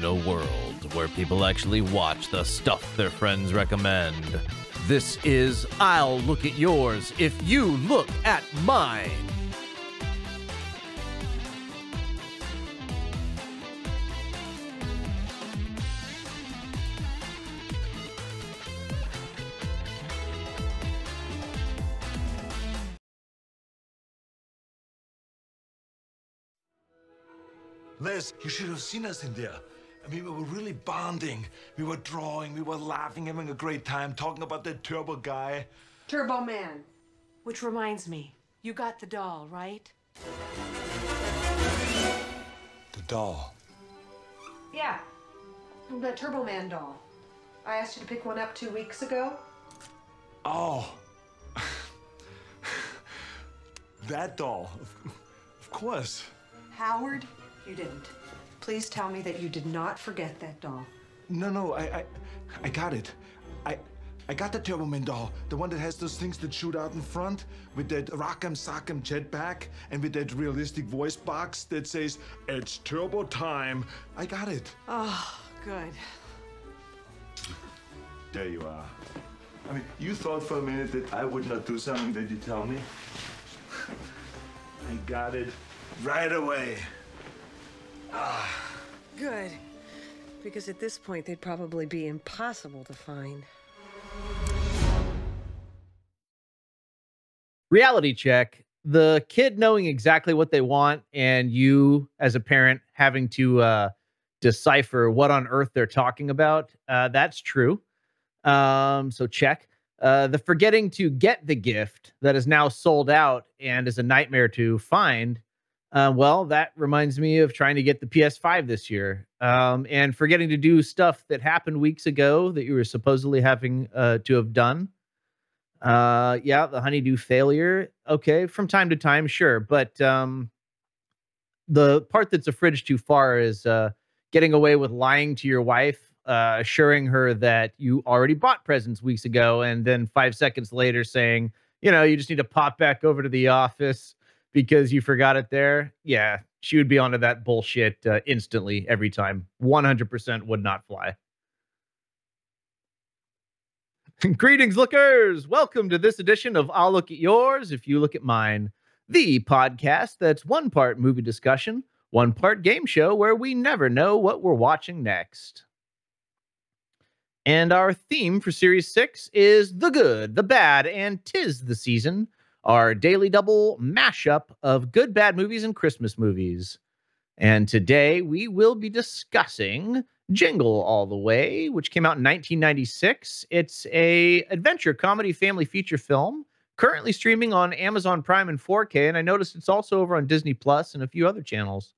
In a world where people actually watch the stuff their friends recommend, this is I'll Look at Yours if you look at mine. Les, you should have seen us in there. I mean, we were really bonding. We were drawing, we were laughing, having a great time, talking about that turbo guy. Turbo Man. Which reminds me, you got the doll, right? The doll. Yeah. The Turbo Man doll. I asked you to pick one up two weeks ago. Oh. that doll. Of course. Howard, you didn't. Please tell me that you did not forget that doll. No, no, I, I, I got it. I, I got the Turbo Man doll, the one that has those things that shoot out in front, with that rock'em sock'em jetpack, and with that realistic voice box that says "It's Turbo time." I got it. Oh, good. There you are. I mean, you thought for a minute that I would not do something that you tell me. I got it right away. Good. Because at this point, they'd probably be impossible to find. reality check the kid knowing exactly what they want and you as a parent having to uh, decipher what on earth they're talking about uh, that's true um, so check uh, the forgetting to get the gift that is now sold out and is a nightmare to find uh, well that reminds me of trying to get the ps5 this year um, and forgetting to do stuff that happened weeks ago that you were supposedly having uh, to have done uh, yeah, the honeydew failure. Okay, from time to time, sure, but um, the part that's a fridge too far is uh, getting away with lying to your wife, uh, assuring her that you already bought presents weeks ago, and then five seconds later saying, you know, you just need to pop back over to the office because you forgot it there. Yeah, she would be onto that bullshit uh, instantly every time. One hundred percent would not fly. Greetings, lookers! Welcome to this edition of I'll Look at Yours If You Look at Mine, the podcast that's one part movie discussion, one part game show where we never know what we're watching next. And our theme for Series 6 is the good, the bad, and tis the season, our daily double mashup of good, bad movies and Christmas movies. And today we will be discussing Jingle All the Way, which came out in 1996. It's a adventure comedy family feature film currently streaming on Amazon Prime in 4K, and I noticed it's also over on Disney Plus and a few other channels.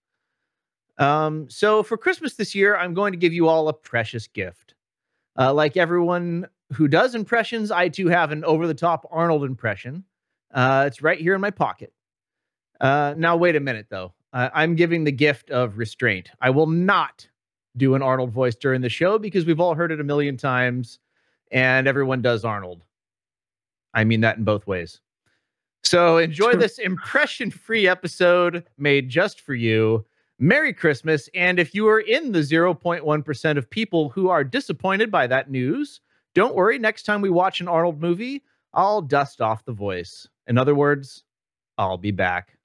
Um, so for Christmas this year, I'm going to give you all a precious gift. Uh, like everyone who does impressions, I too have an over-the-top Arnold impression. Uh, it's right here in my pocket. Uh, now, wait a minute, though. Uh, I'm giving the gift of restraint. I will not do an Arnold voice during the show because we've all heard it a million times and everyone does Arnold. I mean that in both ways. So enjoy this impression free episode made just for you. Merry Christmas. And if you are in the 0.1% of people who are disappointed by that news, don't worry. Next time we watch an Arnold movie, I'll dust off the voice. In other words, I'll be back.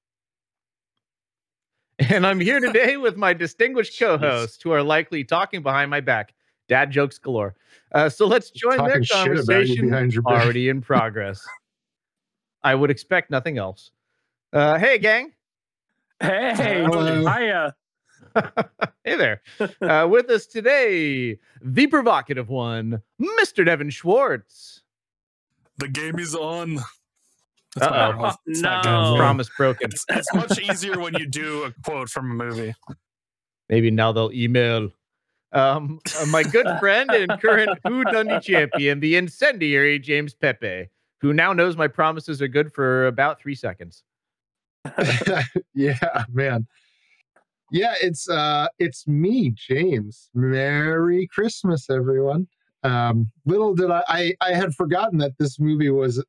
And I'm here today with my distinguished co-hosts who are likely talking behind my back. Dad jokes galore. Uh, so let's join their Talking shit about you conversation your already in progress. I would expect nothing else. Uh, hey, gang. Hey, Hello. hiya. hey there. Uh, with us today, the provocative one, Mr. Devin Schwartz. The game is on. That's Uh-oh. my. It's. No. Promise broken. It's, it's much easier when you do a quote from a movie. Maybe now they'll email. Um, uh, my good friend and current Who Dundee champion, the incendiary James Pepe, who now knows my promises are good for about three seconds. yeah, man. Yeah, it's uh it's me, James. Merry Christmas, everyone. Um, little did I, I I had forgotten that this movie was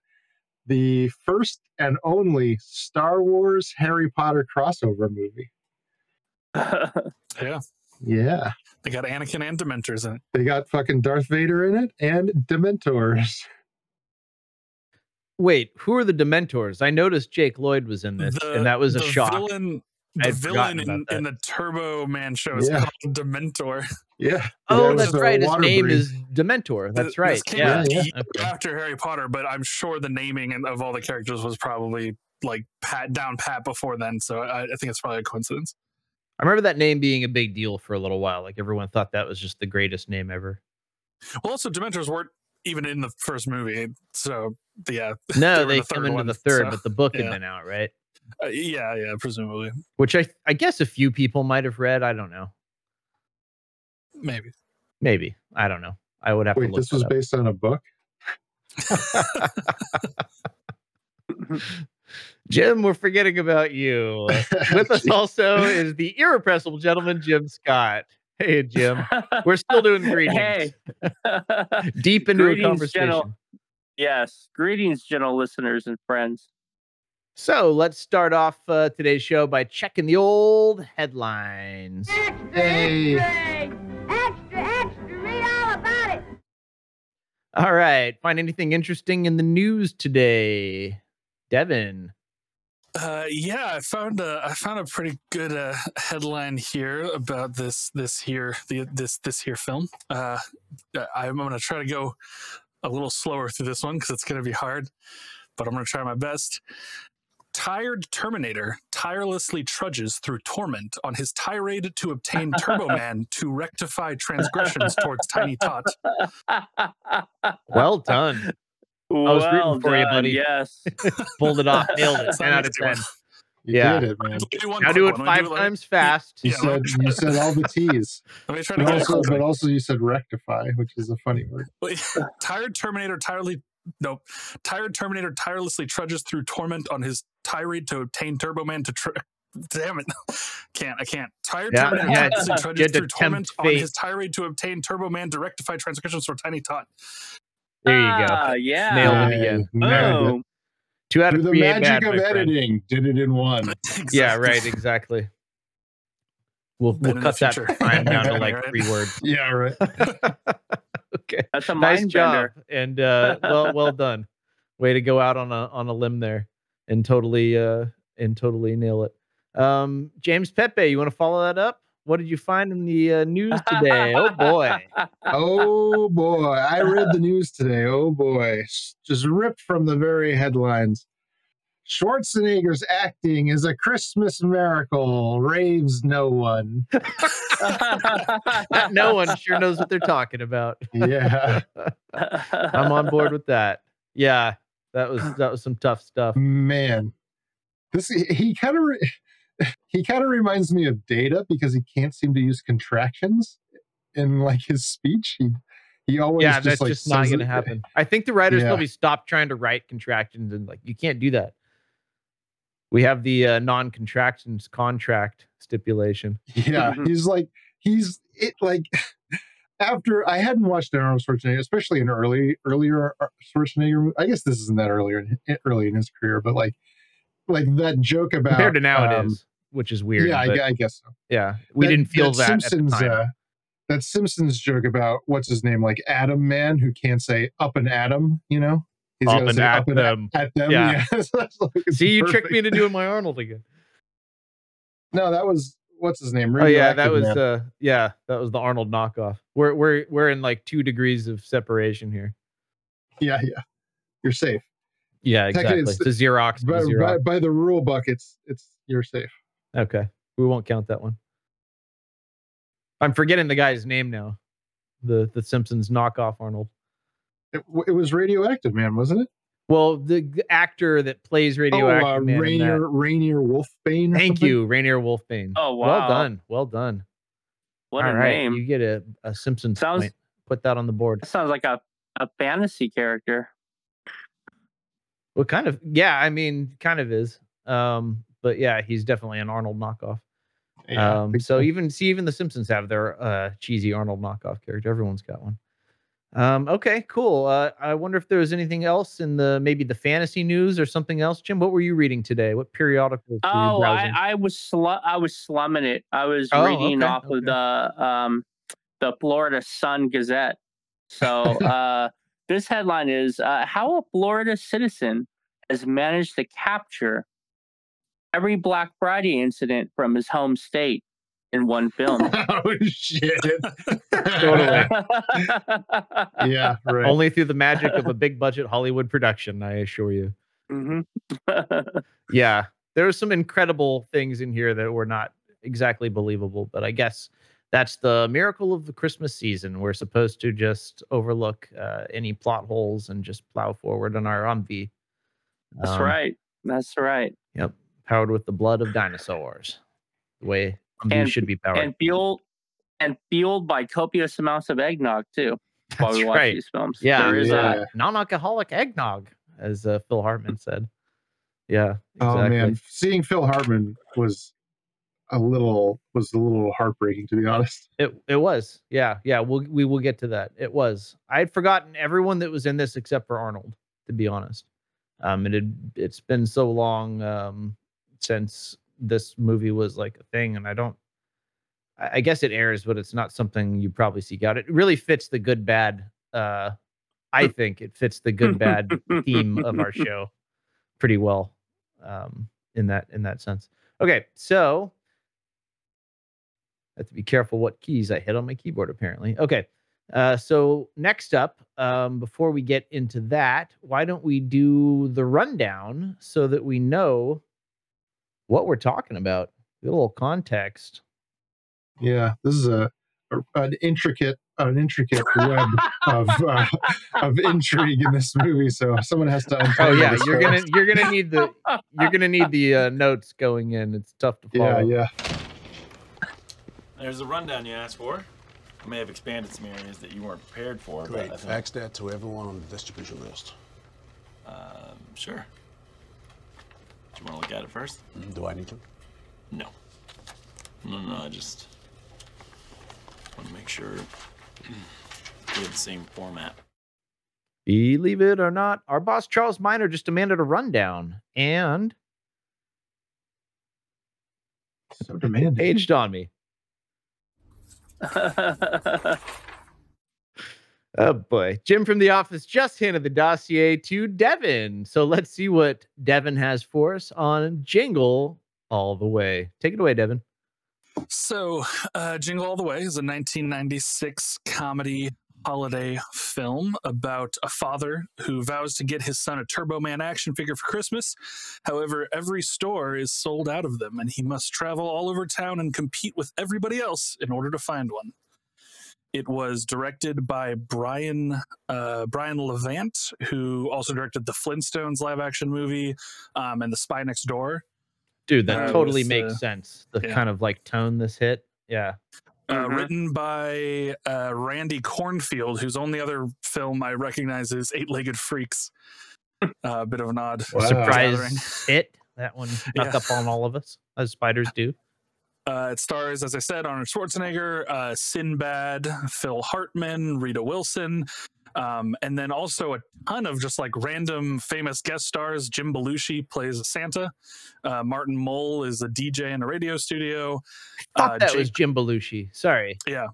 the first and only Star Wars Harry Potter crossover movie. Yeah. Yeah. They got Anakin and Dementors in it. They got fucking Darth Vader in it and Dementors. Wait, who are the Dementors? I noticed Jake Lloyd was in this, The- and that was a the shock. Villain, the I'd villain in, in the Turbo Man show is Yeah. called Dementor. Yeah. Oh, There that's right. His name breed. is Dementor. That's Th- right. This Yeah. Yeah, Okay. after Harry Potter, but I'm sure the naming and- of all the characters was probably like pat down pat before then. So I, I think it's probably a coincidence. I remember that name being a big deal for a little while. Like everyone thought that was just the greatest name ever. Well, also Dementors weren't even in the first movie, so yeah, No, were they the come into one, the third, so, but the book had been out, right? Uh, yeah, yeah, presumably, Which I I guess a few people might have read. I don't know. maybe. Maybe I don't know. I would have Wait, to look. this was up. based on a book? Jim, we're forgetting about you. With us also is the irrepressible gentleman, Jim Scott. Hey, Jim. We're still doing greetings. Hey. Deep into Greetings, a conversation. gentle- yes. Greetings, gentle listeners and friends. So let's start off uh, today's show by checking the old headlines. Hey. All right. Find anything interesting in the news today? Devin. Uh, yeah, I found a I found a pretty good uh, headline here about this this here the this this here film. Uh, I'm going to try to go a little slower through this one because it's going to be hard, but I'm going to try my best. Tired Terminator tirelessly trudges through torment on his tirade to obtain Turbo Man to rectify transgressions towards Tiny Tot. Well done. well was rooting for you, buddy. Yes. Pulled it off. Nailed it. 10 out of 10. You Yeah. did it, man. Do one Now do it one. Let me five like- times fast. You Yeah, said you said all the T's. Let me try to But get also, but also you said rectify, which is a funny word. tired Terminator tirelessly nope. Tired Terminator tirelessly trudges through torment on his tirade to obtain Turbo Man to tr- damn it. Can't I can't. Tired Yeah, Terminator yeah, tirelessly you trudges to through torment tempt on his tirade to obtain Turbo Man to rectify transgressions for Tiny Tot. There you go. Ah, yeah. Nailed it again. Nailed it. Boom. Two out Through of the three. ain't magic of my friend. editing, did it in one. Yeah, right. Exactly. We'll, we'll in cut that future. time down to like Right. three words. Yeah, right. okay. That's a nice mind job bender. and uh well well done way to go out on a on a limb there and totally uh and totally nail it. Um james pepe you want to follow that up? What did you find in the uh, news today? Oh boy. Oh boy, I read the news today. Oh boy, just ripped from the very headlines. Schwarzenegger's acting is a Christmas miracle. Raves no one. No one sure knows what they're talking about. Yeah, i'm on board with that. Yeah that was that was some tough stuff man. This he kind of re- he kind of reminds me of Data because he can't seem to use contractions in like his speech. He he always yeah just, that's like, just not gonna happen i think the writers Yeah. probably stopped trying to write contractions and like you can't do that we have the uh, non-contractions contract stipulation Yeah, Mhm. he's like he's it like after I hadn't watched Arnold Schwarzenegger, especially in early earlier Ar- Schwarzenegger. I guess this isn't that earlier early in his career, but like like that joke about compared to now it um, is which is weird Yeah, I, I guess so. yeah we That- didn't feel that, Simpsons. at the time. Uh, that Simpsons joke about what's his name, like Adam Man, who can't say up and Adam. You know, he's Up and say at a- them. At them. Yeah. Yeah. So like- see you tricked me into doing my arnold again No, that was what's his name. oh yeah that was Man. uh yeah that was the arnold knockoff we're we're we're in like two degrees of separation here yeah, yeah. You're safe. yeah exactly it's- it's a xerox By, to by, by the rule book, it's it's you're safe. okay we won't count that one i'm forgetting the guy's name now the the simpsons knockoff arnold It, it was radioactive, man, wasn't it? Well the actor that plays radioactive oh, uh, Man in Rainier Rainier Wolfbane. or thank something? you rainier wolfbane Oh, well done well done what All a right, name. you get a, a simpsons Sounds- point put that on the board That sounds like a, a fantasy character. Well, kind of. Yeah, I mean, kind of is. Um, but yeah, he's definitely an Arnold knockoff. Yeah, um, think so even see, even the Simpsons have their uh, cheesy Arnold knockoff character. Everyone's got one. Um, okay, cool. Uh, I wonder if there was anything else in the maybe the fantasy news or something else. Jim, what were you reading today? What you Oh, I. I was slu- I was slumming it. I was Oh, reading okay, off okay. of the um the Florida Sun Gazette. So uh, this headline is uh, How a Florida citizen has managed to capture every Black Friday incident from his home state in one film. oh shit! Totally. yeah, right. Only through the magic of a big budget Hollywood production, I assure you. Mhm. Yeah, there are some incredible things in here that were not exactly believable, but I guess that's the miracle of the Christmas season. We're supposed to just overlook uh, any plot holes and just plow forward on our Humvee. That's Um, right. That's right. Yep, powered with the blood of dinosaurs, the way Humvees And- should be powered. And fueled and fueled by copious amounts of eggnog too. While That's we watch right. these films, Yeah, there is yeah. that. uh, non-alcoholic eggnog, as uh, Phil Hartman said. Yeah, exactly. Oh man, seeing Phil Hartman was a little was a little heartbreaking to be honest. It it was. Yeah, yeah. We'll we will get to that. It was. I had forgotten everyone that was in this except for Arnold, to be honest. Um, it had it's been so long um since this movie was like a thing, and I don't. I guess it airs, but it's not something you probably seek out. It really fits the good bad. Uh, I think it fits the good bad theme of our show pretty well. Um, in that in that sense. Okay, so I have to be careful what keys I hit on my keyboard, apparently. Okay. Uh, so next up, um, before we get into that, why don't we do the rundown so that we know what we're talking about? Get a little context. Yeah, this is a, a an intricate an intricate web of uh, of intrigue in this movie. So someone has to. Oh yeah, this you're for gonna you're gonna need the you're gonna need the uh, notes going in. It's tough to follow. Yeah, yeah. There's the rundown you asked for. I may have expanded some areas that you weren't prepared for. but I Great. think- Fax that to everyone on the distribution list. Um, sure. Do you want to look at it first? Do I need to? No. No, no, I just want to make sure we have the same format. Believe it or not, our boss Charles Miner just demanded a rundown and So demanding. aged on me. Oh boy. Jim from the office just handed the dossier to Devin. So let's see what Devin has for us on Jingle All the Way. Take it away, Devin. So, uh, Jingle All the Way is a 1996 comedy holiday film about a father who vows to get his son a Turbo Man action figure for Christmas. However, every store is sold out of them, and he must travel all over town and compete with everybody else in order to find one. It was directed by Brian uh, Brian Levant, who also directed the Flintstones live action movie um, and The Spy Next Door. Dude, that Uh, totally with, makes uh, sense. The yeah. kind of like tone this hit. Yeah. uh, Mhm. written by uh, Randy Kornfield, whose only other film I recognize is Eight Legged Freaks. Uh, a bit of an odd Wow. Surprise Gathering. hit. That one snuck Yeah. up on all of us, as spiders do. Uh, it stars, as I said, Arnold Schwarzenegger, uh, Sinbad, Phil Hartman, Rita Wilson, um, and then also a ton of just like random famous guest stars. Jim Belushi plays Santa. Uh, Martin Mull is a DJ in a radio studio. Thought Uh, that Jake- was Jim Belushi. Sorry. Yeah,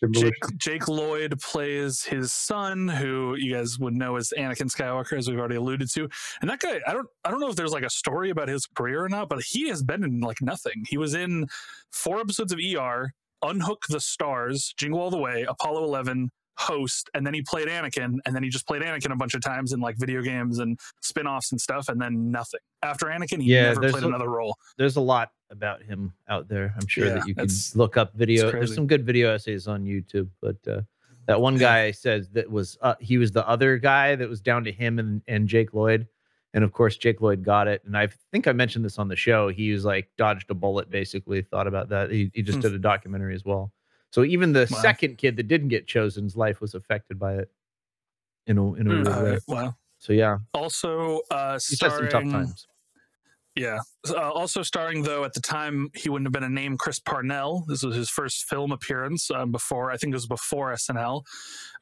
Jim Jake, Jake Lloyd plays his son, who you guys would know as Anakin Skywalker, as we've already alluded to. And that guy, I don't, I don't know if there's like a story about his career or not, but he has been in like nothing. He was in four episodes of ER, Unhook the Stars, Jingle All the Way, Apollo 11, Host, and then he played Anakin, and then he just played Anakin a bunch of times in like video games and spin-offs and stuff, and then nothing. After Anakin, he Yeah, never there's played a- another role. There's a lot about him out there. I'm sure Yeah, that you can look up video. There's some good video essays on YouTube, but uh, that one guy says that was uh, he was the other guy that was down to him and, and Jake Lloyd. And of course, Jake Lloyd got it. And I think I mentioned this on the show. He was like dodged a bullet, basically, thought about that. He, he just Hmm. did a documentary as well. So even the Wow. second kid that didn't get chosen's life was affected by it in a, in a Hmm. weird Uh, way. wow. So yeah, Also, uh, he's had some tough times. Yeah. Uh, also starring though at the time he wouldn't have been a name Chris Parnell. This was his first film appearance um, before I think it was before SNL,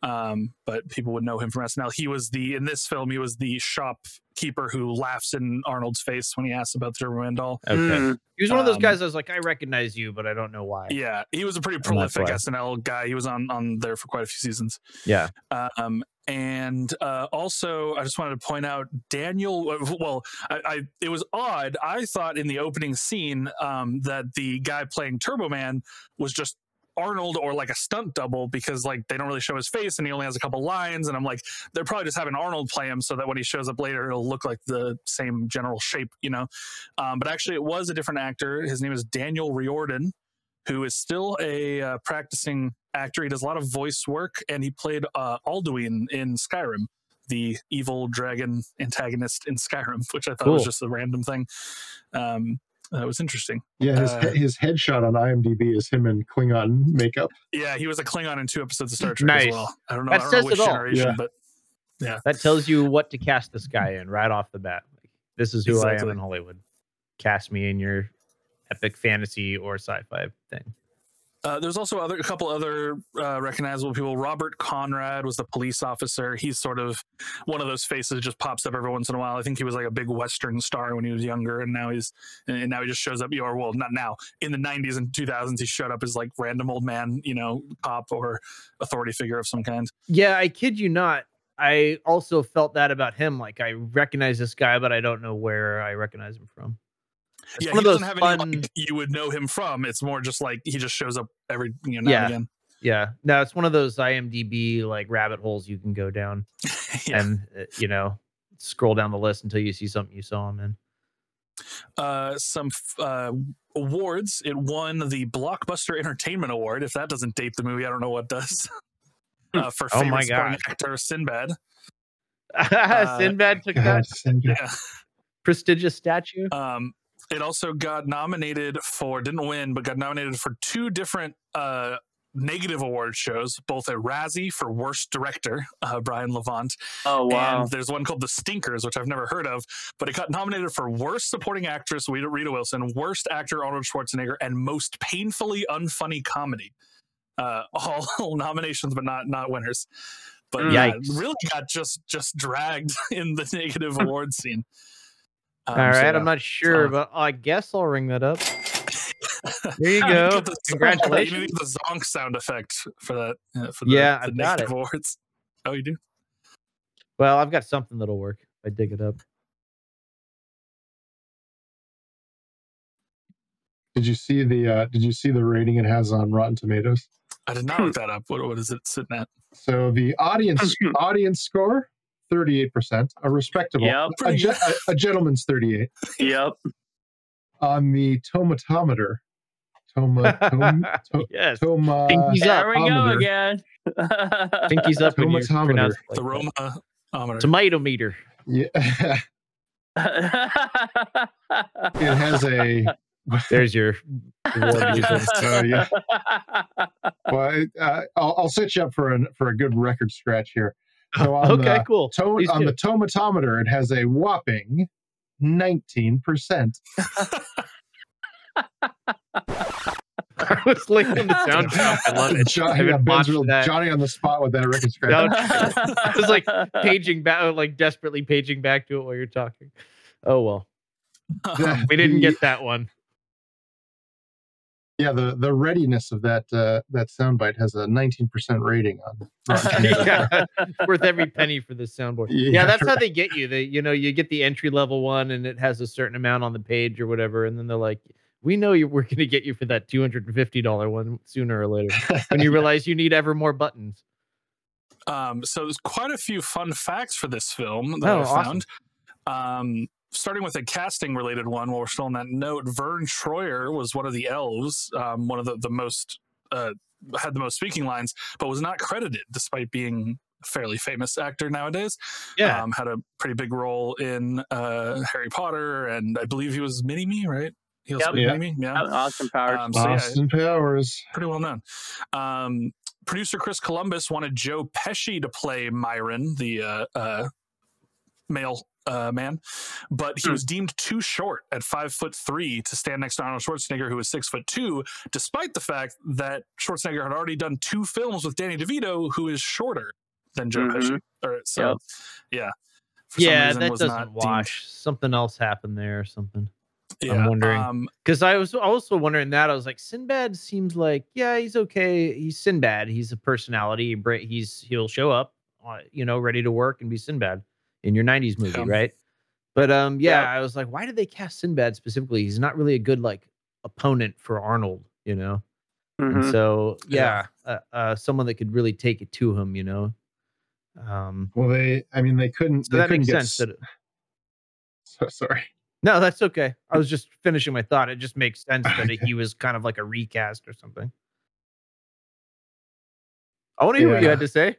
um, but people would know him from SNL. He was the in this film he was the shopkeeper who laughs in Arnold's face when he asks about the Turbo Man doll. Okay. Mm. He was one of those Um, guys. I was like, I recognize you, but I don't know why. Yeah, he was a pretty prolific. SNL guy. He was on on there for quite a few seasons. Yeah. Um, and uh, also, I just wanted to point out Daniel. uh, Well, I, I it was odd. I thought in the opening scene um, that the guy playing Turbo Man was just Arnold or like a stunt double because like they don't really show his face and he only has a couple lines. And I'm like, they're probably just having Arnold play him so that when he shows up later, it'll look like the same general shape, you know. Um, but actually, it was a different actor. His name is Daniel Riordan who is still a uh, practicing actor. He does a lot of voice work, and he played uh, Alduin in Skyrim, the evil dragon antagonist in Skyrim, which I thought was just a random thing. Um, that was interesting. Yeah, his Uh, his headshot on IMDb is him in Klingon makeup. Yeah, he was a Klingon in two episodes of Star Trek Nice. as well. I don't know, That I don't says know which it all. generation, Yeah. but yeah, That tells you what to cast this guy in right off the bat. Like, this is who I am in Hollywood. Cast me in your epic fantasy or sci-fi thing. Uh, there's also other a couple other uh, recognizable people. Robert Conrad was the police officer. He's sort of one of those faces just pops up every once in a while. I think he was like a big Western star when he was younger, and now he's and now he just shows up. You know, well, not now. In the '90s and 2000s, he showed up as like random old man, you know, cop or authority figure of some kind. Yeah, I kid you not. I also felt that about him. Like I recognize this guy, but I don't know where I recognize him from. It's yeah, one he of doesn't have fun- any like you would know him from. It's more just like he just shows up every you know now Yeah. and again. Yeah, no, it's one of those IMDb like rabbit holes you can go down yeah. and uh, you know scroll down the list until you see something you saw him in. uh, some f- uh, awards. It won the Blockbuster Entertainment Award. If that doesn't date the movie, I don't know what does. Uh, for Oh favorite my supporting God. actor, Sinbad. Sinbad took God, that Sinbad. Yeah. prestigious statue. Um, it also got nominated for, didn't win, but got nominated for two different uh, negative award shows, both at Razzie for Worst Director, uh, Brian Levant, Oh wow. And there's one called The Stinkers, which I've never heard of, but it got nominated for Worst Supporting Actress, Rita, Rita Wilson, Worst Actor, Arnold Schwarzenegger, and Most Painfully Unfunny Comedy. Uh, all nominations, but not not winners. But yeah, really got just just dragged in the negative award scene. Um, All so. I'm not sure, So- but I guess I'll ring that up. There you Yeah, go. get the- You Congratulations. need the zonk sound effect for that. Uh, for the, Yeah, the I've got negative it. awards. Oh, you do? Well, I've got something that'll work. if I dig it up. Did you see the uh, Did you see the rating it has on Rotten Tomatoes? I did not look that up. What, what is it sitting at? So the audience audience score, thirty eight percent, a respectable. Yep. a, ge- a, a gentleman's thirty eight. Yep. On the tomatometer, toma, tom, to, yes. toma, Pinkies There we go Tomater. again. Pinkies up when you Tomatometer. pronounce like The that. Roma. Tomato meter. yeah, it has a. There's your award Yeah. music. So yeah, well, it, uh, I'll, I'll set you up for an for a good record scratch here. So on Okay, the cool. to- on do. the tomatometer, it has a whopping nineteen percent. I was linking the sound drop. I love it. Johnny, yeah, been Ben's watching real- Johnny on the spot with that record scratch. I was like paging back, uh, like desperately paging back to it while you're talking. Oh well, The- we didn't the- get that one. Yeah, the the readiness of that uh, that soundbite has a 19% rating on. Yeah, worth every penny for this soundboard. Yeah, Yeah, that's how they get you. They, you know, you get the entry level one, and it has a certain amount on the page or whatever, and then they're like, "We know you. We're going to get you for that two hundred and fifty dollar one sooner or later." when you realize you need ever more buttons. Um, so there's quite a few fun facts for this film that Oh, I awesome. found. Um, starting with a casting related one, while we're still on that note, Verne Troyer was one of the elves, um, one of the, the most, uh, had the most speaking lines, but was not credited despite being a fairly famous actor nowadays. Yeah. Um, had a pretty big role in uh, Harry Potter, and I believe he was Mini Me, right? He also Yep. played Yeah. Mini-Me, yeah. Austin Powers. Um, so yeah, Austin Powers. pretty well known. Um, producer Chris Columbus wanted Joe Pesci to play Myron, the uh, uh, male uh, man, but he Hmm. was deemed too short at five foot three to stand next to Arnold Schwarzenegger, who was six foot two, despite the fact that Schwarzenegger had already done two films with Danny DeVito, who is shorter than Joe Mhm. Pesci. Or so, Yep. yeah. For yeah, that was doesn't not deemed- Something else happened there or something. Yeah, I'm wondering. Um, Because I was also wondering that. I was like, Sinbad seems like, yeah, he's okay. He's Sinbad. He's a personality. He's he'll show up, uh, you know, ready to work and be Sinbad in your '90s movie, Yeah. right? But um, yeah, Yep. I was like, why did they cast Sinbad specifically? He's not really a good like opponent for Arnold, you know. And Mhm. so yeah, Yeah. uh, uh, someone that could really take it to him, you know. Um, Well, they, I mean, they couldn't. so they that couldn't makes get sense. s- That it- so, sorry. no, that's okay. I was just finishing my thought. It just makes sense that it, he was kind of like a recast or something. I want to hear what you had to say.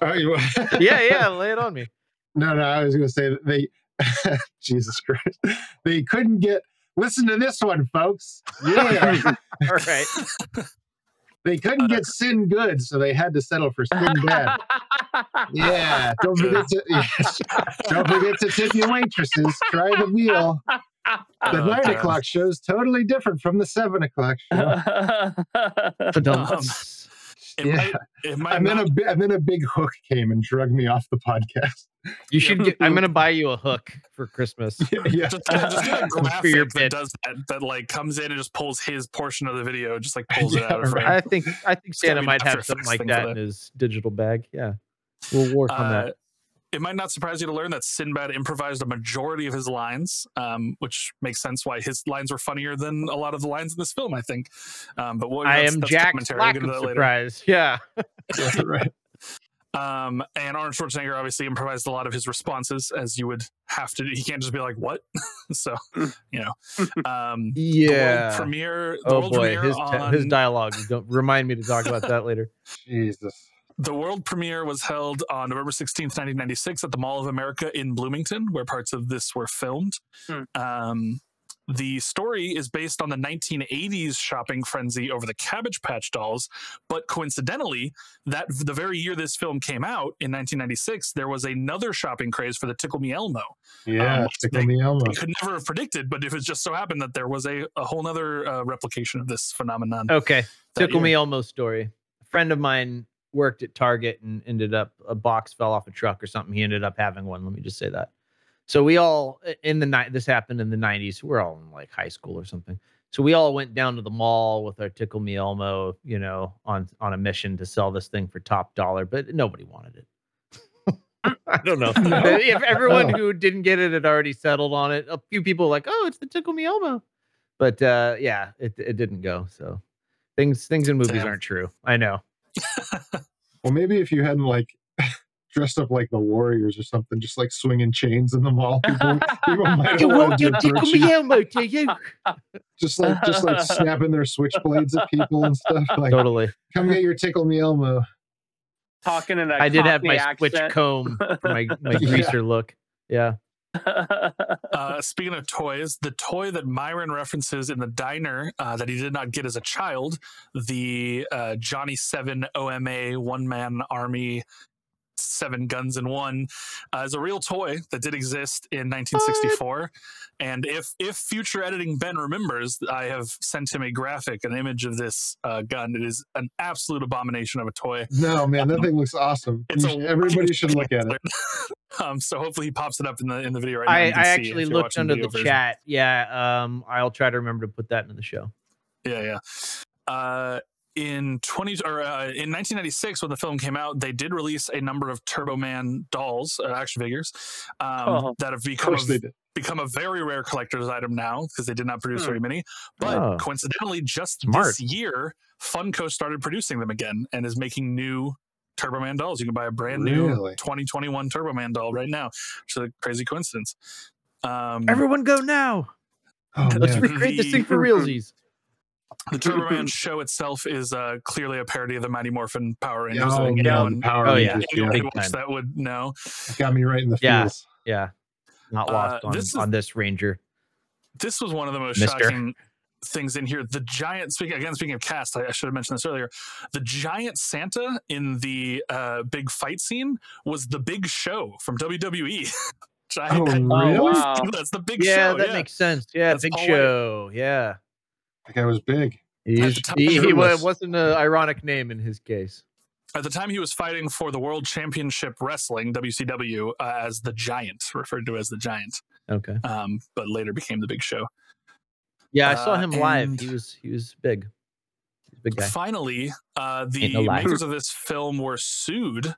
Oh, you- Yeah, yeah, lay it on me. No, no, I was going to say that they, Jesus Christ, they couldn't get. Listen to this one, folks. Yeah, All right. they couldn't get sin good, so they had to settle for sin bad. Yeah, don't forget to yes, don't forget to tip your waitresses. Try the meal. The Oh, nine God. o'clock show is totally different from the seven o'clock show. Ba-dum. It Yeah. might, it might And then not a bi- and then a big hook came and drug me off the podcast. You should get. I'm gonna buy you a hook for Christmas. yeah, just, just get a For your graphic that bit. does that, that like comes in and just pulls his portion of the video, just like pulls it out of frame. I think. I think Santa might have something like thing for that in his digital bag. Yeah, we'll work on Uh, that. It might not surprise you to learn that Sinbad improvised a majority of his lines, um, which makes sense why his lines were funnier than a lot of the lines in this film. I think, um, but we'll, I that's- am that's Jack's commentary. We'll lack get of into that later. surprise. Yeah. right. Um, and Arnold Schwarzenegger obviously improvised a lot of his responses, as you would have to. do. He can't just be like, "What?" so, you know, um, the world Yeah. premiere. The Oh world boy, premiere his te- his dialogue. Don't remind me to talk about that later. Jesus. The world premiere was held on November 16th, 1996, at the Mall of America in Bloomington, where parts of this were filmed. Hmm. Um, the story is based on the 1980s shopping frenzy over the Cabbage Patch dolls, but coincidentally, that the very year this film came out in 1996, there was another shopping craze for the Tickle Me Elmo. Yeah, which tickle they- me Elmo. We could never have predicted, but if it just so happened that there was a, a whole other uh, replication of this phenomenon. Okay. Tickle year. me Elmo story. A friend of mine worked at Target and ended up a box fell off a truck or something. He ended up having one. Let me just say that. So we all in the night. This happened in the '90s. We're all in like high school or something. So we all went down to the mall with our Tickle Me Elmo, you know, on on a mission to sell this thing for top dollar, but nobody wanted it. I don't know if everyone who didn't get it had already settled on it. A few people were like, "Oh, it's the Tickle Me Elmo," but uh, yeah, it it didn't go. So things things in movies Damn. aren't true. I know. Well, maybe if you hadn't like dressed up like the Warriors or something, just like swinging chains in the mall, people, people might have wanted to approach you. Elmo to you. Just like just like snapping their switchblades at people and stuff. Like, Totally. come get your tickle me Elmo. Talking in a I did have Cockney my switch comb for my my Yeah. greaser look. Yeah. Uh, speaking of toys, the toy that Myron references in the diner uh, that he did not get as a child, the uh, Johnny Seven OMA one man army, seven guns in one, uh, is a real toy that did exist in 1964. And if if future editing Ben remembers, I have sent him a graphic, an image of this uh, gun. It is an absolute abomination of a toy. No, man, that thing looks awesome. It's You a should- everybody should look at it. um, so hopefully he pops it up in the in the video right now. I, I can see it actually looked under video the chat. Yeah. Um I'll try to remember to put that into the show. Yeah, yeah. Uh, in 20 or uh, in 1996, when the film came out, they did release a number of Turbo Man dolls, uh, action figures, um, Oh. that have become course a, become a very rare collector's item now because they did not produce Hmm. very many. But Oh. coincidentally, just Smart. this year, Funko started producing them again and is making new Turbo Man dolls. You can buy a brand new 2021 Turbo Man doll right now, which is a crazy coincidence. Um, Everyone go now. Oh, Let's man. recreate this thing for The- realsies. The Turbo Man show itself is uh, clearly a parody of the Mighty Morphin Power Rangers. Oh, I yeah, the Power Oh, yeah. Rangers. anyone Yeah. who Big that would know. Got me right in the Yeah. feels. Yeah. Not Uh, lost on, this is- on this ranger. This was one of the most Mister. shocking things in here. The giant, speaking again, speaking of cast, I, I should have mentioned this earlier. The giant Santa in the uh, big fight scene was the Big Show from WWE. Which I- Oh, I- really? wow. That's the Big yeah, Show. that yeah. makes sense. Yeah, That's big Paul Wight. show. Yeah. That guy was big. He's, time, he, he it was- wasn't an ironic name in his case. At the time, he was fighting for the World Championship Wrestling (WCW) uh, as the Giant, referred to as the Giant, Okay. um, but later became the Big Show. Yeah, I saw Uh, him live. He was he was big. He's a big guy. Finally, uh, the no makers of this film were sued.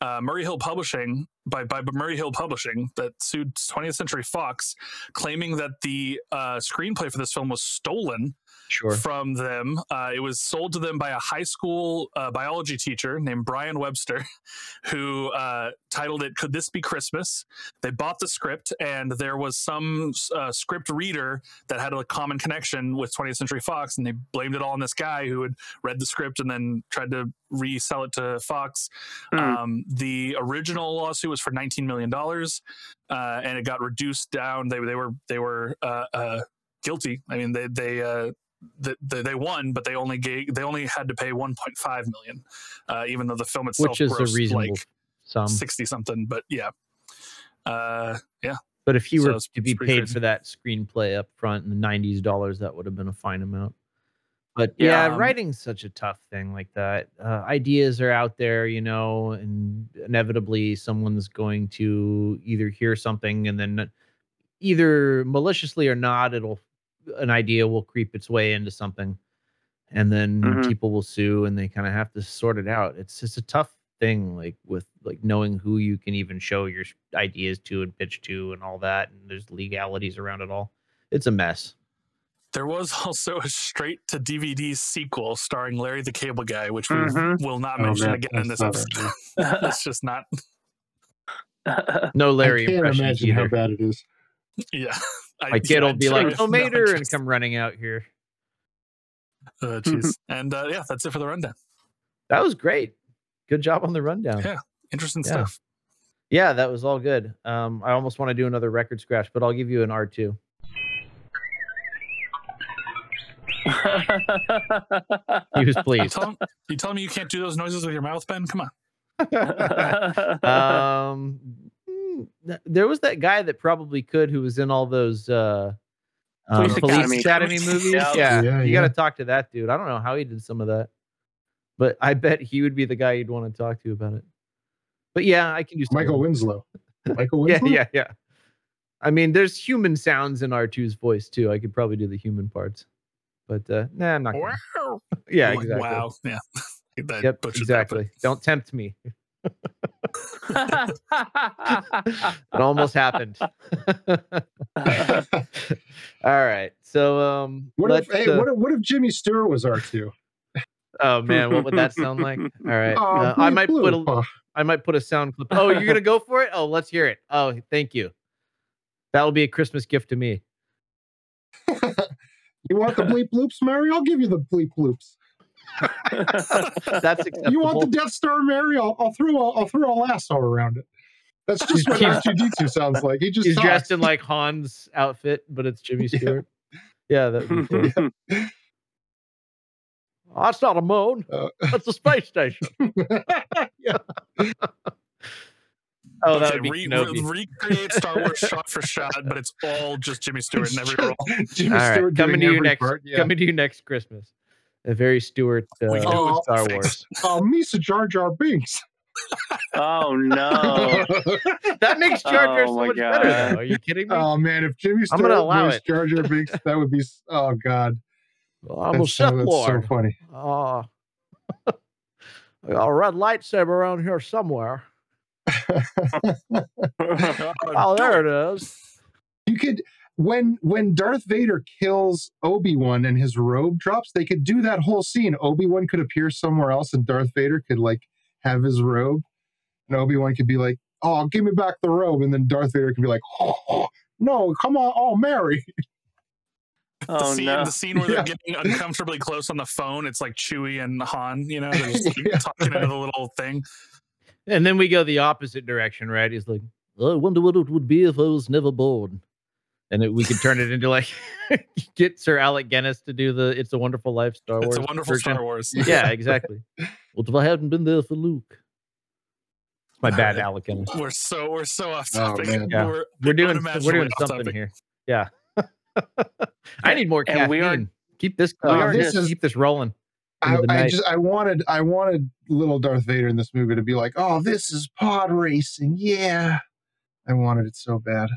Uh, Murray Hill Publishing by by Murray Hill Publishing that sued 20th Century Fox, claiming that the uh, screenplay for this film was stolen Sure. from them. Uh, it was sold to them by a high school uh, biology teacher named Brian Webster, who uh, titled it "Could This Be Christmas?" They bought the script, and there was some uh, script reader that had a common connection with 20th Century Fox, and they blamed it all on this guy who had read the script and then tried to resell it to Fox. Hmm. Um, the original lawsuit was for 19 million dollars, uh, and it got reduced down. They they were they were uh, uh, guilty. I mean, they they uh, th- they, they won, but they only gave they only had to pay 1.5 million, uh, even though the film itself Which is a grossed reasonable like sum. 60 something. But yeah, uh, yeah, But if he So were to be paid crazy. for that screenplay up front in the '90s dollars, that would have been a fine amount. But yeah, Yeah, um, writing's such a tough thing like that. Uh, ideas are out there, you know, and inevitably someone's going to either hear something and then either maliciously or not, it'll an idea will creep its way into something, and then Mhm. people will sue, and they kind of have to sort it out. It's just a tough thing, like with like knowing who you can even show your ideas to and pitch to, and all that. And there's legalities around it all. It's a mess. there was also a straight to DVD sequel starring Larry the Cable Guy, which we Mhm. will not Oh, mention man, again in this episode. not it's just not. No Larry I can't imagine either. how bad it is. Yeah, I, My kid yeah, will be I- like, no, "Oh, Mater," and come running out here. Uh, jeez. and uh, yeah, that's it for the rundown. That was great. Good job on the rundown. Yeah. Interesting Yeah. stuff. Yeah, that was all good. Um, I almost want to do another record scratch, but I'll give you an R two. He was You pleased. tell, you telling me you can't do those noises with your mouth, Ben? Come on. um, th- there was that guy that probably could, who was in all those uh, um, Police police Academy. academy, movies. Yeah. Yeah, Yeah, you got to talk to that dude. I don't know how he did some of that, but I bet he would be the guy you'd want to talk to about it. But yeah, I can do some of Michael it. Winslow. Michael Yeah, Winslow. yeah, yeah. yeah I mean, there's human sounds in R2's voice too. I could probably do the human parts, but uh, nah, I'm not. Gonna. Wow. Yeah, exactly. Wow. Yeah. Yep, butchered that, but- exactly. Don't tempt me. It almost happened. All right. So um What if, hey, uh, what if, what if Jimmy Stewart was R2? oh man, what would that sound like? All right. Oh, uh, I bleep might put a bloop. I might put a sound clip. Oh, you're gonna go for it? Oh, let's hear it. Oh, thank you. That'll be a Christmas gift to me. You want the bleep bloops, Mary? I'll give you the bleep bloops. That's acceptable. You want the Death Star, Mary? I'll, I'll throw a, I'll throw a lasso around it. That's just what He's- R2D2 sounds like. He just He's talks. dressed in like Han's outfit, but it's Jimmy Stewart. Yeah, that would be. Oh, that's not a moon. Uh, That's a space station. yeah. Oh, that okay, would be re- Kenobi. re- recreate Star Wars shot for shot, but it's all just Jimmy Stewart in every role. Jimmy All right, Stewart coming to you next. part, yeah. Coming to you next Christmas. A very Stewart uh, We Oh, Star. Wars. Oh, Misa Jar Jar Binks. oh no. That makes Jar Jar Oh so my much better. God. Though. Are you kidding me? oh man, if Jimmy I'm Stewart gonna allow voiced it. Jar Jar Binks, that would be. Oh god, I'm that's, so, Sith that's Lord. so funny. Oh, I got a red lightsaber around here somewhere. Oh, there it is. You could when when Darth Vader kills Obi Wan and his robe drops, they could do that whole scene. Obi Wan could appear somewhere else, and Darth Vader could like have his robe, and Obi Wan could be like, "Oh, give me back the robe," and then Darth Vader could be like, "Oh, oh, no, come on, oh Mary." The oh scene, no. the scene where Yeah. they're getting uncomfortably close on the phone, it's like Chewie and Han, you know, they're just like, Yeah. talking into the little thing. And then we go the opposite direction, right? He's like, "Oh, I wonder what it would be if I was never born. And it, we could turn it into like get Sir Alec Guinness to do the "It's a Wonderful Life" Star Wars. It's a wonderful version. Star Wars. Yeah, exactly. well, if I hadn't been there for Luke, my bad, Alright. Alec Guinness. We're so we're so off Oh, topic. man. Yeah. We're, We're doing we're doing something topic. here. Yeah. I need more And we are- keep this we uh, are this just- keep this rolling. I, I just I wanted I wanted little Darth Vader in this movie to be like, oh, this is pod racing, yeah. I wanted it so bad.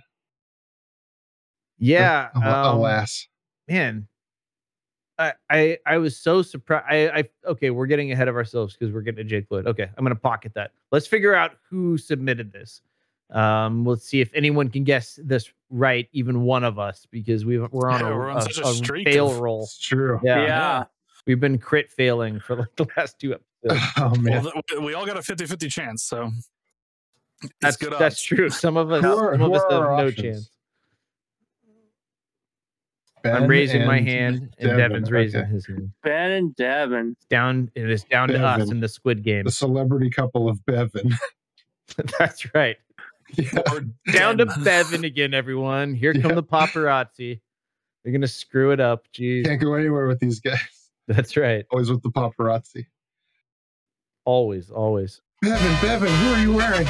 Yeah. Al- um, Alas. man I, I I was so surprised. I, I okay, we're getting ahead of ourselves because we're getting to Jake Lloyd. Okay, I'm gonna pocket that. Let's figure out who submitted this. Um, let's see if anyone can guess this right, even one of us, because we we're on Yeah, a, we're on a- such a a streak fail of- roll. It's true. Yeah, Yeah. we've been crit failing for like the last two episodes. Oh man. Well, th- we all got a 50-50 chance, so That's good that's odds. true. Some of us, are- some of us have our no options? chance. Ben I'm raising my and hand, and Devin, Devin's raising okay. his hand. Ben and Devin. Down, it is down to us in the Squid Game. The celebrity couple of Bevan. That's right. yeah. Or down to Den. Bevan again, everyone. Here come Yeah. the paparazzi. They're gonna screw it up. Jeez. Can't go anywhere with these guys. That's right. Always with the paparazzi. Always, always. Bevan, Bevan, who are you wearing?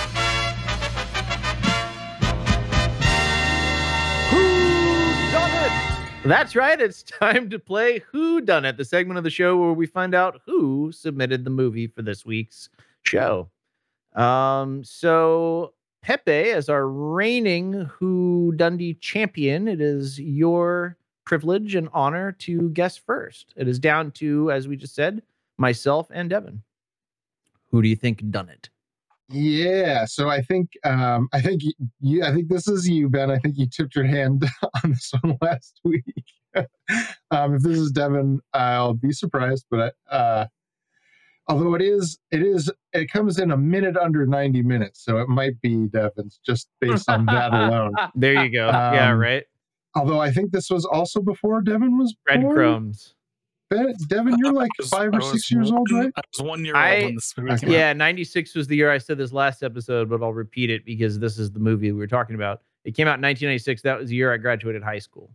That's right. It's time to play Who Done It, the segment of the show where we find out who submitted the movie for this week's show. Um, so Pepe, as our reigning Who Dundee champion, it is your privilege and honor to guess first. It is down to, as we just said, myself and Devin. Who do you think done it? Yeah, so I think um I think you I think this is you, Ben. I think you tipped your hand on this one last week. um if this is Devin, I'll be surprised, but uh although it is it is it comes in a minute under 90 minutes, so it might be Devin's just based on that alone. There you go. yeah, Um, right. Although I think this was also before Devin was born. Breadcrumbs. Ben, Devin, you're like was- five or was six years old, right? I was one year old when this movie Okay. came out. Yeah, 96 was the year I said this last episode, but I'll repeat it because this is the movie we were talking about. It came out in 1996. That was the year I graduated high school.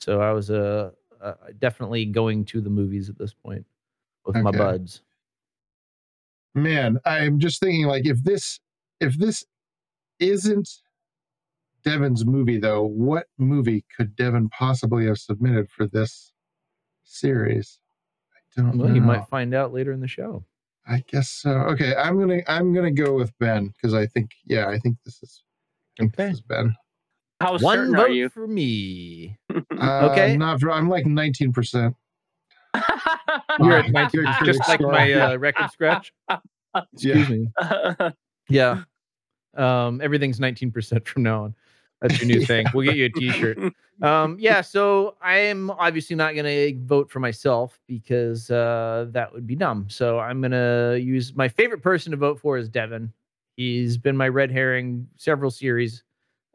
So I was uh, uh, definitely going to the movies at this point with my buds. man i'm just thinking like if this if this isn't devin's movie though what movie could devin possibly have submitted for this series i don't Well, know you might find out later in the show. i guess so okay i'm gonna i'm gonna go with ben because i think yeah i think this is think Okay. this is ben How One certain vote are you? for me. uh, Okay. not ver- i'm like 19 percent You're at 19, just like score. my uh, record scratch. Excuse me. Yeah. Um, everything's 19% from now on. That's your new thing. We'll get you a t-shirt. Um, yeah, so I am obviously not going to vote for myself because uh, that would be dumb. So I'm going to use my favorite person to vote for is Devin. He's been my red herring several series,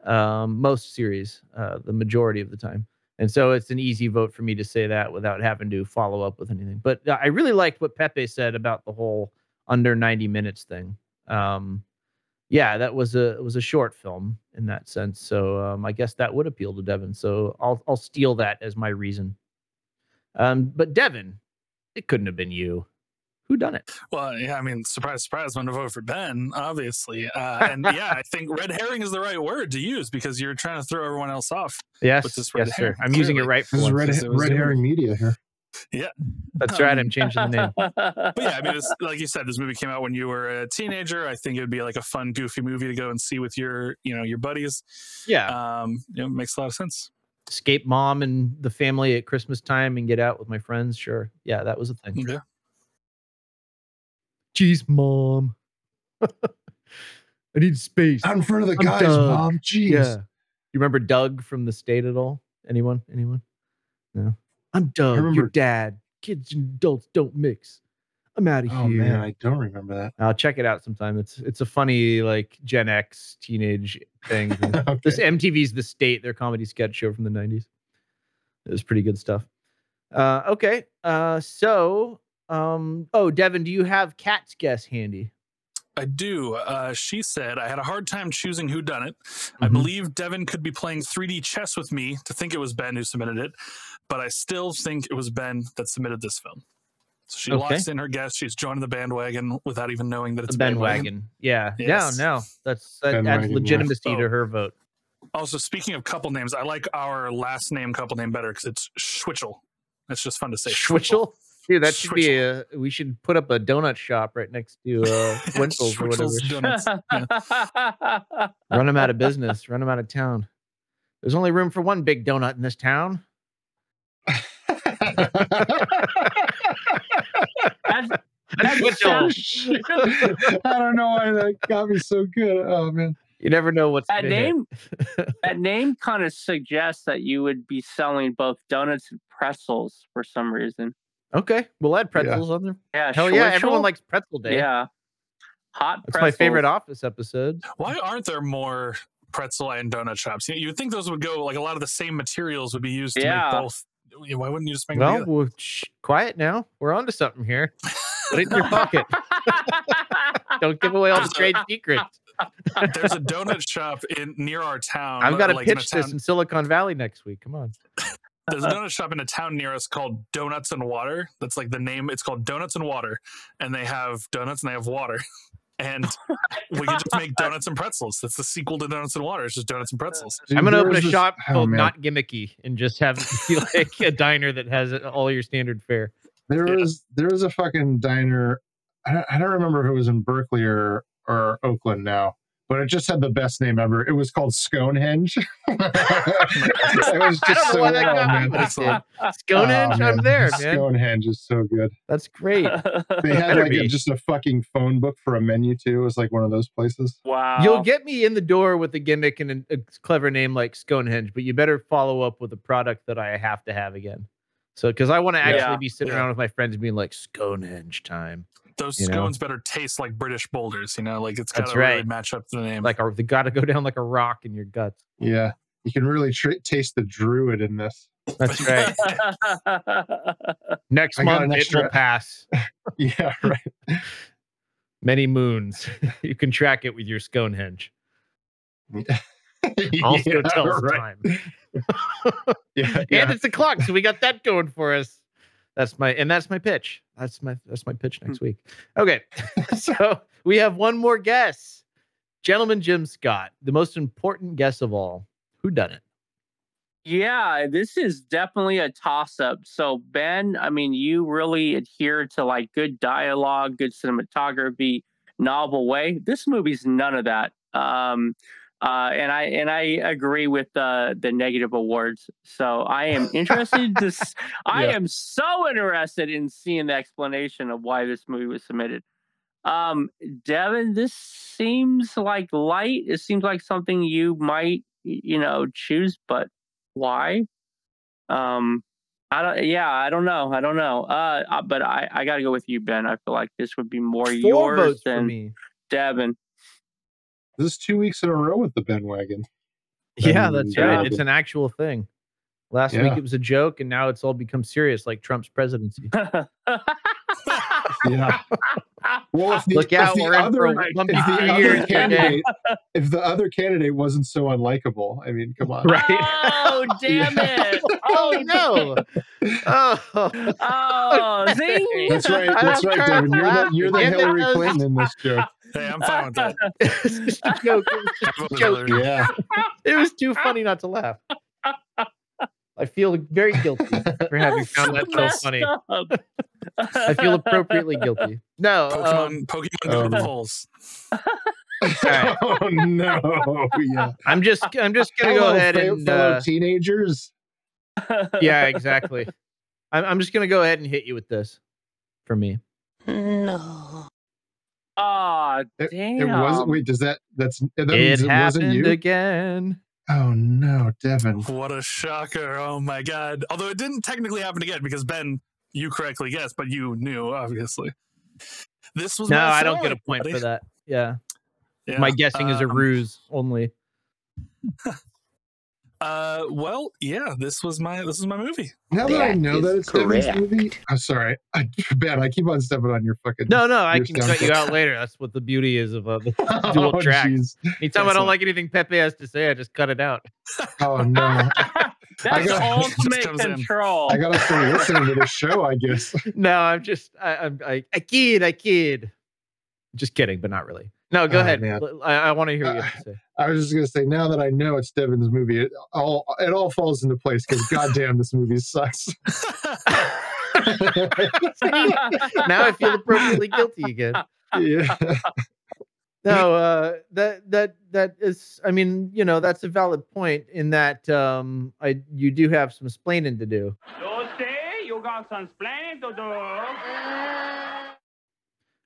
um, most series, uh, the majority of the time. And so it's an easy vote for me to say that without having to follow up with anything. But uh, I really liked what Pepe said about the whole under 90 minutes thing. Um, yeah, that was a it was a short film in that sense. So um, I guess that would appeal to Devin. So I'll I'll steal that as my reason. Um, but Devin, it couldn't have been you. Who done it? Well, yeah, I mean, surprise, surprise, I'm going to vote for Ben, obviously. Uh, and yeah, I think red herring is the right word to use because you're trying to throw everyone else off. Yes, With this red yes, sir. I'm using it right for this is red, Since it was red herring media here Yeah, that's right. I'm changing the name. But yeah, I mean, it's, like you said, this movie came out when you were a teenager. I think it would be like a fun, goofy movie to go and see with your, you know, your buddies. Yeah, Um, you know, it makes a lot of sense. escape mom and the family at Christmas time and get out with my friends. Sure, yeah, that was a thing. Yeah. Jeez, mom. I need space. out in front of the I'm guys done. mom jeez Yeah. You remember Doug from the state at all? Anyone? Anyone? No. I'm Doug, your dad. Kids and adults don't mix. I'm out of oh here. Oh man i don't remember that I'll check it out sometime. It's it's a funny like Gen X teenage thing. okay. this MTV's The State, their comedy sketch show from the 90s. It was pretty good stuff. Uh, okay. Uh, so, um, oh, Devin, do you have Cat's guess handy? I do. Uh, she said, I had a hard time choosing who done it. I Mhm. believe Devin could be playing 3D chess with me to think it was Ben who submitted it, but I still think it was Ben that submitted this film. So she Okay. locks in her guess. She's joining the bandwagon without even knowing that it's The a bandwagon. wagon. Yeah. Yes. No, no. That's that adds wagon, yeah. legitimacy to Oh. her vote. Also, speaking of couple names, I like our last name couple name better because it's Schwitchel. It's just fun to say. Schwitchel? Dude, that should be a we should put up a donut shop right next to uh Winchell's or whatever. Schwitzel's donuts. Yeah. Run them out of business, run them out of town. There's only room for one big donut in this town. That's, That's Schwitzel. Shit. I don't know why that got me so good. Oh man. You never know what's that name that name kind of suggests that you would be selling both donuts and pretzels for some reason. Okay, we'll add pretzels on there. Yeah, Hell yeah, everyone likes pretzel day. Yeah, hot. That's my favorite office episode. Why aren't there more pretzel and donut shops? You, you would think those would go like a lot of the same materials would be used to Yeah. make both. Why wouldn't you just make them Well, together? well shh, quiet now. We're on to something here. Put it in your pocket. Don't give away all the trade secrets. There's a donut shop in near our town. I've got to like in a pitch this town- in Silicon Valley next week. Come on. There's a donut shop in a town near us called Donuts and Water. That's like the name. It's called Donuts and Water, and they have donuts and they have water. And we can just make donuts and pretzels. That's the sequel to Donuts and Water. It's just donuts and uh, pretzels. Dude, I'm gonna open a this- shop oh, called man. Not Gimmicky and just have like a diner that has all your standard fare. There Yeah. was there was a fucking diner. I don't, I don't remember if it was in Berkeley or or Oakland now, but it just had the best name ever. It was called Sconehenge. it was I just don't know so why that well, got me, man. but it did. Stonehenge, Oh, I'm man. there, man. Sconehenge is so good. That's great. They had like a, just a fucking phone book for a menu too. It was like one of those places. wow. You'll get me in the door with a gimmick and a, a clever name like Sconehenge, but you better follow up with a product that I have to have again. So, because I want to actually Yeah. be sitting Yeah. around with my friends being like Sconehenge time, Those You know? scones better taste like British boulders. You know, like it's got That's to really match up to the name. like a, they got to go down like a rock in your guts. Yeah, you can really tr- taste the druid in this. That's right. Next I month an it will extra- pass Yeah, right. many moons. you can track it with your Stonehenge. Also Yeah, tells right. time. Yeah, and yeah. it's a clock, so we got that going for us. That's my and that's my pitch. That's my that's my pitch next week. Okay, so we have one more guess, gentleman Jim Scott, the most important guess of all. Who done it? Yeah, this is definitely a toss up. So, Ben, I mean, you really adhere to like good dialogue, good cinematography, novel way. This movie's none of that. Um, uh, and I and I agree with the the negative awards. So I am interested to. s- I Yeah. am so interested in seeing the explanation of why this movie was submitted. Um, Devin, this seems like light. It seems like something you might, you know, choose, but why? Um, I don't. Yeah, I don't know. I don't know. Uh, uh, but I, I got to go with you, Ben. I feel like this would be more Four yours than me. Devin. This is two weeks in a row with the Ben wagon. Yeah, that's right. Wagon. It's an actual thing. Last week it was a joke, and now it's all become serious, like Trump's presidency. Yeah. Well, if the, Look if the we're in for other, a if the other candidate, if the other candidate wasn't so unlikable, I mean, come on. Right? oh damn it! oh no! Oh, Oh, zing! That's right. That's right, trying Devin. to You're the you're the Hillary was- Clinton in this joke. hey, I'm fine with that. it's just a joke. It was, just I a vote with joke. Yeah. It was too funny not to laugh. I feel very guilty for having found that so funny. up. I feel appropriately guilty. No, Pokemon, um, Pokemon go to the um, polls. right. Oh no. Yeah. I'm just I'm just gonna go ahead fe- and fellow uh, teenagers. yeah, exactly. I'm I'm just gonna go ahead and hit you with this for me. Aw, It, damn. it wasn't. Wait, does that? That's that it means it wasn't happened you. again. Oh no, Devin. What a shocker. Oh my god. Although it didn't technically happen again because Ben, you correctly guessed, but you knew, obviously. This was No, my I don't get a point buddy. for that. Yeah, Yeah, my guessing is a um, ruse only. Uh, well, yeah, this was my this is my movie. Now that I know that it's Devin's correct. movie, I'm sorry. I, Ben, I keep on stepping on your fucking. No, no, I can cut you out later. That's what the beauty is of uh, the dual oh, track. jeez. Anytime I don't like anything Pepe has to say, I just cut it out. Oh no! That's got- ultimate comes in. control. I gotta start listening to this show. I guess. No, I'm just I, I'm I, I kid, I kid. Just kidding, but not really. No, go Oh, ahead. man. I, I want to hear what you have to uh, say. I was just gonna say now that I know it's Devin's movie, it all it all falls into place because goddamn, this movie sucks. now I feel appropriately guilty again. yeah. No, uh, that that that is. I mean, you know, that's a valid point in that um, I you do have some splaining to do. You say you got some planning to do.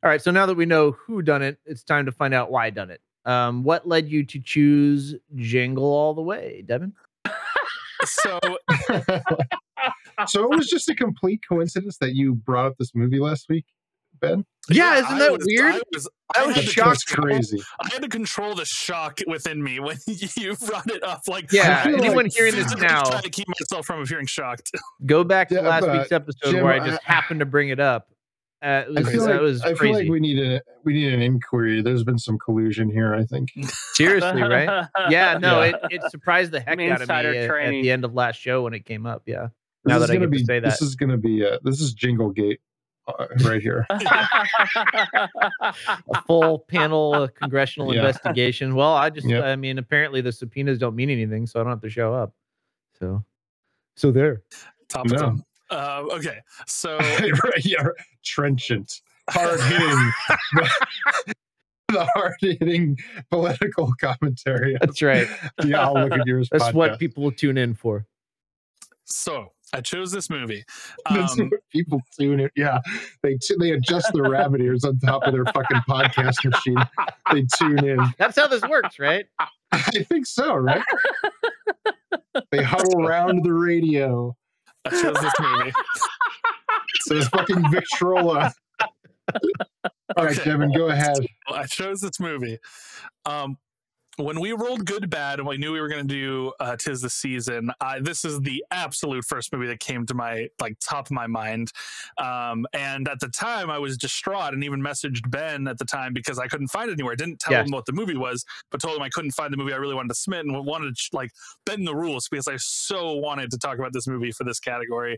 All right, so now that we know who done it, it's time to find out why done it. Um, what led you to choose Jingle All the Way, Devin? So so it was just a complete coincidence that you brought up this movie last week, Ben. Yeah, isn't I that was- weird? I was, I I was shocked. That's crazy. I had to control the shock within me when you brought it up. Like, Yeah, I was anyone hearing this physically now- trying to keep myself from appearing shocked. Go back to Yeah, last but, week's episode Jim, where I I- just happened to bring it up. Uh, it I feel that like was I feel like we need a we need an inquiry. There's been some collusion here. I think. Seriously, right? Yeah, no, Yeah. it, it surprised the heck out of me insider at, at the end of last show when it came up. Yeah. This Now is that I gonna get be to say that, this that. is gonna be uh, this is Jingle Gate right here. a full panel uh, congressional Yeah. investigation. Well, I just, Yep. I mean, apparently the subpoenas don't mean anything, so I don't have to show up. So, so there. Top No. Uh, okay, so right, yeah, trenchant, hard hitting, the hard hitting political commentary. That's right. Yeah, I'll look at yours. That's what podcast. people tune in for. so I chose this movie. That's Um, what people tune in. Yeah, they t- they adjust their rabbit ears on top of their fucking podcast machine. They tune in. That's how this works, right? I think so, right? They huddle around the radio. I chose this movie. Says fucking Victrola. All right, Okay. Devin, go ahead. I chose this movie. Um, when we rolled good bad and we knew we were going to do uh, tis the season I, this is the absolute first movie that came to my like top of my mind. Um, and at the time i was distraught and even messaged ben at the time because i couldn't find it anywhere. Didn't tell Yes. him what the movie was but told him i couldn't find the movie i really wanted to submit and wanted to like bend the rules because i so wanted to talk about this movie for this category.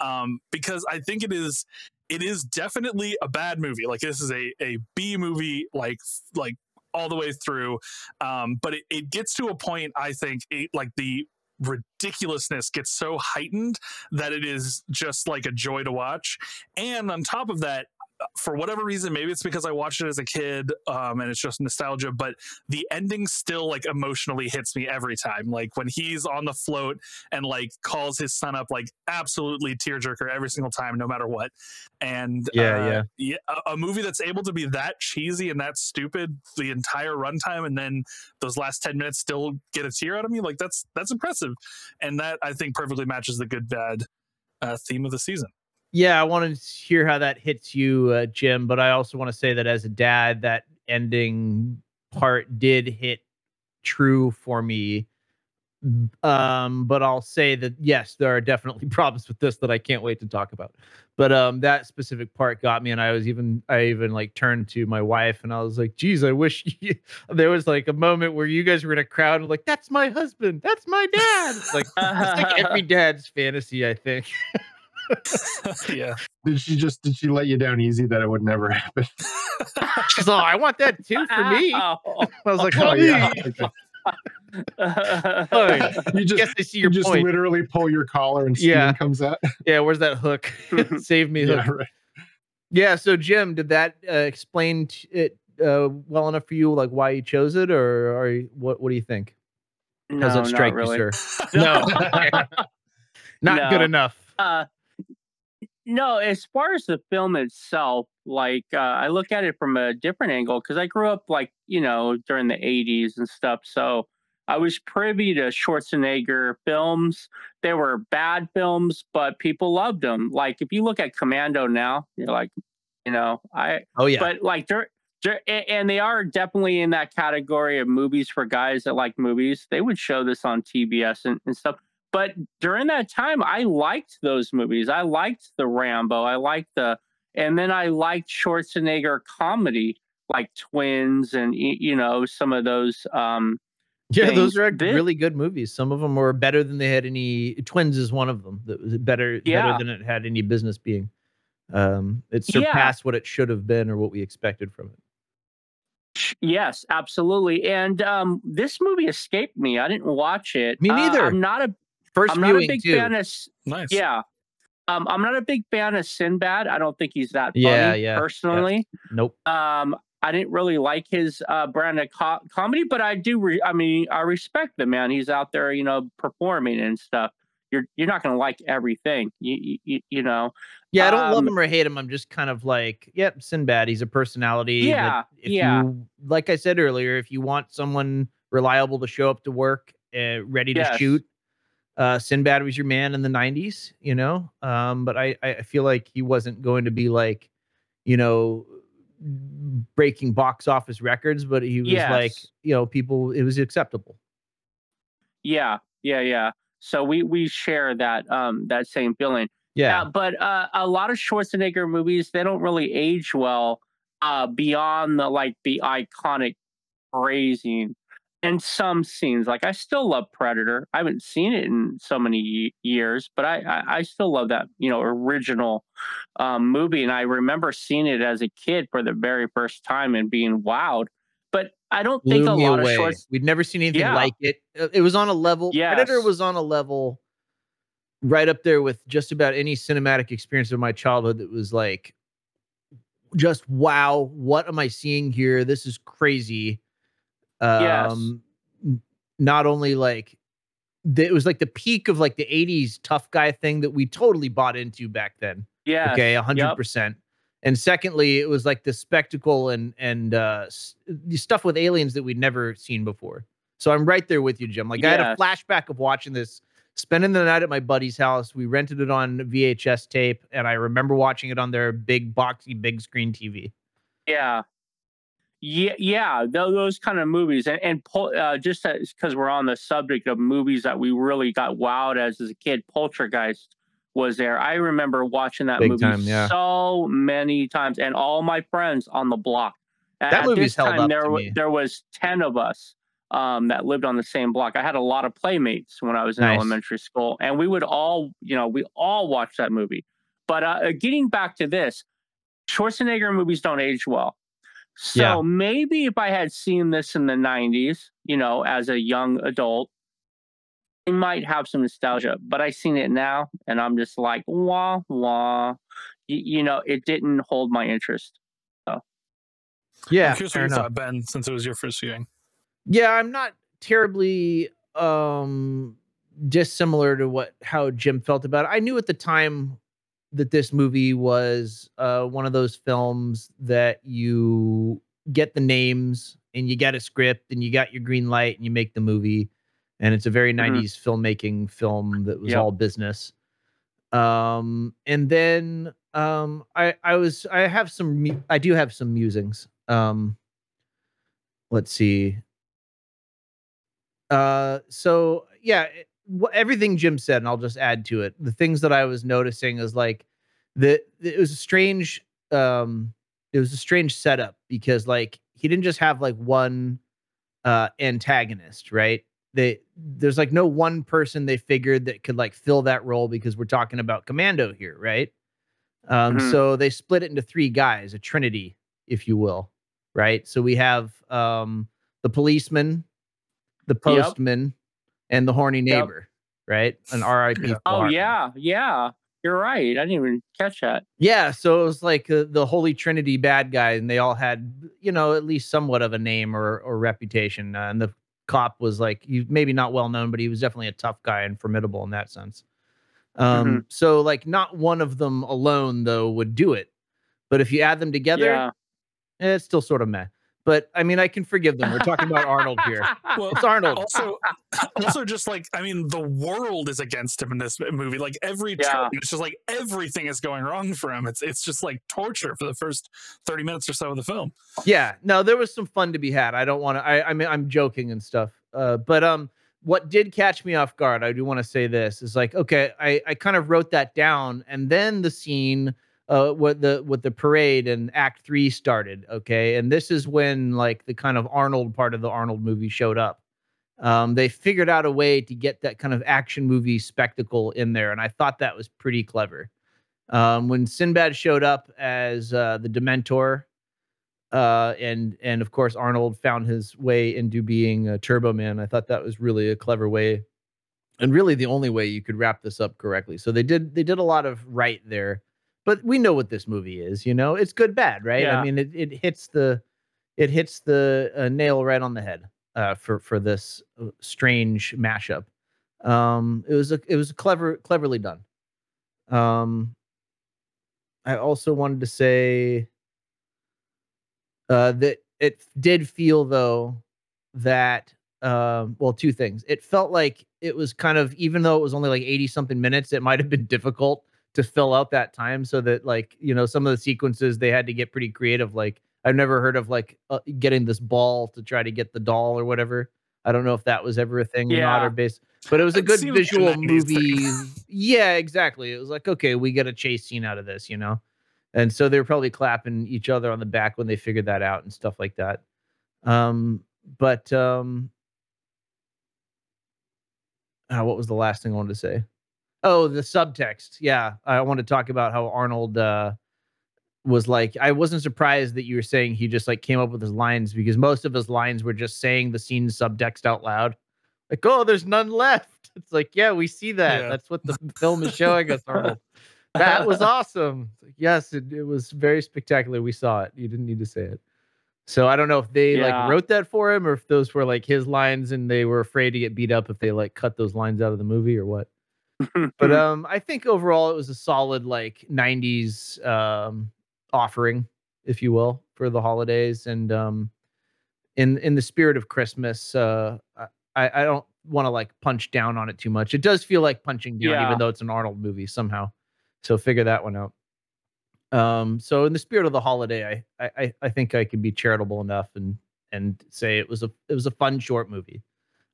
Um, because i think it is it is definitely a bad movie. Like this is a, a b movie like like all the way through. Um, but it, it gets to a point i think it, like the ridiculousness gets so heightened that it is just like a joy to watch. And on top of that for whatever reason maybe it's because i watched it as a kid um, and it's just nostalgia but the ending still like emotionally hits me every time like when he's on the float and like calls his son up like absolutely tearjerker every single time no matter what and Yeah, uh, yeah. yeah, a, a movie that's able to be that cheesy and that stupid the entire runtime, and then those last ten minutes still get a tear out of me, like that's that's impressive, and that I think perfectly matches the good bad uh, theme of the season. Yeah, I want to hear how that hits you, uh, Jim. But I also want to say that as a dad, that ending part did hit true for me. Um, but I'll say that yes, there are definitely problems with this that I can't wait to talk about. But um, that specific part got me, and I was even I even like turned to my wife and I was like, "Geez, I wish you, there was like a moment where you guys were in a crowd and like, that's my husband, that's my dad." It's like it's like every dad's fantasy, I think. yeah, Did she just did she let you down easy that it would never happen? She's like, "I want that too for me." I was like, Oh, "Oh yeah. yeah." Okay. Oh, You just guess I see you your just point. literally pull your collar and steam Yeah. comes out. Yeah, where's that hook? Save me hook. Yeah, right. Yeah. So Jim, did that uh, explain t- it uh, well enough for you, like why you chose it, or are you, what? What do you think? no, How's it strike not really. you, sir? No, Okay. not good enough. Uh, no, as far as the film itself, like uh, I look at it from a different angle because I grew up like you know during the '80s and stuff, so I was privy to Schwarzenegger films. They were bad films, but people loved them. Like if you look at Commando now, you're like, you know, I Oh yeah. but like a- and they are definitely in that category of movies for guys that like movies. They would show this on TBS and, and stuff. But during that time, I liked those movies. I liked the Rambo. I liked the, and then I liked Schwarzenegger comedy like Twins and you know some of those. um Yeah, those things. are Thi- really good movies. Some of them were better than they had any. Twins is one of them that was better, Yeah. better than it had any business being. Um, it Yeah. surpassed what it should have been or what we expected from it. Yes, absolutely. And um, this movie escaped me. I didn't watch it. Me Uh, neither. I'm not a. First I'm not a big too. fan of. Nice. Yeah. Um, I'm not a big fan of Sinbad. I don't think he's that funny Yeah, yeah, yeah. personally. Nope. Um, I didn't really like his uh, brand of co- comedy, but I do. Re- I mean, I respect the man. He's out there, you know, performing and stuff. You're you're not going to like everything, you, you you know. Yeah, I don't love Um, him or hate him. I'm just kind of like, yep, Sinbad. He's a personality. Yeah, If yeah. You, like I said earlier, if you want someone reliable to show up to work, uh, ready to Yes. shoot, uh, Sinbad was your man in the '90s. You know, um, but I I feel like he wasn't going to be like, you know, breaking box office records, but he was like, you know, people. It was acceptable. Yeah, yeah, yeah. So we we share that um that same feeling. Yeah. Uh, but uh, a lot of Schwarzenegger movies they don't really age well uh, beyond the like the iconic phrasing and some scenes. Like I still love Predator. I haven't seen it in so many years, but I, I I still love that you know original um, movie. And I remember seeing it as a kid for the very first time and being wowed. But I don't think a lot away. of shorts. We'd never seen anything Yeah. like it. Uh, It was on a level. Predator was on a level right up there with just about any cinematic experience of my childhood. That was like, just wow, what am I seeing here? This is crazy. Yes. Um, n- not only like it was like the peak of like the '80s tough guy thing that we totally bought into back then. Yeah. Okay, a hundred percent. And secondly, it was like the spectacle and and uh stuff with aliens that we'd never seen before. So I'm right there with you, Jim. Like I had a flashback of watching this, spending the night at my buddy's house. We rented it on VHS tape, and I remember watching it on their big boxy big screen TV. Yeah. Yeah, yeah, tho- those kind of movies, and and pol- uh, just because we're on the subject of movies that we really got wowed as as a kid, Poltergeist was there. I remember watching that Big movie time, yeah. so many times, and all my friends on the block. That At movie's this held time, up there to wa- me. there was ten of us um, that lived on the same block. I had a lot of playmates when I was in Nice. elementary school, and we would all, you know, we all watched that movie. But uh, getting back to this, Schwarzenegger movies don't age well. So Yeah. maybe if I had seen this in the 90s, you know, as a young adult, I might have some nostalgia. But I seen it now and I'm just like, wah, wah. Y- you know, it didn't hold my interest. So. Yeah, I'm curious what you enough. thought, Ben, since it was your first viewing. Yeah, I'm not terribly um dissimilar to what how Jim felt about it. I knew at the time that this movie was uh one of those films that you get the names and you get a script and you got your green light and you make the movie and it's a very Mhm. 90s filmmaking film that was Yep. all business. Um and then um I I was I have some I do have some musings. Um let's see uh, so yeah, everything Jim said, and I'll just add to it. The things that I was noticing is like the it was a strange um it was a strange setup because like he didn't just have like one uh antagonist, right? They there's like no one person they figured that could like fill that role because we're talking about commando here, right? Um Mhm. so they split it into three guys, a trinity, if you will, right? So we have um the policeman, the Yep. And the horny Yep. neighbor, right? An RIP. Oh, yeah. Yeah. You're right. I didn't even catch that. Yeah, so it was like uh, the Holy Trinity bad guy, and they all had, you know, at least somewhat of a name or or reputation. Uh, and the cop was like, he maybe not well known, but he was definitely a tough guy and formidable in that sense. Um, so like not one of them alone though would do it, but if you add them together, Yeah. eh, it's still sort of meh. But I mean, I can forgive them. We're talking about Arnold here. Well, It's Arnold. Also, also, just like I mean, the world is against him in this movie. Like every Yeah. turn, it's just like everything is going wrong for him. It's it's just like torture for the first thirty minutes or so of the film. yeah no there was some fun to be had i don't want to I, I mean i'm joking and stuff uh but um what did catch me off guard i do want to say this is like okay i i kind of wrote that down and then the scene uh with the with the parade and act three started okay and this is when like the kind of arnold part of the arnold movie showed up um they figured out a way to get that kind of action movie spectacle in there and i thought that was pretty clever um when sinbad showed up as uh the dementor uh, and and of course Arnold found his way into being a Turbo Man. I thought that was really a clever way, and really the only way you could wrap this up correctly. So they did they did a lot of right there, but we know what this movie is. You know, it's good bad, right? Yeah. I mean, it it hits the it hits the uh, nail right on the head uh, for for this uh, strange mashup. Um, it was a it was clever cleverly done. Um, I also wanted to say uh, that it did feel though that um, well, two things. It felt like it was kind of even though it was only like eighty something minutes, it might have been difficult to fill out that time so that like you know some of the sequences they had to get pretty creative. Like I've never heard of like uh, getting this ball to try to get the doll or whatever. I don't know if that was ever a thing or not or based, but it was a It good visual movie. yeah, exactly. It was like okay, we get a chase scene out of this, you know. And so they were probably clapping each other on the back when they figured that out and stuff like that. Um, but um, uh, what was the last thing I wanted to say? Oh, the subtext. Yeah, I want to talk about how Arnold uh, was like. I wasn't surprised that you were saying he just like came up with his lines because most of his lines were just saying the scene subtext out loud. Like, oh, there's none left. It's like, yeah, we see that. Yeah. That's what the film is showing us, Arnold. That was awesome. Yes, it, it was very spectacular. We saw it. You didn't need to say it. So I don't know if they Yeah. like wrote that for him or if those were like his lines and they were afraid to get beat up if they like cut those lines out of the movie or what. But um I think overall it was a solid like 90s um offering, if you will, for the holidays and um in in the spirit of Christmas, uh I I don't want to like punch down on it too much. It does feel like punching down Yeah. even though it's an Arnold movie somehow. So figure that one out. Um, so in the spirit of the holiday, I, I I- I think I can be charitable enough and and say it was a it was a fun short movie.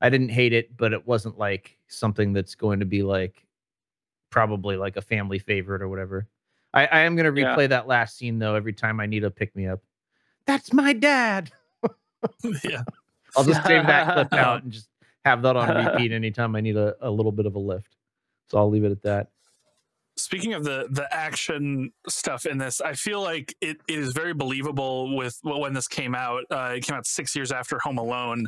I didn't hate it, but it wasn't like something that's going to be like probably like a family favorite or whatever. I, I am gonna Yeah. replay that last scene though every time I need a pick me up. That's my dad. yeah. I'll just save that clip out and just have that on repeat anytime I need a, a little bit of a lift. So I'll leave it at that. Speaking of the the action stuff in this, I feel like it, it is very believable with when this came out. Uh, it came out six years after Home Alone.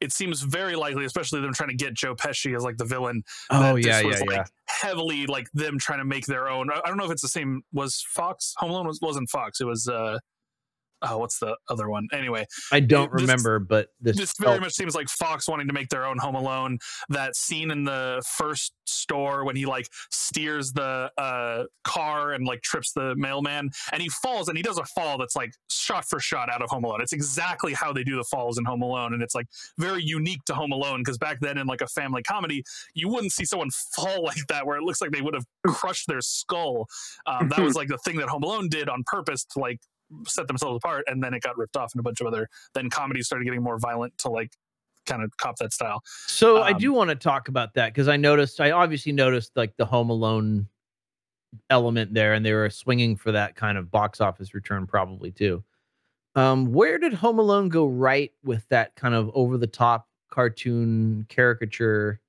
It seems very likely, especially them trying to get Joe Pesci as like the villain. that Oh this yeah, was, yeah, like, yeah. Heavily like them trying to make their own. I I don't know if it's the same. Was Fox Home Alone was, wasn't Fox? It was. uh Oh, what's the other one? Anyway, I don't this- remember, but this, this very felt- much seems like Fox wanting to make their own Home Alone. That scene in the first store when he like steers the uh, car and like trips the mailman, and he falls, and he does a fall that's like shot for shot out of Home Alone. It's exactly how they do the falls in Home Alone, and it's like very unique to Home Alone because back then in like a family comedy, you wouldn't see someone fall like that where it looks like they would have crushed their skull. Um, that was like the thing that Home Alone did on purpose to like set themselves apart and then it got ripped off in a bunch of other then comedies started getting more violent to like kind of cop that style So I Um, do want to talk about that because I noticed, I obviously noticed like the Home Alone element there, and they were swinging for that kind of box office return probably too. Um, where did Home Alone go right with that kind of over the top cartoon caricature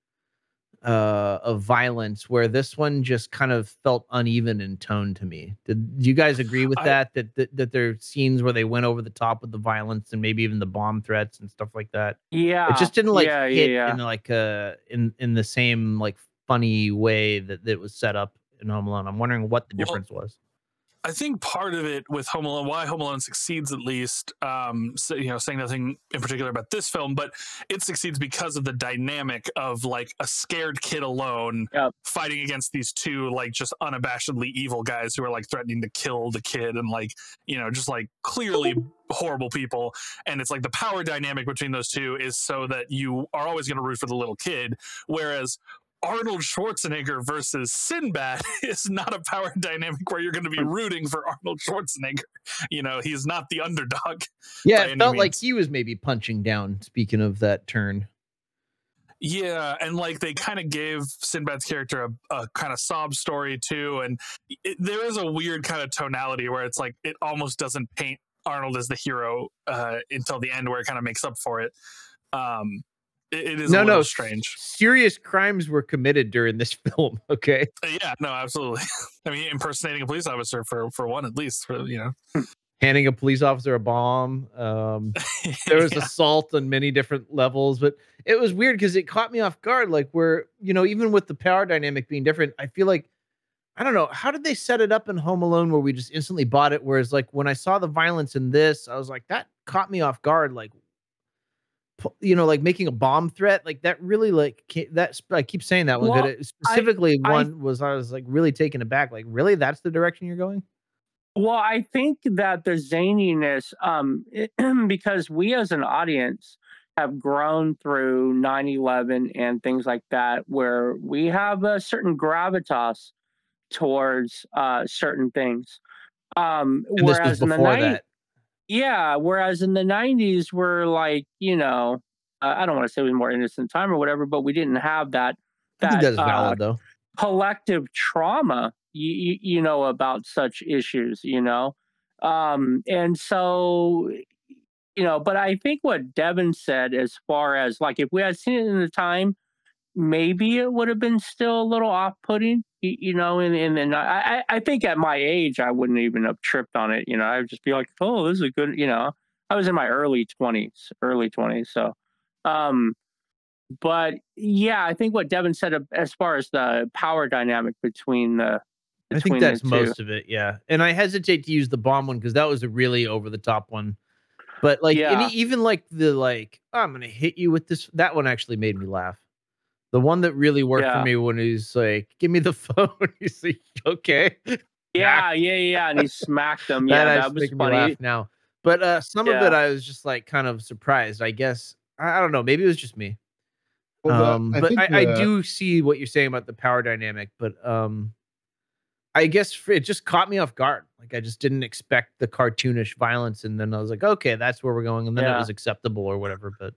uh, of violence, where this one just kind of felt uneven in tone to me? Did do you guys agree with I- that? That that that there are scenes where they went over the top with the violence and maybe even the bomb threats and stuff like that? yeah, it just didn't like yeah, hit yeah, yeah. in like uh in in the same like funny way that that was set up in Home Alone. I'm wondering what the Well, difference was. I think part of it with Home Alone, why Home Alone succeeds at least, um, so, you know, saying nothing in particular about this film, but it succeeds because of the dynamic of like a scared kid alone Yep. fighting against these two like just unabashedly evil guys who are like threatening to kill the kid and like you know just like clearly horrible people. And it's like the power dynamic between those two is so that you are always going to root for the little kid, whereas Arnold Schwarzenegger versus Sinbad is not a power dynamic where you're going to be rooting for Arnold Schwarzenegger. You know, he's not the underdog. Yeah, it felt like he was maybe punching down. Speaking of that turn, Yeah, and like they kind of gave Sinbad's character a, a kind of sob story too, and it, there is a weird kind of tonality where it's like it almost doesn't paint Arnold as the hero uh, until the end, where it kind of makes up for it. Um, it, is no, no, strange. Serious crimes were committed during this film. Okay, Uh, Yeah, no, absolutely. I mean, impersonating a police officer for for one at least, for you know. handing a police officer a bomb. Um, there was Yeah. assault on many different levels, but it was weird because it caught me off guard. Like where you know, even with the power dynamic being different, I feel like I don't know how did they set it up in Home Alone where we just instantly bought it. Whereas like when I saw the violence in this, I was like that caught me off guard. Like you know, like making a bomb threat, like that really like that's I keep saying that one, Well, but it, I- specifically I- one was I was like really taken aback. Like really, that's the direction you're going? Well, I think that the zaniness, um, because we as an audience have grown through 9 11 and things like that, where we have a certain gravitas towards uh, certain things. Um, And whereas in the before that. Yeah, whereas in the 90s, we're like, you know, uh, I don't want to say it was more innocent time or whatever, but we didn't have that. That, that's uh, valid though. collective trauma you, you, you know about such issues you know um and so you know but i think what devin said as far as like if we had seen it in the time maybe it would have been still a little off-putting you, you know and and then I, I I think at my age i wouldn't even have tripped on it you know i'd just be like oh this is a good you know i was in my early 20s early 20s so um but yeah, I think what Devin said as far as the power dynamic between the I think that's most of it, yeah. And I hesitate to use the bomb one because that was a really over the top one. But like any, Yeah. even like the like, "Oh, I'm gonna hit you with this. That one actually made me laugh. The one that really worked Yeah. for me when he's like, "Give me the phone." he's like, "Okay." Yeah, yeah, yeah, and he smacked them. Yeah, that that, was funny. now. But uh some of it I was just like kind of surprised. I guess I, I don't know. Maybe it was just me. Well, um, I but think I, I do see what you're saying about the power dynamic, but um, I guess it just caught me off guard. Like I just didn't expect the cartoonish violence, and then I was like, okay, that's where we're going, and then it was acceptable or whatever. But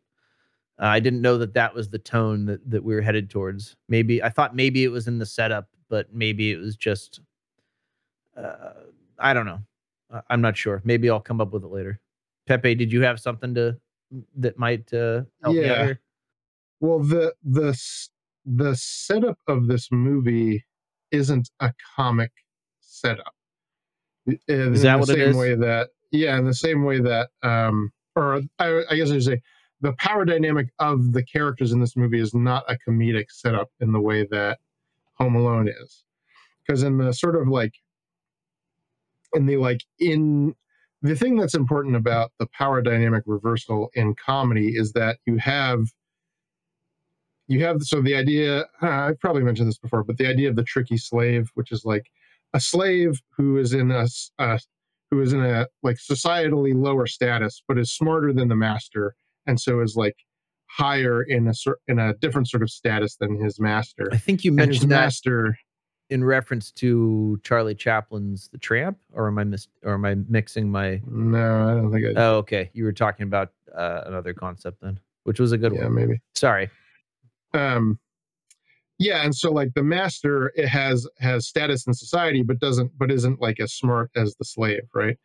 uh, I didn't know that that was the tone that that we were headed towards. Maybe I thought maybe it was in the setup, but maybe it was just. Uh, I don't know. I'm not sure. Maybe I'll come up with it later. Pepe, did you have something to that might uh, help me out Yeah. here? Well, the the the setup of this movie isn't a comic setup. In Is that the what it same is? way that yeah, in the same way that um, or I, I guess I should say the power dynamic of the characters in this movie is not a comedic setup in the way that Home Alone is, because in the sort of like in the like in the thing that's important about the power dynamic reversal in comedy is that you have you have so the idea uh, i've probably mentioned this before but the idea of the tricky slave which is like a slave who is in a, a- who is in a like societally lower status but is smarter than the master and so is like higher in a in a different sort of status than his master I think you mentioned that master in reference to Charlie Chaplin's The Tramp, or am I mis- or am I mixing my? no i don't think I, Oh, okay. You were talking about uh, another concept then, which was a good one. yeah one. maybe Sorry. um yeah and so like the master it has has status in society but doesn't but isn't like as smart as the slave right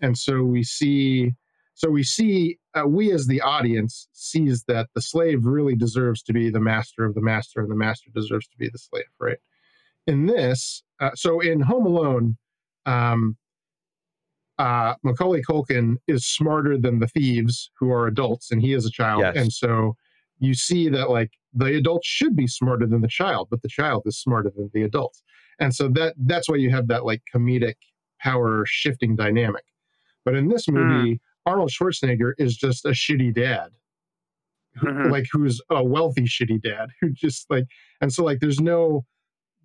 and so we see so we see uh, we as the audience sees that the slave really deserves to be the master of the master and the master deserves to be the slave right in this uh, so in home alone um uh macaulay culkin is smarter than the thieves who are adults and he is a child Yes. and so you see that like the adults should be smarter than the child but the child is smarter than the adults and so that that's why you have that like comedic power shifting dynamic. But in this Hmm. movie, Arnold Schwarzenegger is just a shitty dad. Who, Mhm. like who's a wealthy shitty dad who just like and so like there's no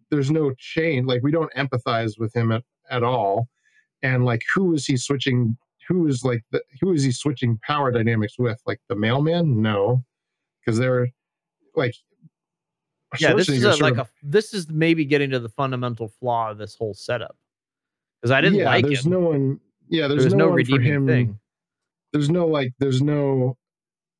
there's no chain like we don't empathize with him at, at all and like who is he switching who is like the who is he switching power dynamics with like the mailman no because they're like Yeah, this is a, like of- a this is maybe getting to the fundamental flaw of this whole setup. Because I didn't yeah, like there's him. no one yeah there's, There was no, no redeeming him thing. There's no like there's no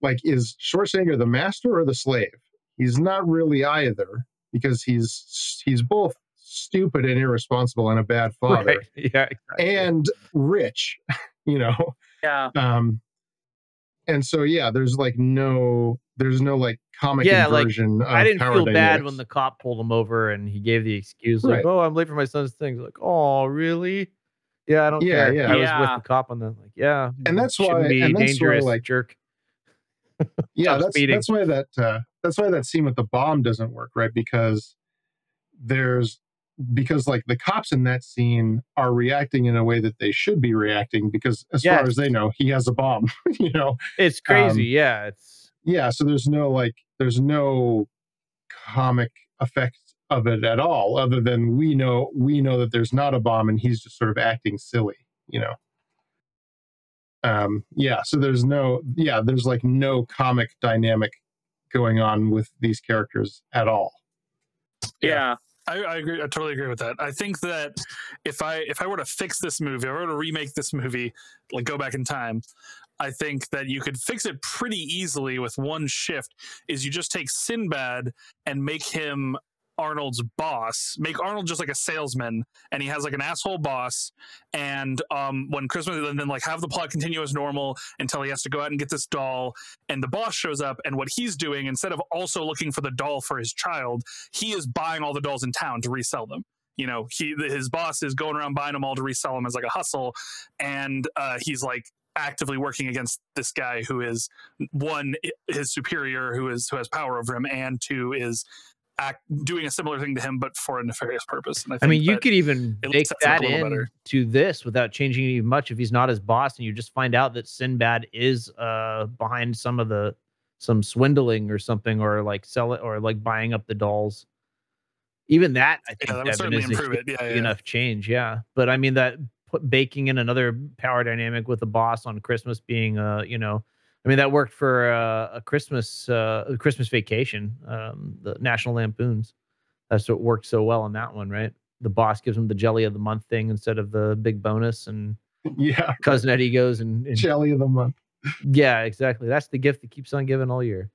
like is Schwarzenegger the master or the slave he's not really either because he's he's both stupid and irresponsible and a bad father Right. Yeah. exactly. and rich you know Yeah. um and so yeah there's like no there's no like comic Yeah, like, inversion of I didn't power feel bad when the cop pulled him over and he gave the excuse like, Right. "Oh, I'm late for my son's things." Like, "Oh, really?" Yeah, I don't Yeah, care. yeah. I was Yeah. with the cop on that. Like, yeah, And that's why- be and that's why, dangerous, like, jerk. yeah that's speeding. that's why that uh, that's why that scene with the bomb doesn't work right because there's because like the cops in that scene are reacting in a way that they should be reacting because as far as they know he has a bomb you know It's crazy. um, yeah, it's yeah so there's no like there's no comic effect of it at all other than we know we know that there's not a bomb and he's just sort of acting silly you know um yeah so there's no yeah there's like no comic dynamic going on with these characters at all Yeah. I, I agree. I totally agree with that. I think that if I if I were to fix this movie, if I were to remake this movie, like go back in time, I think that you could fix it pretty easily with one shift. Is you just take Sinbad and make him Arnold's boss. Make Arnold just like a salesman, and he has like an asshole boss. And um, when Christmas, and then like have the plot continue as normal until he has to go out and get this doll. And the boss shows up, and what he's doing instead of also looking for the doll for his child, he is buying all the dolls in town to resell them. You know, he his boss is going around buying them all to resell them as like a hustle, and uh, he's like actively working against this guy who is one his superior who is who has power over him, and two is act, doing a similar thing to him but for a nefarious purpose. And I, I mean, you could even make sets it up that in better. to this without changing much if he's not his boss, and you just find out that Sinbad is uh behind some of the some swindling or something, or like sell it or like buying up the dolls. Even that, I think, Yeah, that would certainly improve it. Yeah, yeah. enough change. Yeah, but I mean that put, baking in another power dynamic with the boss on Christmas being, uh, you know, I mean that worked for uh, a Christmas uh, a Christmas Vacation, um, the National Lampoons. That's what worked so well on that one, right? The boss gives him the jelly of the month thing instead of the big bonus, and yeah cousin Eddie goes and, and jelly of the month yeah, exactly. That's the gift that keeps on giving all year.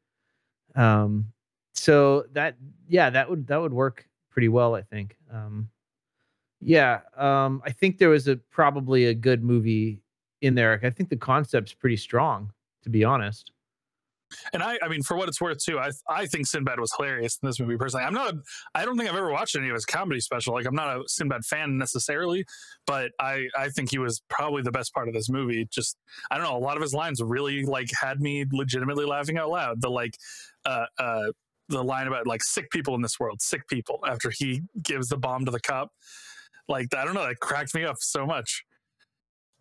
Um, so that yeah, that would that would work pretty well, I think. Um, yeah, um, I think there was a probably a good movie in there. I think the concept's pretty strong, to be honest. And I, I mean, for what it's worth, too, I, I think Sinbad was hilarious in this movie. Personally, I'm not, a, I don't think I've ever watched any of his comedy special. Like, I'm not a Sinbad fan necessarily, but I, I think he was probably the best part of this movie. Just, I don't know, a lot of his lines really like had me legitimately laughing out loud. The like, uh, uh, the line about like sick people in this world, sick people. After he gives the bomb to the cop, like I don't know, that cracked me up so much.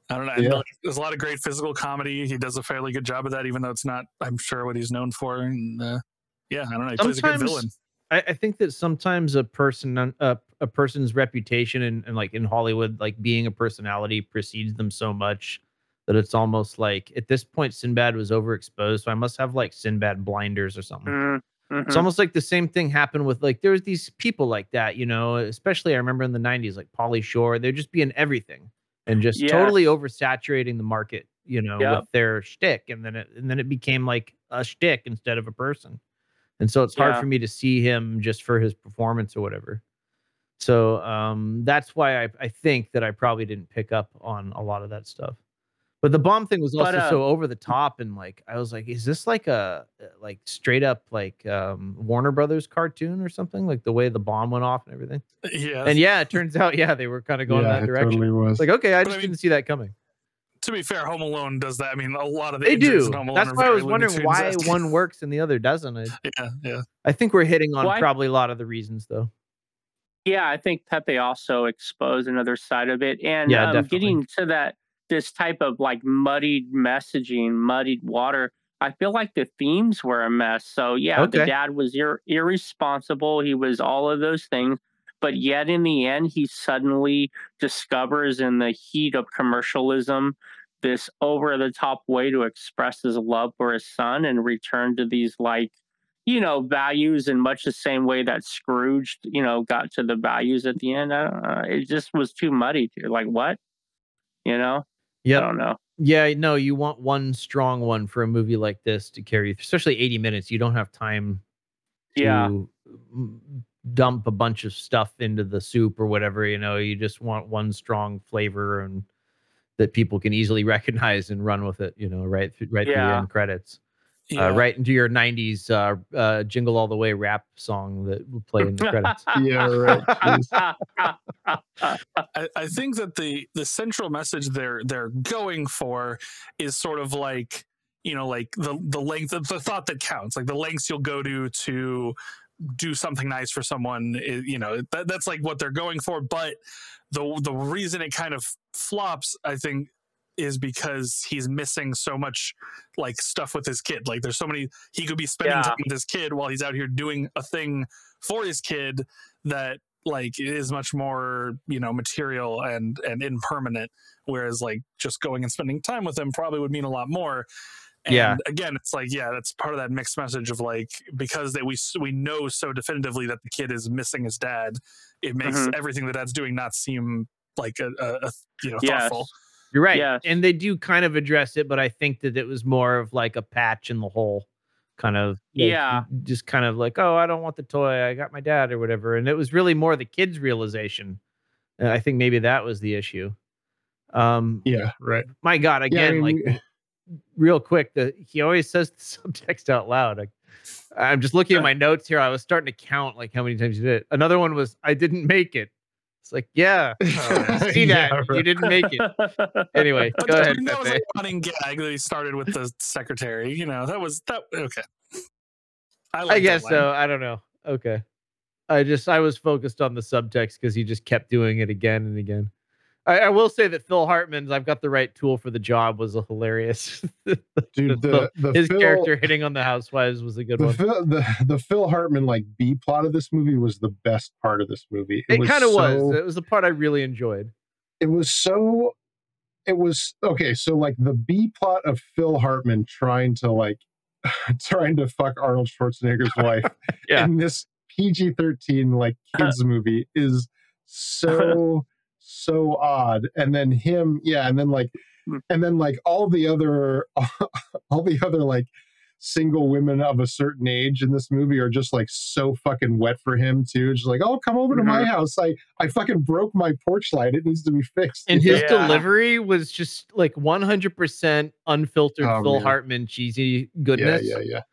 I don't know. Yeah. there's a lot of great physical comedy. He does a fairly good job of that, even though it's not, I'm sure, what he's known for. And uh, yeah, I don't know. He plays a good Sometimes- villain. I, I think that sometimes a person uh, a person's reputation and, and like in Hollywood, like being a personality precedes them so much that it's almost like at this point Sinbad was overexposed. So I must have like Sinbad blinders or something. Mm, mhm. It's almost like the same thing happened with like there's these people like that, you know, especially I remember in the 90s, like Pauly Shore, they'd just be in everything and just Yes. totally oversaturating the market, you know, Yep. with their shtick. And then it and then it became like a shtick instead of a person. And so it's hard Yeah. for me to see him just for his performance or whatever. So um that's why I, I think that I probably didn't pick up on a lot of that stuff. But the bomb thing was also But, uh, so over the top and like I was like, is this like a uh, like straight up like um Warner Brothers cartoon or something? Like the way the bomb went off and everything. Yeah. And yeah, it turns out, yeah, they were kind of going yeah that it direction. totally was like, okay, I But I just mean- didn't see that coming. to be fair, Home Alone does that. I mean, a lot of the They do. in Home Alone That's why I was wondering why one works and the other doesn't. I, Yeah, yeah. I think we're hitting on Well, probably a lot of the reasons though. Yeah, I think Pepe also exposed another side of it, and Yeah, um, getting to that this type of like muddied messaging, muddied water. I feel like the themes were a mess. So yeah, Okay. the dad was ir- irresponsible. He was all of those things, but yet in the end, he suddenly discovers in the heat of commercialism this over the top way to express his love for his son and return to these like you know values in much the same way that Scrooge you know got to the values at the end. I don't, uh, it just was too muddy. To, like what, you know? Yeah. I don't know. Yeah, no, you want one strong one for a movie like this to carry, especially 80 minutes. You don't have time to Yeah. dump a bunch of stuff into the soup or whatever, you know, you just want one strong flavor and that people can easily recognize and run with it, you know, right through right through the Yeah. end credits. Yeah. Uh, right into your 90s uh, uh, jingle all the way rap song that would play in the credits. Yeah, right. I, I think that the the central message they're they're going for is sort of like you know like the the length of the thought that counts like the lengths you'll go to to do something nice for someone you know that, that's like what they're going for but the the reason it kind of flops i think is because he's missing so much like stuff with his kid like there's so many he could be spending Yeah. time with his kid while he's out here doing a thing for his kid that like is much more you know material and and impermanent whereas like just going and spending time with him probably would mean a lot more and Yeah. again it's like yeah that's part of that mixed message of like because that we we know so definitively that the kid is missing his dad it makes Mhm. everything the dad's doing not seem like a, a, a you know Yes. Thoughtful You're right. Yes. And they do kind of address it, but I think that it was more of like a patch in the hole kind of like, Yeah. just kind of like, oh, I don't want the toy. I got my dad or whatever. And it was really more the kid's realization. And I think maybe that was the issue. Um Yeah, right. my God, Yeah, I again, mean, like real quick, the he always says the subtext out loud. I, I'm just looking at my notes here. I was starting to count like how many times you did it. Another one was I didn't make it. It's like, yeah, I oh, see Yeah, that. You didn't make it. Anyway, go I ahead. mean, that was a running gag that he started with the secretary you know that was that okay i, like I guess so. I don't know. Okay. I just I was focused on the subtext because he just kept doing it again and again. I, I will say that Phil Hartman's "I've got the right tool for the job" was a hilarious. Dude, The- the, His Phil, character hitting on the housewives was a good the, one. Phil, the the Phil Hartman like B plot of this movie was the best part of this movie. It kind of was. It was the part I really enjoyed. it was so it was okay so like the b plot of phil hartman trying to like trying to fuck arnold schwarzenegger's wife Yeah. in this pg-13 like kids movie is so so odd and then him yeah and then like Hmm. and then like all the other all the other like single women of a certain age in this movie are just like so fucking wet for him too just like oh come over to my Mhm. house i i fucking broke my porch light it needs to be fixed And you his Yeah. delivery was just like 100% unfiltered Oh, Phil man. Hartman cheesy goodness. yeah yeah Just-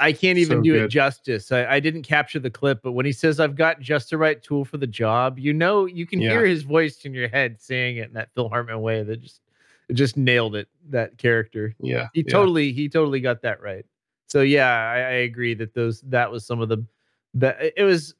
I can't even So do it justice. I, I didn't capture the clip, but when he says, I've got just the right tool for the job, you know, you can Yeah. hear his voice in your head saying it in that Phil Hartman way that just, just nailed it, that character. yeah He yeah. totally, he totally got that right. So yeah, I, I agree that those, that was some of the, be- it was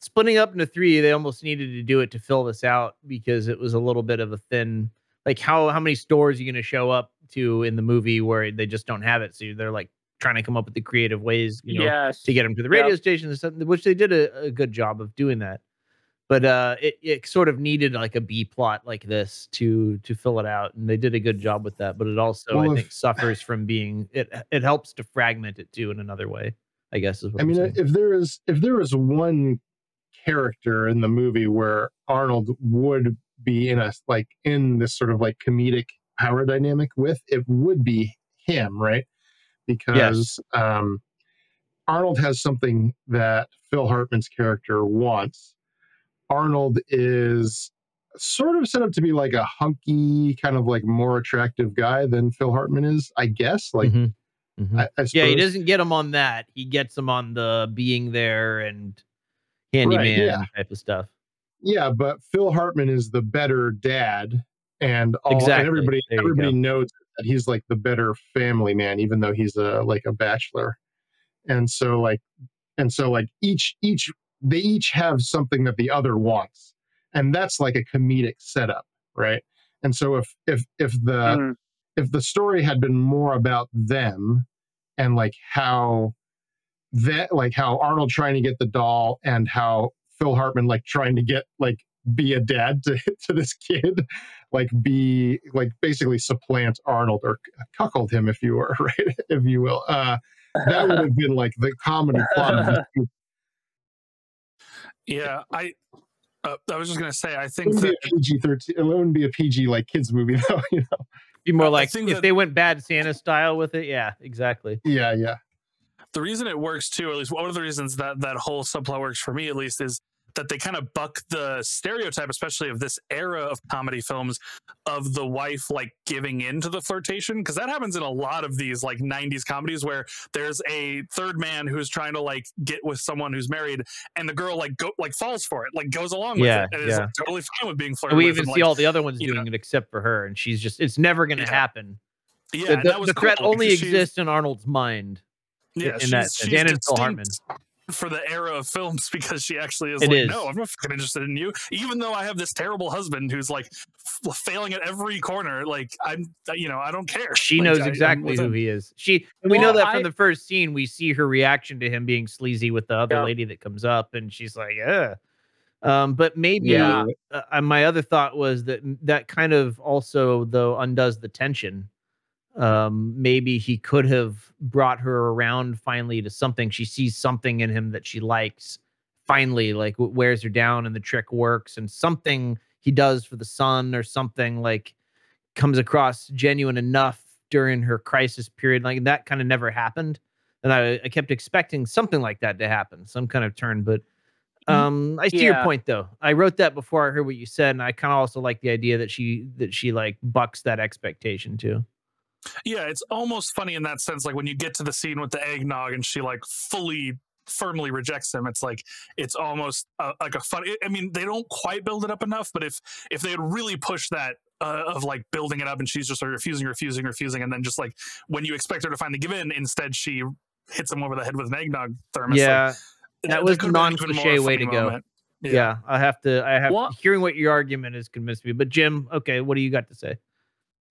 splitting up into three. They almost needed to do it to fill this out because it was a little bit of a thin, like how, how many stores are you going to show up to in the movie where they just don't have it? So they're like trying to come up with the creative ways, you know, yes. to get them to the radio Yep. stations, and something, which they did a, a good job of doing that. But uh, it, it sort of needed like a B plot like this to to fill it out, and they did a good job with that. But it also, Well, I if- think, suffers from being it. It helps to fragment it too in another way. I guess is what I I'm mean, saying. if there is if there is one character in the movie where Arnold would be in a like in this sort of like comedic power dynamic with, it would be him, right? Because um, Arnold has something that Phil Hartman's character wants. Arnold is sort of set up to be like a hunky, kind of like more attractive guy than Phil Hartman is, I guess. Like, Mhm. Mhm. I, I yeah, he doesn't get him on that. He gets him on the being there and handyman yeah. type of stuff. Yeah, but Phil Hartman is the better dad, and all and everybody There everybody knows that he's like the better family man, even though he's a like a bachelor. And so like and so like each each they each have something that the other wants, and that's like a comedic setup, right? And so if if if the Mhm. if the story had been more about them and like how that like how Arnold trying to get the doll and how Phil Hartman like trying to get like be a dad to, to this kid, like be like basically supplant Arnold or cuckold him if you were right, if you will. Uh that would have been like the comedy plot of this. Yeah, I uh, I was just gonna say I think wouldn't that PG thirteen. It wouldn't be a PG like kids movie though. You know. Be more like if that- they went bad Santa style with it. Yeah, exactly. Yeah, yeah. the reason it works too, at least one of the reasons that that whole subplot works for me at least, is that they kind of buck the stereotype, especially of this era of comedy films, of the wife like giving in to the flirtation, because that happens in a lot of these like '90s comedies where there's a third man who's trying to like get with someone who's married, and the girl like go like falls for it, like goes along with it, and is yeah. like, totally fine with being flirted And we even see like, all the other ones doing know. it except for her, and she's just it's never going to Yeah. happen. yeah, the the, that was the threat cool only exists in Arnold's mind. Yeah, in that she's, sense, she's and Phil Hartman. Distinct for the era of films because she actually is It like, is. no, I'm not fucking interested in you. Even though I have this terrible husband who's like f- failing at every corner, like I'm, you know, I don't care. She Like, knows I- I'm exactly who he is. She and we know that from I- the first scene. We see her reaction to him being sleazy with the other Yeah. lady that comes up, and she's like, "Yeah." Um, but maybe Yeah. uh, uh, my other thought was that that kind of also though undoes the tension. Um, maybe he could have brought her around finally to something. She sees something in him that she likes. Finally, like wears her down, and the trick works, and something he does for the son or something like comes across genuine enough during her crisis period. Like that kind of never happened. And I, I kept expecting something like that to happen, some kind of turn. But um I see your point though. I wrote that before I heard what you said, and I kind of also like the idea that she that she like bucks that expectation too. Yeah, it's almost funny in that sense. Like when you get to the scene with the eggnog and she like fully firmly rejects him it's like it's almost uh, like a fun i mean they don't quite build it up enough but if if they had really pushed that uh, of like building it up and she's just like refusing refusing refusing and then just like when you expect her to finally give in instead she hits him over the head with an eggnog thermos like, yeah, that was the could've been an even more non-cliche way to go. moment. Yeah. I have to. I have Well- hearing what your argument is convinced me. But Jim, okay, what do you got to say?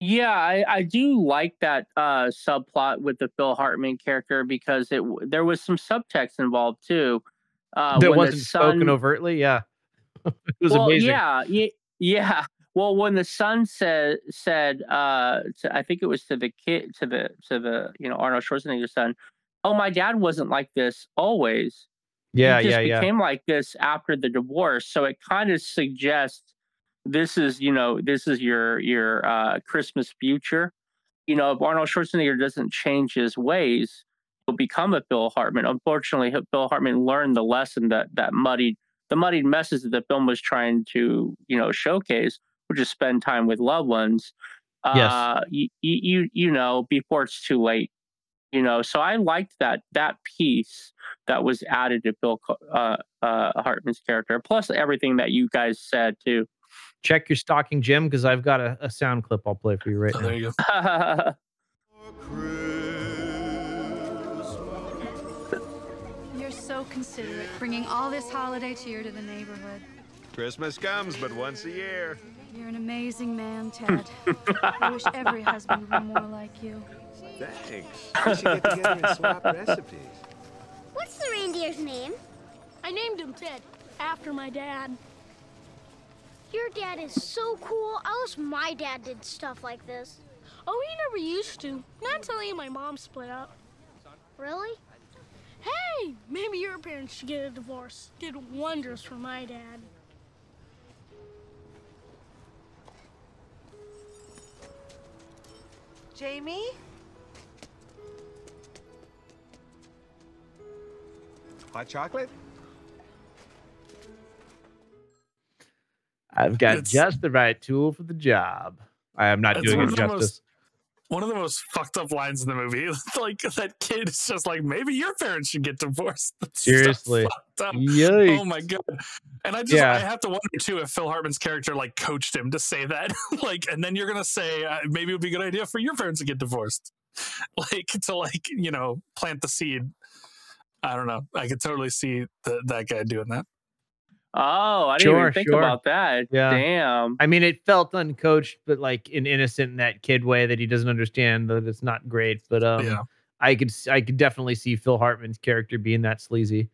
Yeah, I, I do like that uh, subplot with the Phil Hartman character because it there was some subtext involved too. Uh, that wasn't spoken overtly. Yeah, it was well, amazing. Yeah, yeah, yeah. Well, when the son said said, uh, to, I think it was to the kid, to the to the you know Arnold Schwarzenegger's son. Oh, my dad wasn't like this always. yeah, he just yeah, yeah. became like this after the divorce. So it kind of suggests this is you know this is your your uh, Christmas future. You know, if Arnold Schwarzenegger doesn't change his ways, he'll become a Phil Hartman. Unfortunately, Phil Hartman learned the lesson that that muddied the muddied message that the film was trying to you know showcase, which is spend time with loved ones. Yes. Uh, you, you you know before it's too late. You know, so I liked that that piece that was added to Bill uh, uh, Hartman's character, plus everything that you guys said too. Check your stocking, Jim, because I've got a, a sound clip I'll play for you right Oh, now. there you go You're so considerate, bringing all this holiday cheer to the neighborhood. Christmas comes but once a year. You're an amazing man, Ted. I wish every husband were more like you. Thanks. We should get together and swap recipes. What's the reindeer's name? I named him Ted, after my dad. Your dad is so cool. I wish my dad did stuff like this. Oh, he never used to. Not until he and my mom split up. Really? Hey, maybe your parents should get a divorce. Did wonders for my dad. Jamie? Hot chocolate? I've got It's- just the right tool for the job. I am not doing it justice. most- one of the most fucked up lines in the movie. like that kid is just like, maybe your parents should get divorced. That's Seriously. fucked up. Yikes. Oh my god. And I just Yeah. I have to wonder too if Phil Hartman's character like coached him to say that. like, and then you're gonna say uh, maybe it would be a good idea for your parents to get divorced. Like to like you know plant the seed. I don't know. I could totally see the, that guy doing that. Oh, I didn't Sure, even think sure. about that. Yeah. Damn. I mean, it felt uncoached, but like an innocent in that kid way that he doesn't understand that it's not great. But um, Yeah. I could s- I could definitely see Phil Hartman's character being that sleazy,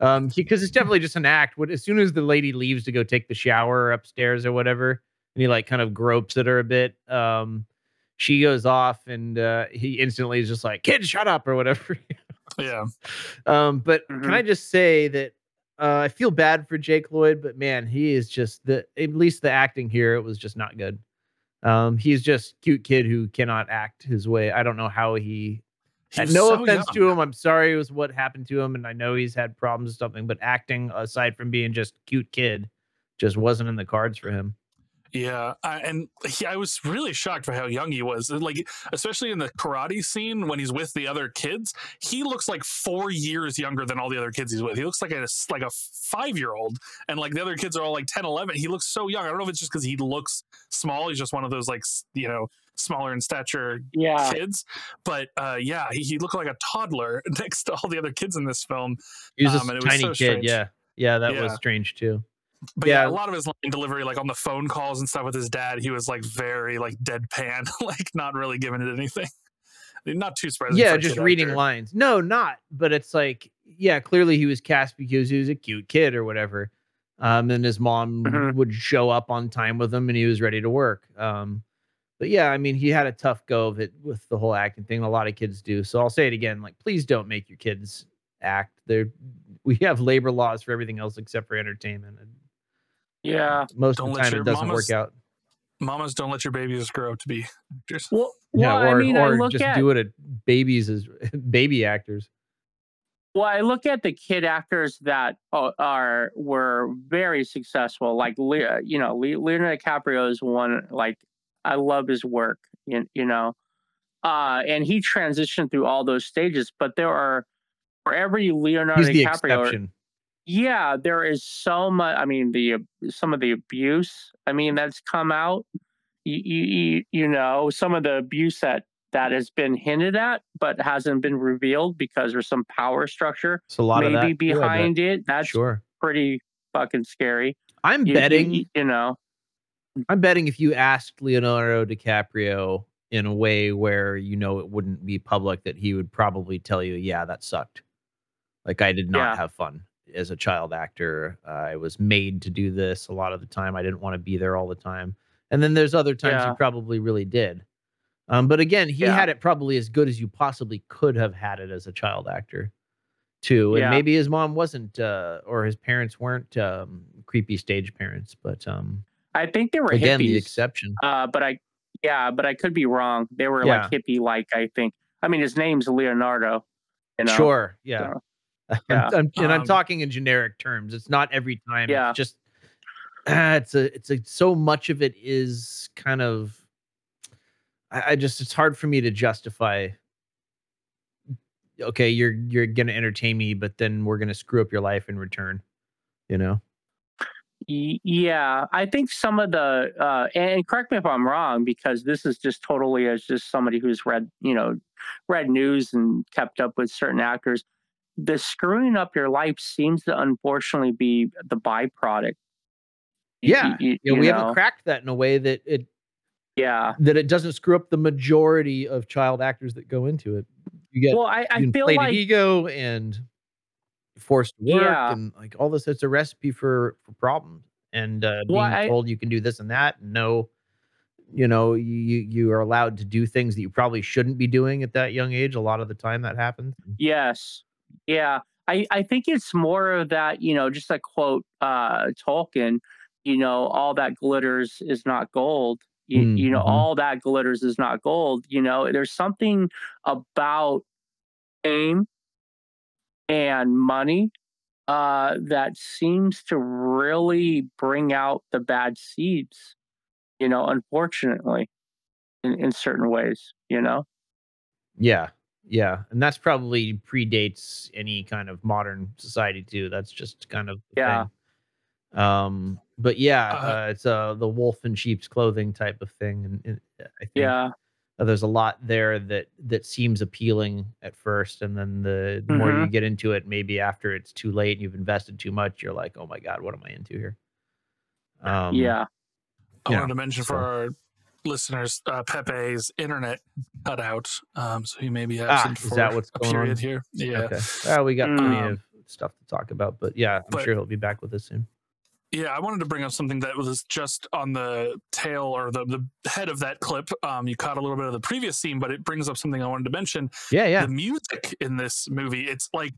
um, because it's definitely just an act. What as soon as the lady leaves to go take the shower upstairs or whatever, and he like kind of gropes at her a bit, um, she goes off and uh, he instantly is just like, "Kid, shut up" or whatever. Yeah. Um, but Mhm. can I just say that uh, I feel bad for Jake Lloyd, but man, he is just the at least the acting here it was just not good. Um, he's just cute kid who cannot act his way. I don't know how he. No so offense young. to him, I'm sorry it was what happened to him, and I know he's had problems or something. But acting, aside from being just cute kid, just wasn't in the cards for him. Yeah, I, and he, I was really shocked by how young he was. Like, especially in the karate scene when he's with the other kids, he looks like four years younger than all the other kids he's with. He looks like a like a five year old, and like the other kids are all like 10, 11. He looks so young. I don't know if it's just because he looks small. He's just one of those like you know smaller in stature Yeah. kids. But uh, yeah, he, he looked like a toddler next to all the other kids in this film. He was Um, a it was tiny so kid. strange. Yeah, yeah, that was strange too. But yeah. Yeah. a lot of his line delivery, like on the phone calls and stuff with his dad, he was like very like deadpan, like not really giving it anything. Not too surprising. yeah, just reading actor. lines. No, not. But it's like, yeah, clearly he was cast because he was a cute kid or whatever. Um, and his mom Mhm. would show up on time with him, and he was ready to work. Um, but yeah, I mean, he had a tough go of it with the whole acting thing. A lot of kids do. So I'll say it again: like, please don't make your kids act. They're we have labor laws for everything else except for entertainment. And Yeah. most Don't of the time, it doesn't mamas- work out. Mamas don't let your babies grow up to be actors. Well, Yeah, well, or I mean, or I look just at do it at babies as baby actors. well, I look at the kid actors that uh, are were very successful. Like Le- you know, Le- Leonardo DiCaprio is one. Like I love his work. You, you know, uh, and he transitioned through all those stages. But there are for every Leonardo He's the DiCaprio. Yeah there is so much i mean the some of the abuse i mean that's come out you, you, you, know some of the abuse that that has been hinted at but hasn't been revealed because there's some power structure It's a lot of maybe that I bet. behind it that's Sure. pretty fucking scary I'm you- betting. you, you know I'm betting if you asked Leonardo DiCaprio in a way where you know it wouldn't be public, that he would probably tell you, "Yeah, that sucked. Like I did not Yeah. have fun as a child actor. I was made to do this a lot of the time. I didn't want to be there all the time." And then there's other times Yeah. he probably really did. Um, but again, he Yeah. had it probably as good as you possibly could have had it as a child actor, too. And Yeah. maybe his mom wasn't, uh, or his parents weren't um, creepy stage parents, but um, i think they were again, hippies the exception. uh but i yeah but i could be wrong they were like hippie like i think i mean his name's leonardo you know Sure. Yeah. so, yeah. I'm- and I'm Um, talking in generic terms. It's not every time. Yeah. It's just ah, it's a it's a so much of it is kind of I, I just it's hard for me to justify okay, you're you're gonna entertain me, but then we're gonna screw up your life in return. You know? Yeah, I think some of the uh, and correct me if I'm wrong because this is just totally as just somebody who's read you know read news and kept up with certain actors. The screwing up your life seems to unfortunately be the byproduct. Yeah. y- y- Yeah, you we know? haven't cracked that in a way that it Yeah. that it doesn't screw up the majority of child actors that go into it. You get Well, I, I you feel like ego and forced work Yeah. and like all this. It's a recipe for for problems and uh, being Well, I- told you can do this and that. And no, you know, you you are allowed to do things that you probably shouldn't be doing at that young age. A lot of the time that happens. Yes. Yeah. I, I think it's more of that, you know, just a quote uh Tolkien, you know, all that glitters is not gold. You, Mm, you know, mhm. all that glitters is not gold. You know, there's something about fame and money uh that seems to really bring out the bad seeds, you know, unfortunately, in, in certain ways, you know. Yeah, yeah, and that's probably predates any kind of modern society too. That's just kind of the Yeah. thing. Um, but yeah, Uh, uh, it's uh the wolf in sheep's clothing type of thing, and, and I think Yeah. Uh, there's a lot there that that seems appealing at first, and then the, the more you Mhm. get into it, maybe after it's too late and you've invested too much, you're like, oh my god, what am I into here? Um, yeah. I you wanted to mention for our listeners, uh, Pepe's internet cut out, um, so he may be Ah, absent is for that what's going period on? here. Yeah. Okay. Well, we got plenty Um, of stuff to talk about, but yeah, I'm but- sure he'll be back with us soon. Yeah, I wanted to bring up something that was just on the tail or the, the head of that clip. Um, you caught a little bit of the previous scene, but it brings up something I wanted to mention. Yeah, yeah. The music in this movie, it's like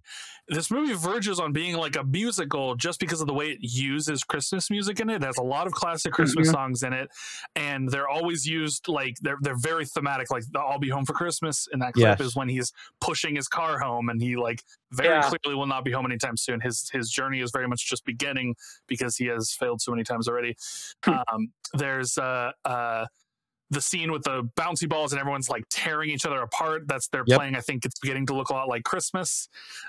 this movie verges on being like a musical just because of the way it uses Christmas music in it. It has a lot of classic Christmas Mhm. songs in it, and they're always used like they're they're very thematic. Like the "I'll Be Home for Christmas" in that clip Yes. is when he's pushing his car home, and he like very Yeah. clearly will not be home anytime soon. His his journey is very much just beginning because he has failed so many times already. um, there's uh, uh, the scene with the bouncy balls and everyone's like tearing each other apart. That's they're Yep. playing. I think it's beginning to look a lot like Christmas.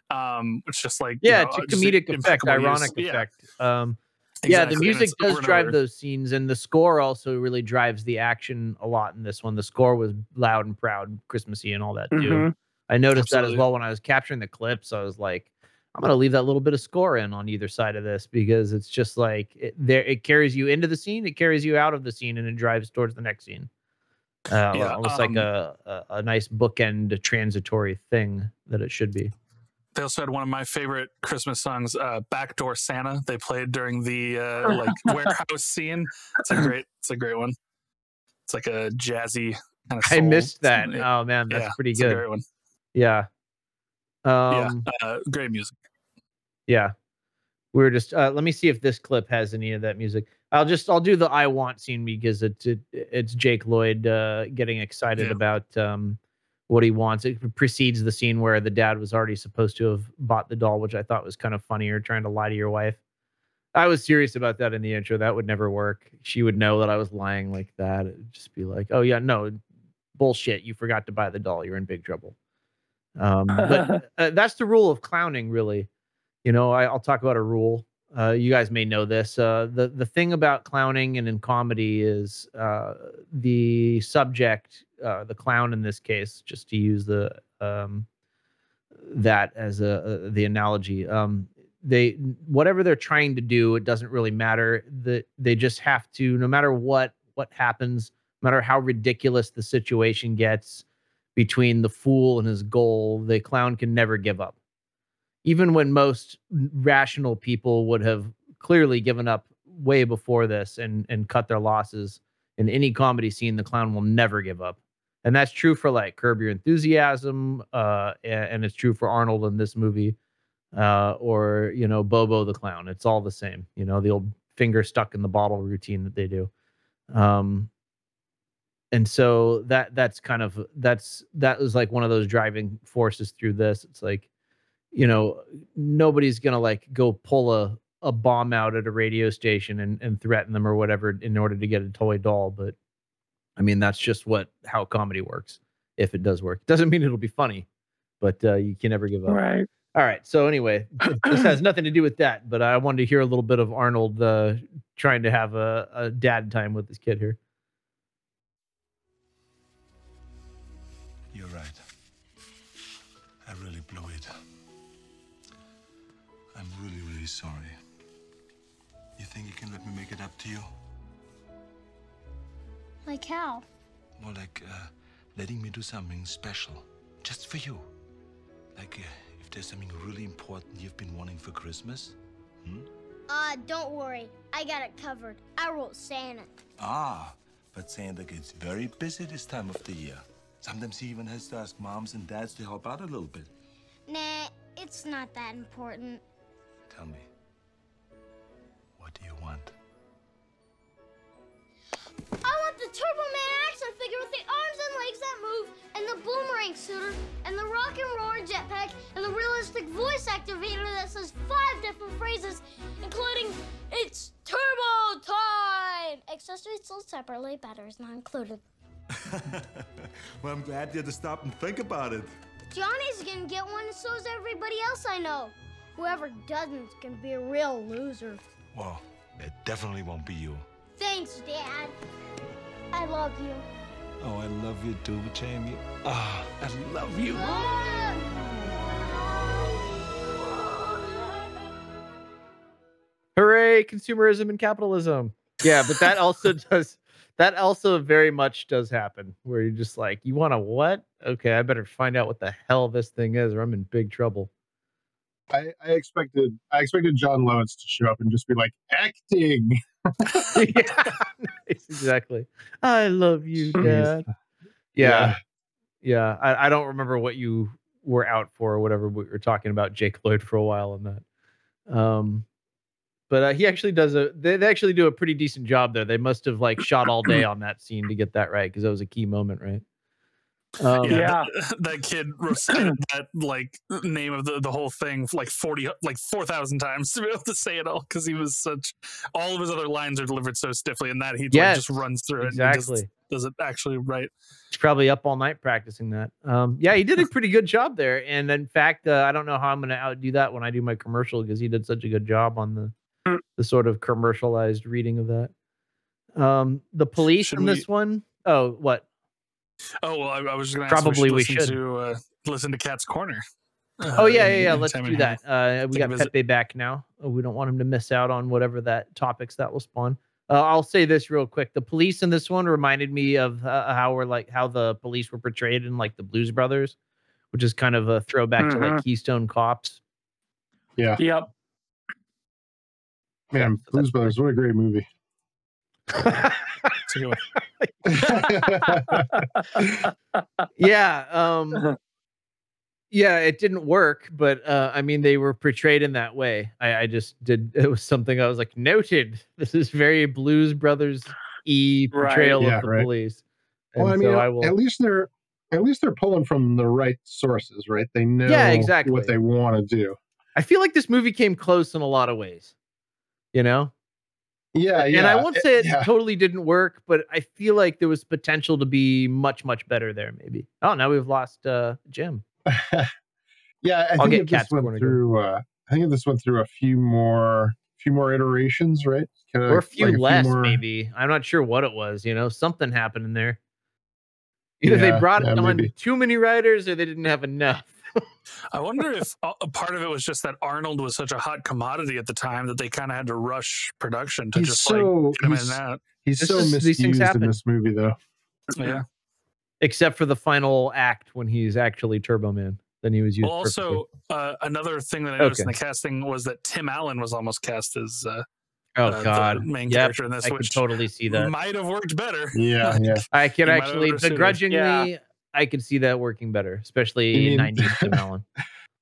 Um, it's just like you Yeah, know, it's a comedic effect, impeccable use. ironic Yeah, effect. Um, yeah, the music does drive those scenes, and the score also really drives the action a lot in this one. The score was loud and proud, Christmassy, and all that too. Mhm. I noticed that as well when I was capturing the clips. I was like, I'm gonna leave that little bit of score in on either side of this because it's just like it, there. It carries you into the scene, it carries you out of the scene, and it drives towards the next scene. Uh, Yeah, almost um, like a, a a nice bookend transitory thing that it should be. They also had one of my favorite Christmas songs, uh, "Backdoor Santa." They played during the uh, like warehouse scene. It's a great, it's a great one. It's like a jazzy kind of. I missed that. Oh man, that's Yeah, pretty it's a good. great one. Yeah. Um, yeah, uh, great music. Yeah. We were just uh, let me see if this clip has any of that music. I'll just I'll do the I want scene because it's it, it's Jake Lloyd uh, getting excited Yeah. about um, what he wants. It precedes the scene where the dad was already supposed to have bought the doll, which I thought was kind of funnier, trying to lie to your wife. I was serious about that in the intro. That would never work. She would know that I was lying like that. It'd just be like, "Oh yeah, no, bullshit. You forgot to buy the doll. You're in big trouble." Um, but uh, that's the rule of clowning, really. You know, I, I'll talk about a rule. Uh, you guys may know this. Uh, the the thing about clowning and in comedy is uh, the subject, uh, the clown in this case, just to use the um, that as a, a the analogy. Um, they whatever they're trying to do, it doesn't really matter. That they just have to, no matter what what happens, no matter how ridiculous the situation gets between the fool and his goal, the clown can never give up even when most rational people would have clearly given up way before this and and cut their losses in any comedy scene the clown will never give up. And that's true for like curb your enthusiasm uh and, it's true for arnold in this movie uh or you know bobo the clown. It's all the same you know the old finger stuck in the bottle routine that they do. Um and so that that's kind of that's that was like one of those driving forces through this. It's like you know, nobody's gonna like go pull a a bomb out at a radio station and, and threaten them or whatever in order to get a toy doll. But I mean, that's just what how comedy works. If it does work, It doesn't mean it'll be funny, but uh, you can never give up. Right. All right. So anyway, this has nothing to do with that, but I wanted to hear a little bit of Arnold uh, trying to have a, a dad time with his kid here. You're right. Really, sorry. You think you can let me make it up to you? Like how? More like uh, letting me do something special, just for you. Like uh, if there's something really important you've been wanting for Christmas. Hmm? Uh, don't worry. I got it covered. I wrote Santa. Ah, but Santa gets very busy this time of the year. Sometimes he even has to ask moms and dads to help out a little bit. Nah, it's not that important. Tell me, what do you want? I want the Turbo Man action figure with the arms and legs that move, and the boomerang shooter, and the rock and roller jetpack, and the realistic voice activator that says five different phrases, including "It's Turbo Time." Accessories sold separately, batteries not included. well, I'm glad you had to stop and think about it. Johnny's gonna get one, and so is everybody else I know. Whoever doesn't can be a real loser. Well, it definitely won't be you. Thanks, Dad. I love you. Oh, I love you too, Jamie. Ah, I love you. Hooray, consumerism and capitalism. Yeah, but that also does that also very much does happen where you're just like, you want to what? Okay, I better find out what the hell this thing is or I'm in big trouble. I, I expected I expected Jon Lovitz to show up and just be like acting. yeah, nice, exactly. I love you. Dad. Yeah. Yeah. I, I don't remember what you were out for or whatever. We were talking about Jake Lloyd for a while on that. Um, but uh, he actually does a. They, they actually do a pretty decent job there. They must have like shot all day on that scene to get that right because that was a key moment, right? Um, yeah, That, that kid recited that like name of the, the whole thing like forty like four thousand times to be able to say it all because he was such all of his other lines are delivered so stiffly, and that he like, just runs through it. exactly. does, does it actually right? He's probably up all night practicing that. Um, yeah, he did a pretty good job there. And in fact, uh, I don't know how I'm going to outdo that when I do my commercial because he did such a good job on the the sort of commercialized reading of that. Um, the police Should in this we- one, oh, what? Oh well, I, I was just gonna Probably if we we should, listen should. to uh, listen to Cat's Corner. Oh uh, yeah, yeah, yeah. Let's do that. Uh, we got visit. Pepe back now. Uh, We don't want him to miss out on whatever that topics that will spawn. Uh, I'll say this real quick: the police in this one reminded me of uh, how we're like how the police were portrayed in like the Blues Brothers, which is kind of a throwback to like Mhm. Keystone Cops. Yeah. Yep. Man, Blues Brothers, what a great movie. It's a yeah um yeah it didn't work but uh i mean they were portrayed in that way i i just did it was something i was like noted this is very blues brothers e Right. portrayal Yeah, of the right. police Well, I mean, so I will, at least they're at least they're pulling from the right sources, right? They know yeah, exactly. what they want to do. i feel like this movie came close in a lot of ways you know Yeah, yeah. and i won't say it yeah. totally didn't work but i feel like there was potential to be much much better there maybe oh now we've lost uh jim Yeah, I I'll think this went through. Uh, I think this went through a few more, few more iterations, right? Kinda or a few like less more- maybe i'm not sure what it was you know something happened in there either they brought yeah, on maybe. too many writers or they didn't have enough I wonder if a a part of it was just that Arnold was such a hot commodity at the time that they kind of had to rush production to He's just so like get him in he's, and out. he's This so is- these things misused in this movie, though. Yeah. except for the final act when he's actually turbo man then he was used Well, also uh, another thing that I noticed in the casting was that Tim Allen was almost cast as uh, oh uh, the god main Yep, character in this, i could which totally see that might have worked better. Yeah, yeah. i could You might have actually begrudgingly Yeah. I could see that working better especially You mean- 90s tim allen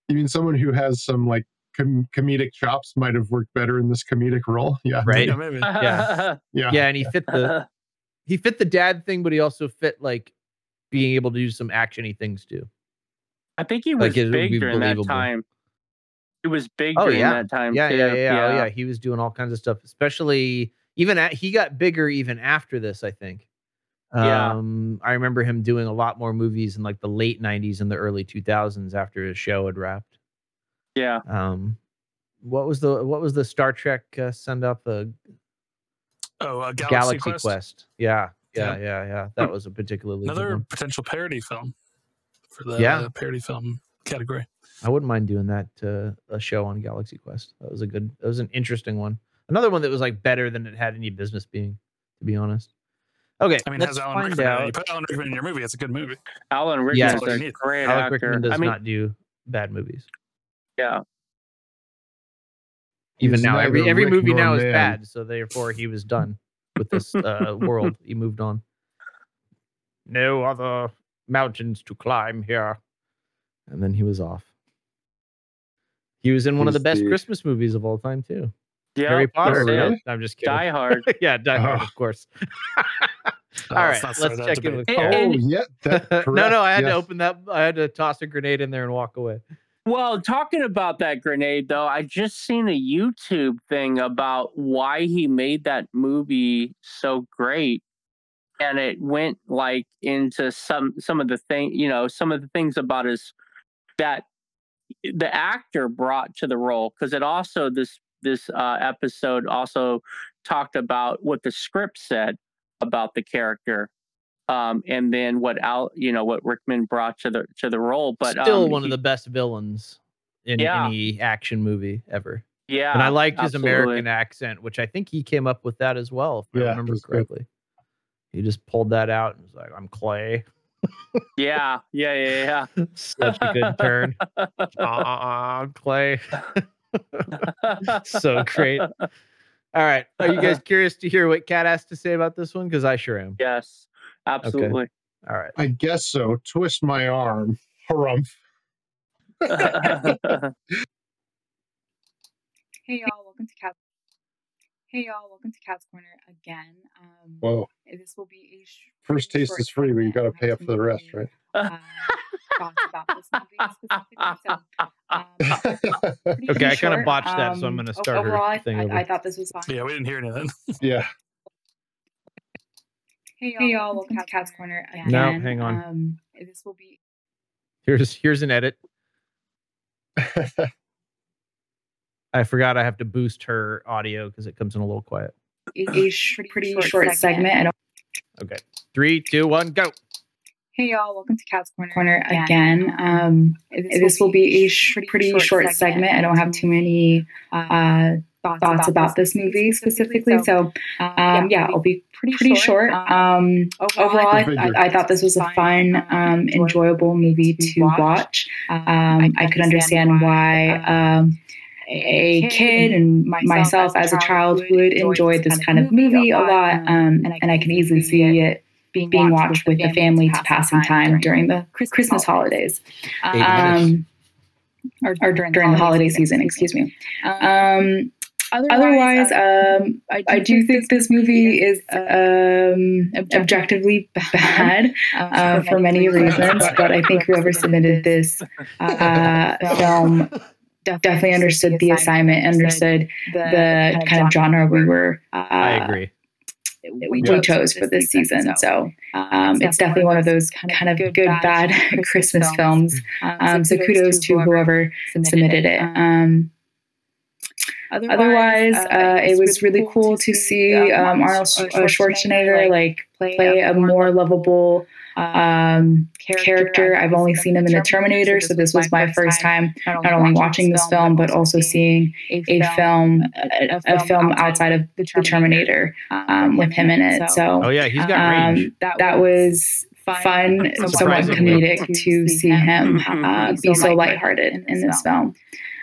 You mean someone who has some like com- comedic chops might have worked better in this comedic role? Yeah, right Yeah, maybe. yeah yeah, yeah and he fit the he fit the dad thing but he also fit like being able to do some actiony things too I think he was Like, big be during that time. He was big Oh during yeah, that time yeah, too. yeah, yeah, yeah. Oh yeah, he was doing all kinds of stuff. Especially even at, he got bigger even after this. I think. Yeah. Um, I remember him doing a lot more movies in like the late '90s and the early 2000s after his show had wrapped. Yeah. Um, what was the what was the Star Trek uh, send up the Oh, uh, Galaxy, Galaxy, Quest. Quest? Yeah, yeah, Yeah. yeah, yeah. That was a particularly good Another one. potential parody film for the Yeah. uh, parody film category. I wouldn't mind doing that uh, a show on Galaxy Quest. That was a good. That was an interesting one. Another one that was like better than it had any business being, to be honest. Okay, I mean, let's has Alan find Rickman in out. You put Alan Rickman in your movie, it's a good movie. Alan Yes. Rickman's Yes. a great Alec actor. Rickman does I mean, not do bad movies. yeah. Even He's now, every every Rick movie nor now is bad. So therefore, he was done with this uh, world. He moved on. No other mountains to climb here, and then he was off. He was in one of the best the- Christmas movies of all time too. Yeah. Harry Potter. Oh, really? I'm just kidding. Die Hard. yeah, Die Hard, Oh. of course. Oh, All let's right, let's that check in debate. with And- Cole. Oh, yeah. That, no, no, I had to open that. I had to toss a grenade in there and walk away. Well, talking about that grenade though, I just seen a YouTube thing about why he made that movie so great. And it went like into some some of the thing, you know, some of the things about his that the actor brought to the role because it also this this uh, episode also talked about what the script said about the character um, and then what Al, you know, what Rickman brought to the to the role. But Still um, one he- of the best villains in Yeah. any action movie ever. Yeah, and I liked his absolutely. American accent, which I think he came up with that as well, if Yeah, I remember was good. correctly. He just pulled that out and was like, "I'm Clay." Yeah, yeah, yeah, yeah. Such a good turn. Ah, Clay. so great. All right, are you guys curious to hear what Kat has to say about this one? Because I sure am. Yes, absolutely. All right. I guess so. Twist my arm. Harumph. Hey y'all, welcome to Cat. Hey y'all, welcome to Cat's Corner again. Um, Whoa. This will be a sh- First taste is free, but you got to pay up for the rest, right? uh, thoughts about this movie specifically. So, um, pretty Okay, I kind of botched that, so I'm Um, going to start overall, her I, thing I, over. I thought this was fun. Yeah, we didn't hear anything. yeah. Hey y'all, welcome to Cat's Corner again. No, hang on. Um, this will be Here's here's an edit. I forgot I have to boost her audio because it comes in a little quiet. a, a sh- pretty short, segment. And Okay, three, two, one, go. Hey y'all, welcome to Cat's Corner, Corner again. Um, this will be a sh- pretty short segment. I don't have too many uh, thoughts about this movie specifically. So, um, yeah, I'll be pretty short. Um, overall, I, I, I thought this was a fun, um, enjoyable movie to watch. Um, I could understand why. Um, a kid and myself as a child would enjoy this kind of movie a lot, um, and I can easily see it being watched with the family to pass passing time during the Christmas holidays, um, or, or during, the holiday season. Excuse me. Um, otherwise, um, I, do think this movie is um, objectively bad uh, for many reasons, but I think whoever submitted this uh, film definitely understood the assignment, understood the kind of genre we were. Uh, I agree. We, we chose for this season. So um, it's definitely one of those kind of good, bad Christmas films. Um, so kudos to whoever submitted it. Um, Otherwise, uh, it was really cool to see um, Arnold Sch- uh, Schwarzenegger like play a more lovable um, character. I've only seen him in the Terminator, so this was my first time not only watching this film but also seeing a film, a, a film outside of the Terminator um, with him in it. So, Oh yeah, he's got um, range. that was fun, somewhat Surprisingly. comedic to see him uh, be so lighthearted in this film.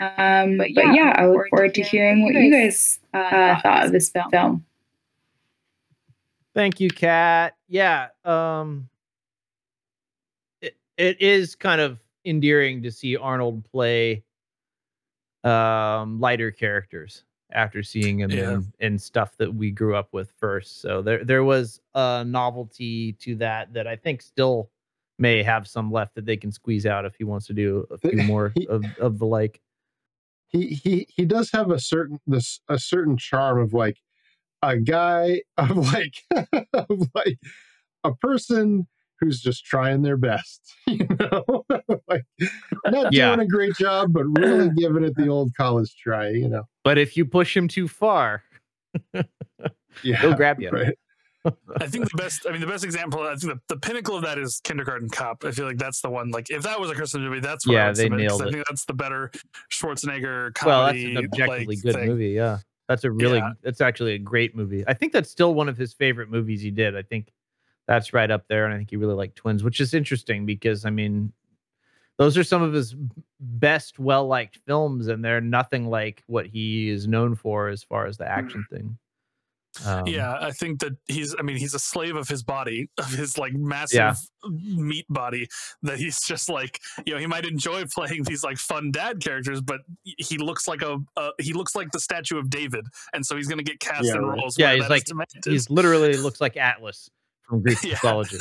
Um, but yeah, I look forward to hearing what you guys uh, thought of this film. Thank you, Kat. Yeah, um, it, it is kind of endearing to see Arnold play um, lighter characters after seeing him Yeah. in, in stuff that we grew up with first. So there there was a novelty to that that I think still may have some left that they can squeeze out if he wants to do a few more of, of the like. he he he does have a certain this a certain charm of like a guy of like of like a person who's just trying their best you know like not Yeah. doing a great job but really giving it the old college try you know But if you push him too far, yeah he'll grab you. right I think the best. I mean, the best example. I think the, the pinnacle of that is Kindergarten Cop. I feel like that's the one. Like, if that was a Christmas movie, that's what I Yeah, would they submit, 'cause nailed I think that's the better Schwarzenegger comedy. Well, that's an objectively like, good thing. movie. Yeah, that's a really Yeah. that's actually a great movie. I think that's still one of his favorite movies he did. I think that's right up there, and I think he really liked Twins, which is interesting because I mean, those are some of his best, well liked films, and they're nothing like what he is known for as far as the action thing. Um, yeah, I think that he's. I mean, he's a slave of his body, of his like massive Yeah. meat body. That he's just like, you know, he might enjoy playing these like fun dad characters, but he looks like a, a he looks like the statue of David, and so he's going to get cast Yeah, in roles. Yeah, where he's that is like demanded. he's literally looks like Atlas from Greek Yeah. mythology.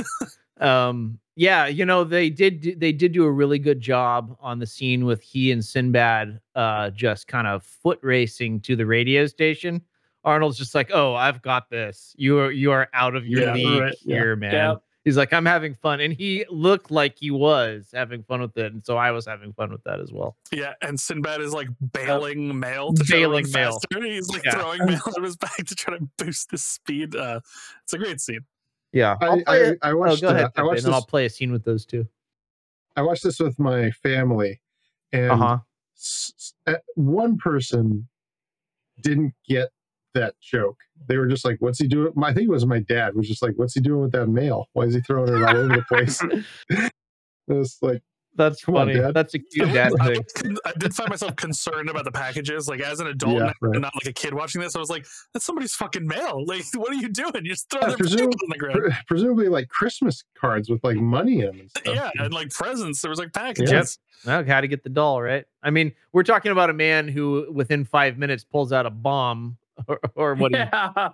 um, yeah, you know they did they did do a really good job on the scene with he and Sinbad uh, just kind of foot racing to the radio station. Arnold's just like, "Oh, I've got this. You are you are out of your Yeah, league right, yeah. here, man." Yep. He's like, "I'm having fun," and he looked like he was having fun with it, and so I was having fun with that as well. Yeah, and Sinbad is like bailing mail to Bailing mail. faster. He's like Yeah. throwing mail to his back to try to boost his speed. Uh, it's a great scene. Yeah, I- I'll I- it. Oh, watched, go ahead, uh, I watched and then I'll play a scene with those two. I watched this with my family, and Uh-huh. s- s- uh, one person didn't get that joke. They were just like, "What's he doing?" I think it was my dad was just like, "What's he doing with that mail? Why is he throwing it all over the place?" it's like, That's Come on, funny. That's a cute dad I, thing. I did find myself concerned about the packages. Like as an adult, Yeah, not, right. not like a kid watching this, I was like, "That's somebody's fucking mail. Like, what are you doing? You're just throwing Yeah, their presume- papers on the ground." pre- presumably like Christmas cards with like money in them. And stuff. yeah, and like presents. There was like packages. Yep. Well, how to get the doll, right? I mean, we're talking about a man who, within five minutes, pulls out a bomb or, or what he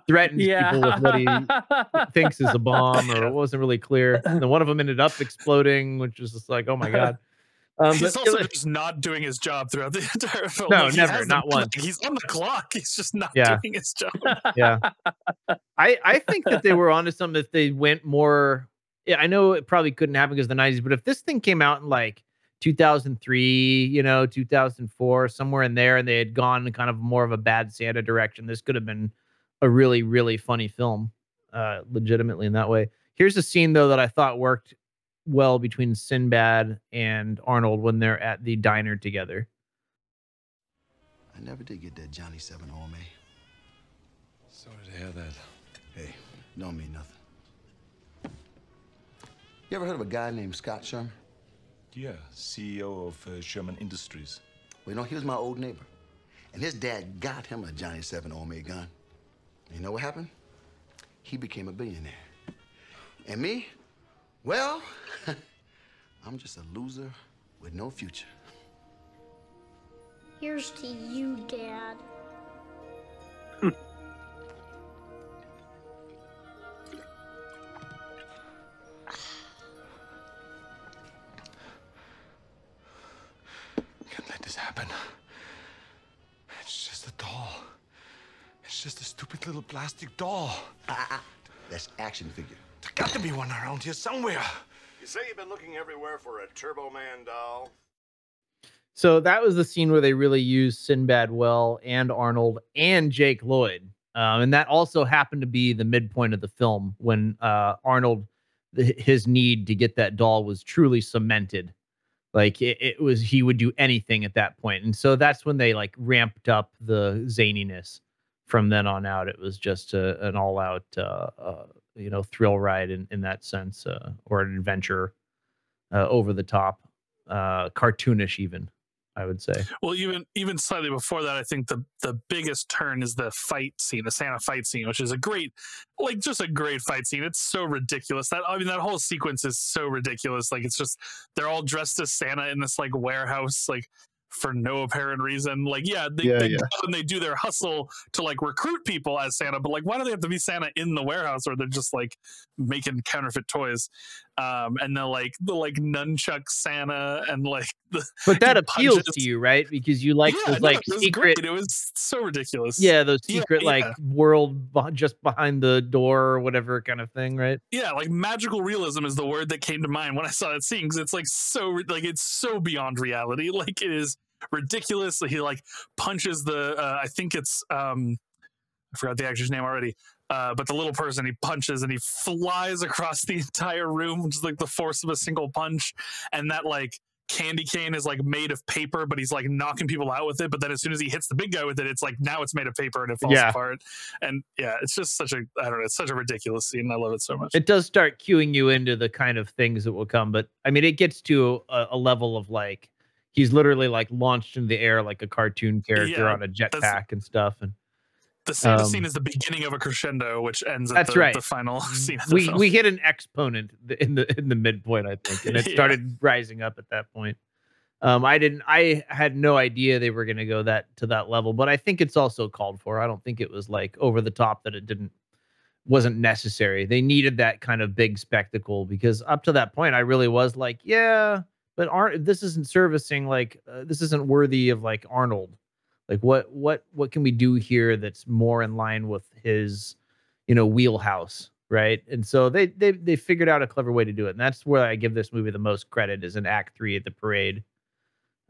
threatens Yeah. people with what he thinks is a bomb, or it wasn't really clear. And then one of them ended up exploding, which was just like, oh my god. Um, He's also just not doing his job throughout the entire film. No, Like, never, not once. He's on the clock. He's just not Yeah. doing his job. yeah. I I think that they were onto something if they went more. Yeah, I know it probably couldn't happen because of the '90s, but if this thing came out in like 2003, you know, 2004, somewhere in there, and they had gone in kind of more of a bad Santa direction, this could have been a really, really funny film, uh, legitimately in that way. Here's a scene though that I thought worked well between Sinbad and Arnold when they're at the diner together. I never did get that Johnny Seven on me. Sorry to hear that. Hey, don't mean nothing. You ever heard of a guy named Scott Sherman? Yeah, CEO of uh, Sherman Industries. Well, you know, he was my old neighbor. And his dad got him a Johnny Seven Ome gun. You know what happened? He became a billionaire. And me? Well, I'm just a loser with no future. Here's to you, Dad. Stupid little plastic doll. That's action figure. There's got to be one around here somewhere. You say you've been looking everywhere for a Turbo Man doll? So that was the scene where they really used Sinbad well and Arnold and Jake Lloyd. Um, and that also happened to be the midpoint of the film when uh, Arnold, his need to get that doll was truly cemented. Like it, it was, he would do anything at that point. And so that's when they like ramped up the zaniness. From then on out, it was just a, an all out, uh, uh, you know, thrill ride in, in that sense, uh, or an adventure over the top, cartoonish even. I would say. Well, even even slightly before that, I think the the biggest turn is the fight scene, the Santa fight scene, which is a great, like just a great fight scene. It's so ridiculous that I mean that whole sequence is so ridiculous. Like it's just they're all dressed as Santa in this like warehouse, like for no apparent reason. Like yeah, they, Yeah, they yeah. and they do their hustle to like recruit people as Santa, but like why do they have to be Santa in the warehouse or they're just like making counterfeit toys? Um, and the like the like nunchuck Santa and like the But that appeals punches- to you, right? Because you like yeah, those no, like it secret, great. It was so ridiculous. yeah, those Yeah, secret like world just behind the door or whatever kind of thing, right? yeah, like magical realism is the word that came to mind when I saw that scene because it's like so like it's so beyond reality. Like it is ridiculous. He like punches the uh, I think it's um I forgot the actor's name already. Uh, but the little person he punches and he flies across the entire room, just like the force of a single punch. And that like candy cane is like made of paper, but he's like knocking people out with it. But then as soon as he hits the big guy with it, it's like now it's made of paper and it falls Yeah. apart. And yeah, it's just such a I don't know, it's such a ridiculous scene. I love it so much. It does start cueing you into the kind of things that will come, but I mean, it gets to a, a level of like he's literally like launched in the air like a cartoon character Yeah, on a jetpack and stuff. And The Santa Um, scene is the beginning of a crescendo, which ends at That's the, right. the final scene. Of the we film. we hit an exponent in the in the midpoint, I think, and it Yeah. started rising up at that point. Um, I didn't. I had no idea they were going to go that to that level, but I think it's also called for. I don't think it was like over the top that it didn't wasn't necessary. They needed that kind of big spectacle because up to that point, I really was like, yeah, but aren't this isn't servicing like uh, this isn't worthy of like Arnold. Like what what what can we do here that's more in line with his you know wheelhouse right and so they they they figured out a clever way to do it and that's where i give this movie the most credit is in act three at the parade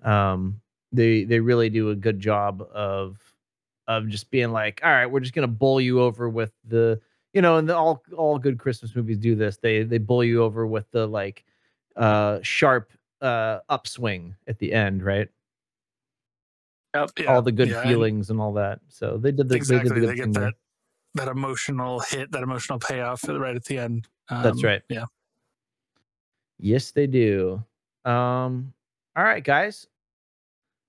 um they they really do a good job of of just being like all right we're just gonna bowl you over with the you know, and the, all all good Christmas movies do this. They they bowl you over with the like uh sharp uh upswing at the end, right? Yep. all the good yeah, feelings and all that. So they did the exactly. They, did the They, get thing there. that that emotional hit, that emotional payoff right at the end. That's Um, right. Yeah. Yes, they do. Um, all right, guys.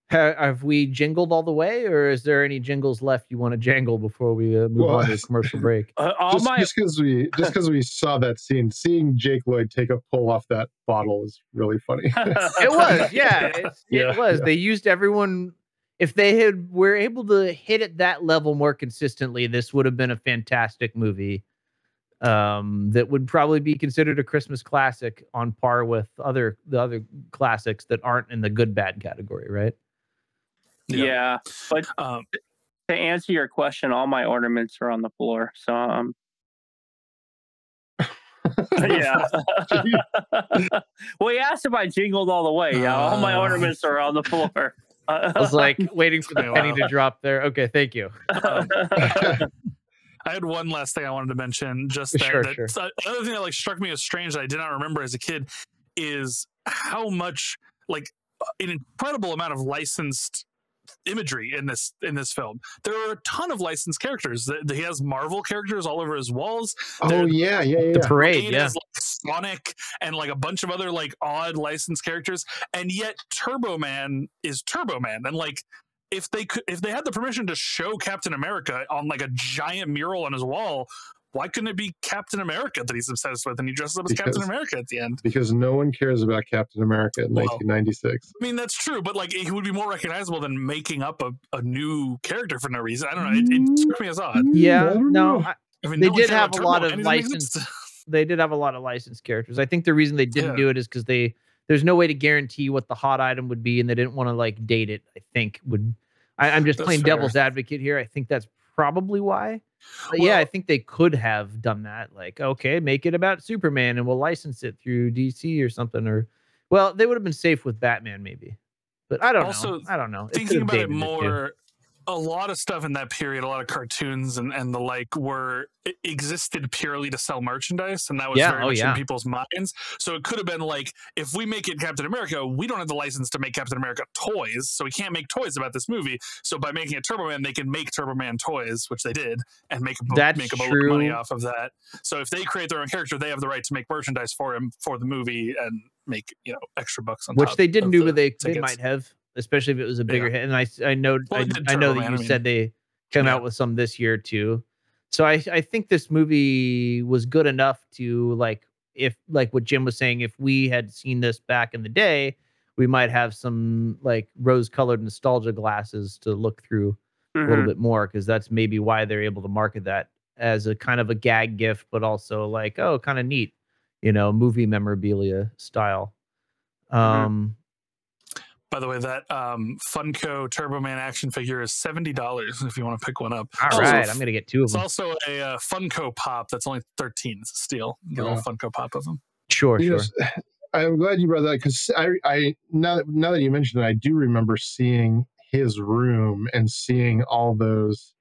Ha- have we jingled all the way, or is there any jingles left you want to jangle before we uh, move Well, on to a commercial break? Uh, all just my just because we just because we saw that scene, seeing Jake Lloyd take a pull off that bottle is really funny. it was, yeah, it's, Yeah, it was. yeah. They used everyone. If they had were able to hit at that level more consistently, this would have been a fantastic movie. Um, that would probably be considered a Christmas classic on par with other the other classics that aren't in the good bad category, right? yeah. But Um, to answer your question, all my ornaments are on the floor. So um yeah. well, he asked if I jingled all the way. Yeah, all my Uh. ornaments are on the floor. I was like waiting for the Wow. penny to drop there. Okay, thank you. I had one last thing I wanted to mention. Just that, Sure, that sure. so- another thing that like struck me as strange that I did not remember as a kid is how much like an incredible amount of licensed imagery in this in this film. There are a ton of licensed characters. He has Marvel characters all over his walls. oh There- yeah, yeah, yeah. The parade, Blade yeah. has, like Sonic and like a bunch of other like odd licensed characters, and yet Turbo Man is Turbo Man, and like if they could, if they had the permission to show Captain America on like a giant mural on his wall, why couldn't it be Captain America that he's obsessed with, and he dresses up as Captain America at the end? because no one cares about Captain America in Well, 1996. I mean, that's true, but like he would be more recognizable than making up a, a new character for no reason. I don't know. It, it mm. struck me as odd. Yeah, no. I, I mean, they no did have a lot of Man, licensed. They did have a lot of licensed characters. I think the reason they didn't Yeah. do it is because they there's no way to guarantee what the hot item would be, and they didn't want to like date it. I think would. I, I'm just That's playing fair. devil's advocate here. I think that's probably why. But yeah, I think they could have done that. Like, okay, make it about Superman, and we'll license it through DC or something. Or, well, they would have been safe with Batman, maybe. But I don't Also, know. I don't know. It thinking about it more a lot of stuff in that period a lot of cartoons and, and the like were existed purely to sell merchandise and that was Yeah, very oh, much yeah. in people's minds. So it could have been like if we make it captain america we don't have the license to make captain america toys so we can't make toys about this movie. So by making a turbo man they can make turbo man toys which they did and make a, That's make a boatload of money off of that. So if they create their own character they have the right to make merchandise for him for the movie and make you know extra bucks on which they didn't do, the but they, they might have, especially if it was a Yeah. bigger hit. And I I know Well, I, I know that you I mean- said they came Yeah. out with some this year too. So I I think this movie was good enough to like if like what Jim was saying, if we had seen this back in the day, we might have some like rose colored nostalgia glasses to look through a little Mhm. bit more because that's maybe why they're able to market that as a kind of a gag gift, but also like oh, kind of neat, you know, movie memorabilia style. Um, By the way, that um, Funko Turbo Man action figure is seventy dollars if you want to pick one up. all Also, right, I'm gonna get two of them. It's also a uh, Funko Pop that's only thirteen. It's a steal. The little Yeah. Funko Pop of them. Sure, You know, sure. s- I'm glad you brought that because I, I now that now that you mentioned it, I do remember seeing his room and seeing all those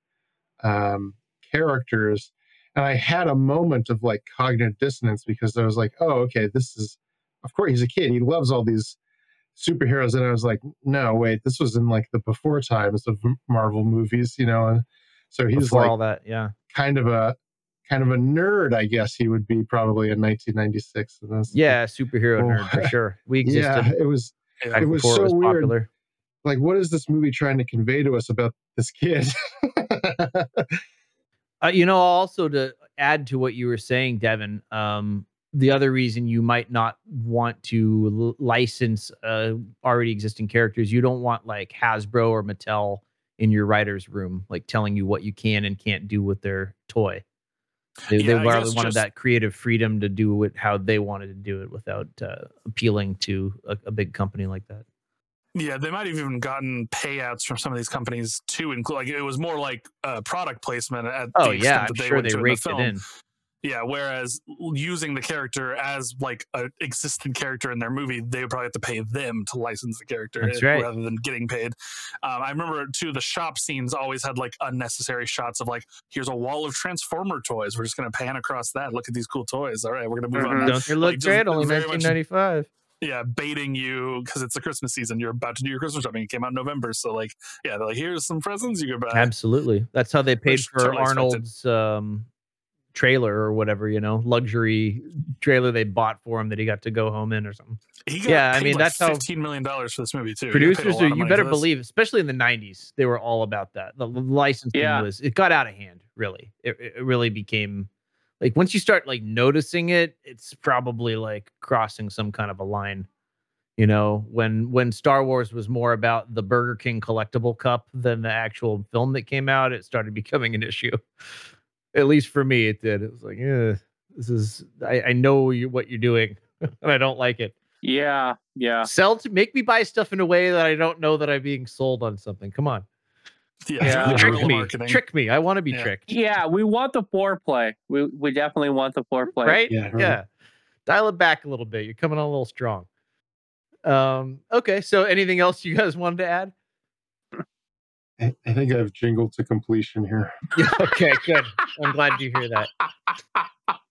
um, characters, and I had a moment of like cognitive dissonance because I was like, oh, okay, this is, of course, he's a kid, he loves all these superheroes, and I was like, no, wait, this was in like the before times of Marvel movies, you know, and so he's Before like all that, yeah. kind of a kind of a nerd, I guess he would be probably in 1996. And this, Yeah, superhero Oh, nerd for sure. We existed yeah, existed it was back it was so it was weird. popular. like, what is this movie trying to convey to us about this kid? Uh, you know, also to add to what you were saying, Devin, um, the other reason you might not want to l- license uh, already existing characters, you don't want like Hasbro or Mattel in your writer's room, like telling you what you can and can't do with their toy. They, Yeah, they rather wanted just- that creative freedom to do it how they wanted to do it without uh, appealing to a, a big company like that. Yeah, they might have even gotten payouts from some of these companies to include. Like it was more like uh, product placement. At Oh the yeah, extent I'm that sure went they to in the raked it in. Yeah, whereas using the character as like a existing character in their movie, they would probably have to pay them to license the character right. rather than getting paid. Um, I remember too, the shop scenes always had like unnecessary shots of like, here's a wall of Transformer toys. We're just gonna pan across that. Look at these cool toys. All right, we're gonna move on. Don't they look Like, great? Only very much- 1995. yeah, baiting you because it's the Christmas season. You're about to do your Christmas shopping. It came out in November, so like, yeah, they're like, here's some presents you can buy. Absolutely. That's how they paid Which for totally. Arnold's um, trailer or whatever, you know, luxury trailer they bought for him that he got to go home in or something. He got yeah, I mean, like, that's how fifteen million dollars for this movie too. He got paid a producers are, you better believe, especially in the 90s, they were all about that. The licensing Yeah. was, it got out of hand, really. It, it really became like once you start like noticing it, it's probably like crossing some kind of a line. You know, when when Star Wars was more about the Burger King collectible cup than the actual film that came out, it started becoming an issue. At least for me, it did. It was like, yeah, this is I, I know you, what you're doing, and I don't like it. Yeah, yeah. Sell to make me buy stuff in a way that I don't know that I'm being sold on something. Come on. Yeah, Yeah. trick me. marketing. Trick me. I want to be Yeah. tricked. Yeah, we want the foreplay. We we definitely want the foreplay. Right? Yeah, Yeah. Dial it back a little bit. You're coming on a little strong. Um, okay. So anything else you guys wanted to add? I, I think I've jingled to completion here. Okay, good. I'm glad you hear that.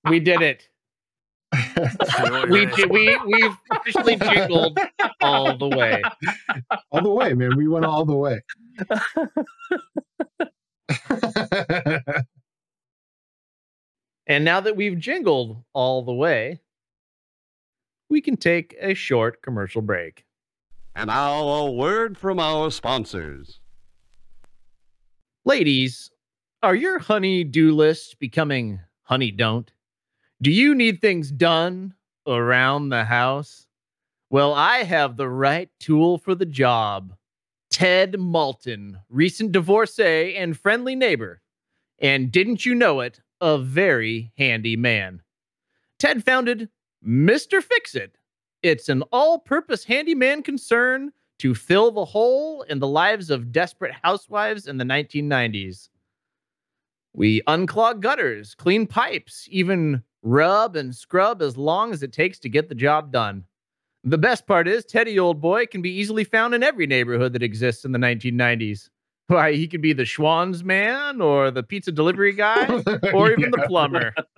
We did it. We did we we've officially jingled all the way. all the way, man. We went all the way. And now that we've jingled all the way, we can take a short commercial break. And now a word from our sponsors. Ladies, are your honey do lists becoming honey don't? Do you need things done around the house? Well, I have the right tool for the job. Ted Malton, recent divorcee and friendly neighbor. And didn't you know it, a very handy man. Ted founded Mr. Fix It. It's an all purpose handyman concern to fill the hole in the lives of desperate housewives in the 1990s. We unclog gutters, clean pipes, even rub and scrub as long as it takes to get the job done. The best part is, Teddy Old Boy can be easily found in every neighborhood that exists in the 1990s. Why, he could be the Schwann's man, or the pizza delivery guy, or even the plumber.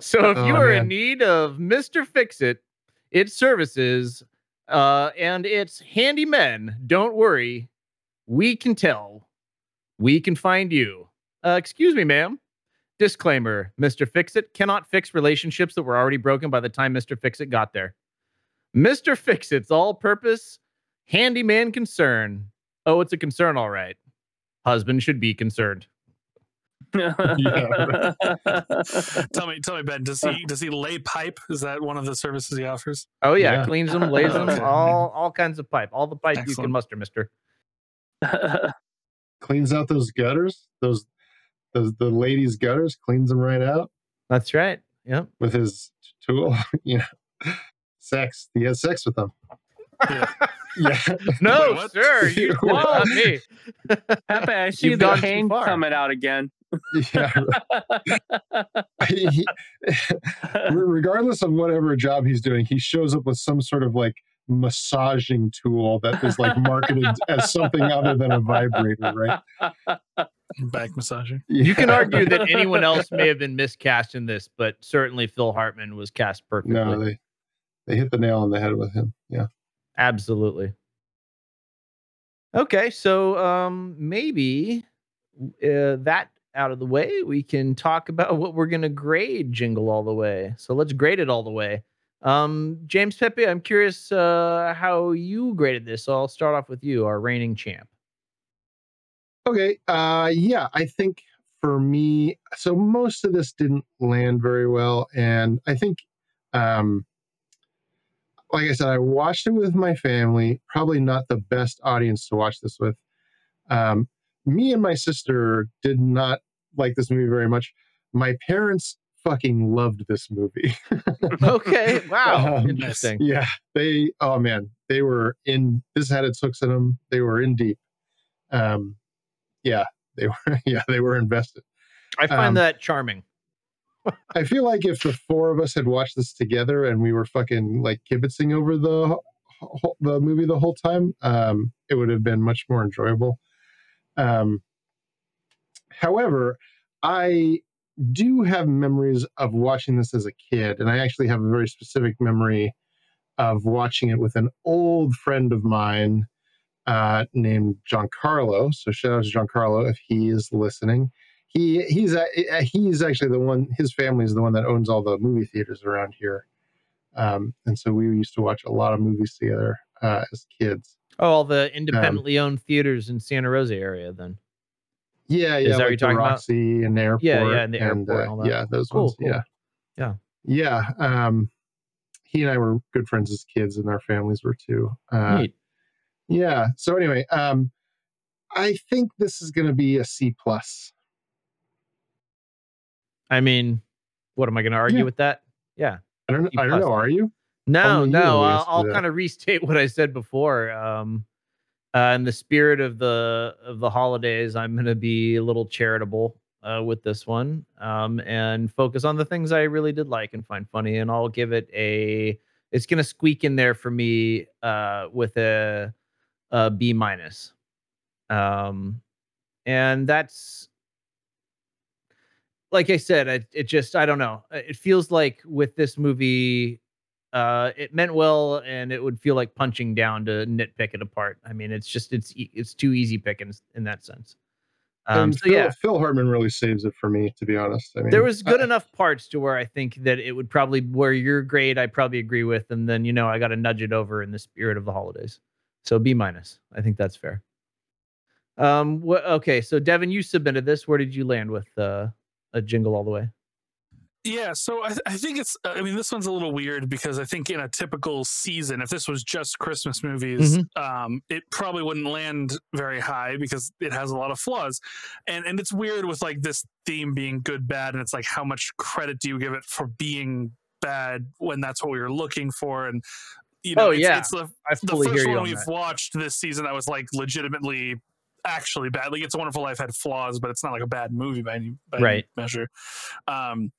so if oh, you Oh, are man. in need of Mr. Fix It, its services, uh, and its handymen, don't worry. We can tell. We can find you. Uh, excuse me, ma'am. Disclaimer Mr. Fix It cannot fix relationships that were already broken by the time Mr. Fix It got there. Mr. Fix It's all purpose handyman concern. Oh, it's a concern, all right. Husband should be concerned. tell me, tell me, Ben. Does he does he lay pipe? Is that one of the services he offers? Oh yeah, Yeah. cleans them, lays them, all all kinds of pipe, all the pipe you can muster, Mister. cleans out those gutters, those those the ladies' gutters, cleans them right out That's right. Yep. with his tool. you know, sex. He has sex with them. Yeah. Yeah. No, Wait, sir, you Whoa. not me. Pepe, I see You've the gone cane coming out again. yeah. He- regardless of whatever job he's doing, he shows up with some sort of like massaging tool that is like marketed as something other than a vibrator, right? Back massager. You can argue that anyone else may have been miscast in this, but certainly Phil Hartman was cast perfectly. No, they they hit the nail on the head with him. Yeah. Absolutely. Okay, so um maybe uh, that out of the way, we can talk about what we're going to grade Jingle All the Way. So let's grade it all the way. Um James Pepe, I'm curious uh how you graded this. So I'll start off with you, our reigning champ. Okay. Uh yeah, I think for me, so most of this didn't land very well. And I think um like I said, I watched it with my family, probably not the best audience to watch this with. Um me and my sister did not like this movie very much. My parents fucking loved this movie. Okay, wow. Um, Interesting. yeah, they oh man, they were in this had its hooks in them. They were in deep. Um yeah, they were yeah, they were invested. I find um, that charming. I feel like if the four of us had watched this together and we were fucking like kibitzing over the the movie the whole time, um, it would have been much more enjoyable. Um, however, I do have memories of watching this as a kid, and I actually have a very specific memory of watching it with an old friend of mine uh, named Giancarlo. So shout out to Giancarlo if he is listening. He he's he's actually the one. His family is the one that owns all the movie theaters around here, um, and so we used to watch a lot of movies together uh, as kids. Oh, all the independently owned theaters in Santa Rosa area then. Yeah, yeah. Is yeah, that what like you're talking about? And airport. Yeah, yeah, and the airport and uh, all that. yeah, those Cool, ones. cool. Yeah, Yeah. yeah. Um, he and I were good friends as kids, and our families were too. Uh, Neat. yeah. So anyway, um, I think this is going to be a C plus. I mean, what am I going to argue Yeah. with that? Yeah. I don't. I don't know. plus. Are you? No, Only no. will I'll, I'll kind of restate what I said before. Um, uh, in the spirit of the of the holidays, I'm going to be a little charitable uh, with this one um, and focus on the things I really did like and find funny. And I'll give it a. It's going to squeak in there for me uh, with a, a B minus, um, and that's like I said, it, it just I don't know. It feels like with this movie, uh, it meant well, and it would feel like punching down to nitpick it apart. I mean, it's just it's it's too easy pickings in that sense. Um, so Phil, yeah, Phil Hartman really saves it for me, to be honest. I mean, there was good I- enough parts to where I think that it would probably where your grade I probably agree with, and then you know I got to nudge it over in the spirit of the holidays. So B minus. I think that's fair. Um. Wh- okay. So Devin, you submitted this. Where did you land with uh, a jingle all the way? Yeah, so I, I think it's. I mean, this one's a little weird because I think in a typical season, if this was just Christmas movies, um, it probably wouldn't land very high because it has a lot of flaws, and and it's weird with like this theme being good, bad, and it's like how much credit do you give it for being bad when that's what we were looking for, and you know, Oh, it's, yeah. it's the the first one on we've that. watched this season that was like legitimately actually bad. Like It's a Wonderful Life had flaws, but it's not like a bad movie by any by any measure. Um,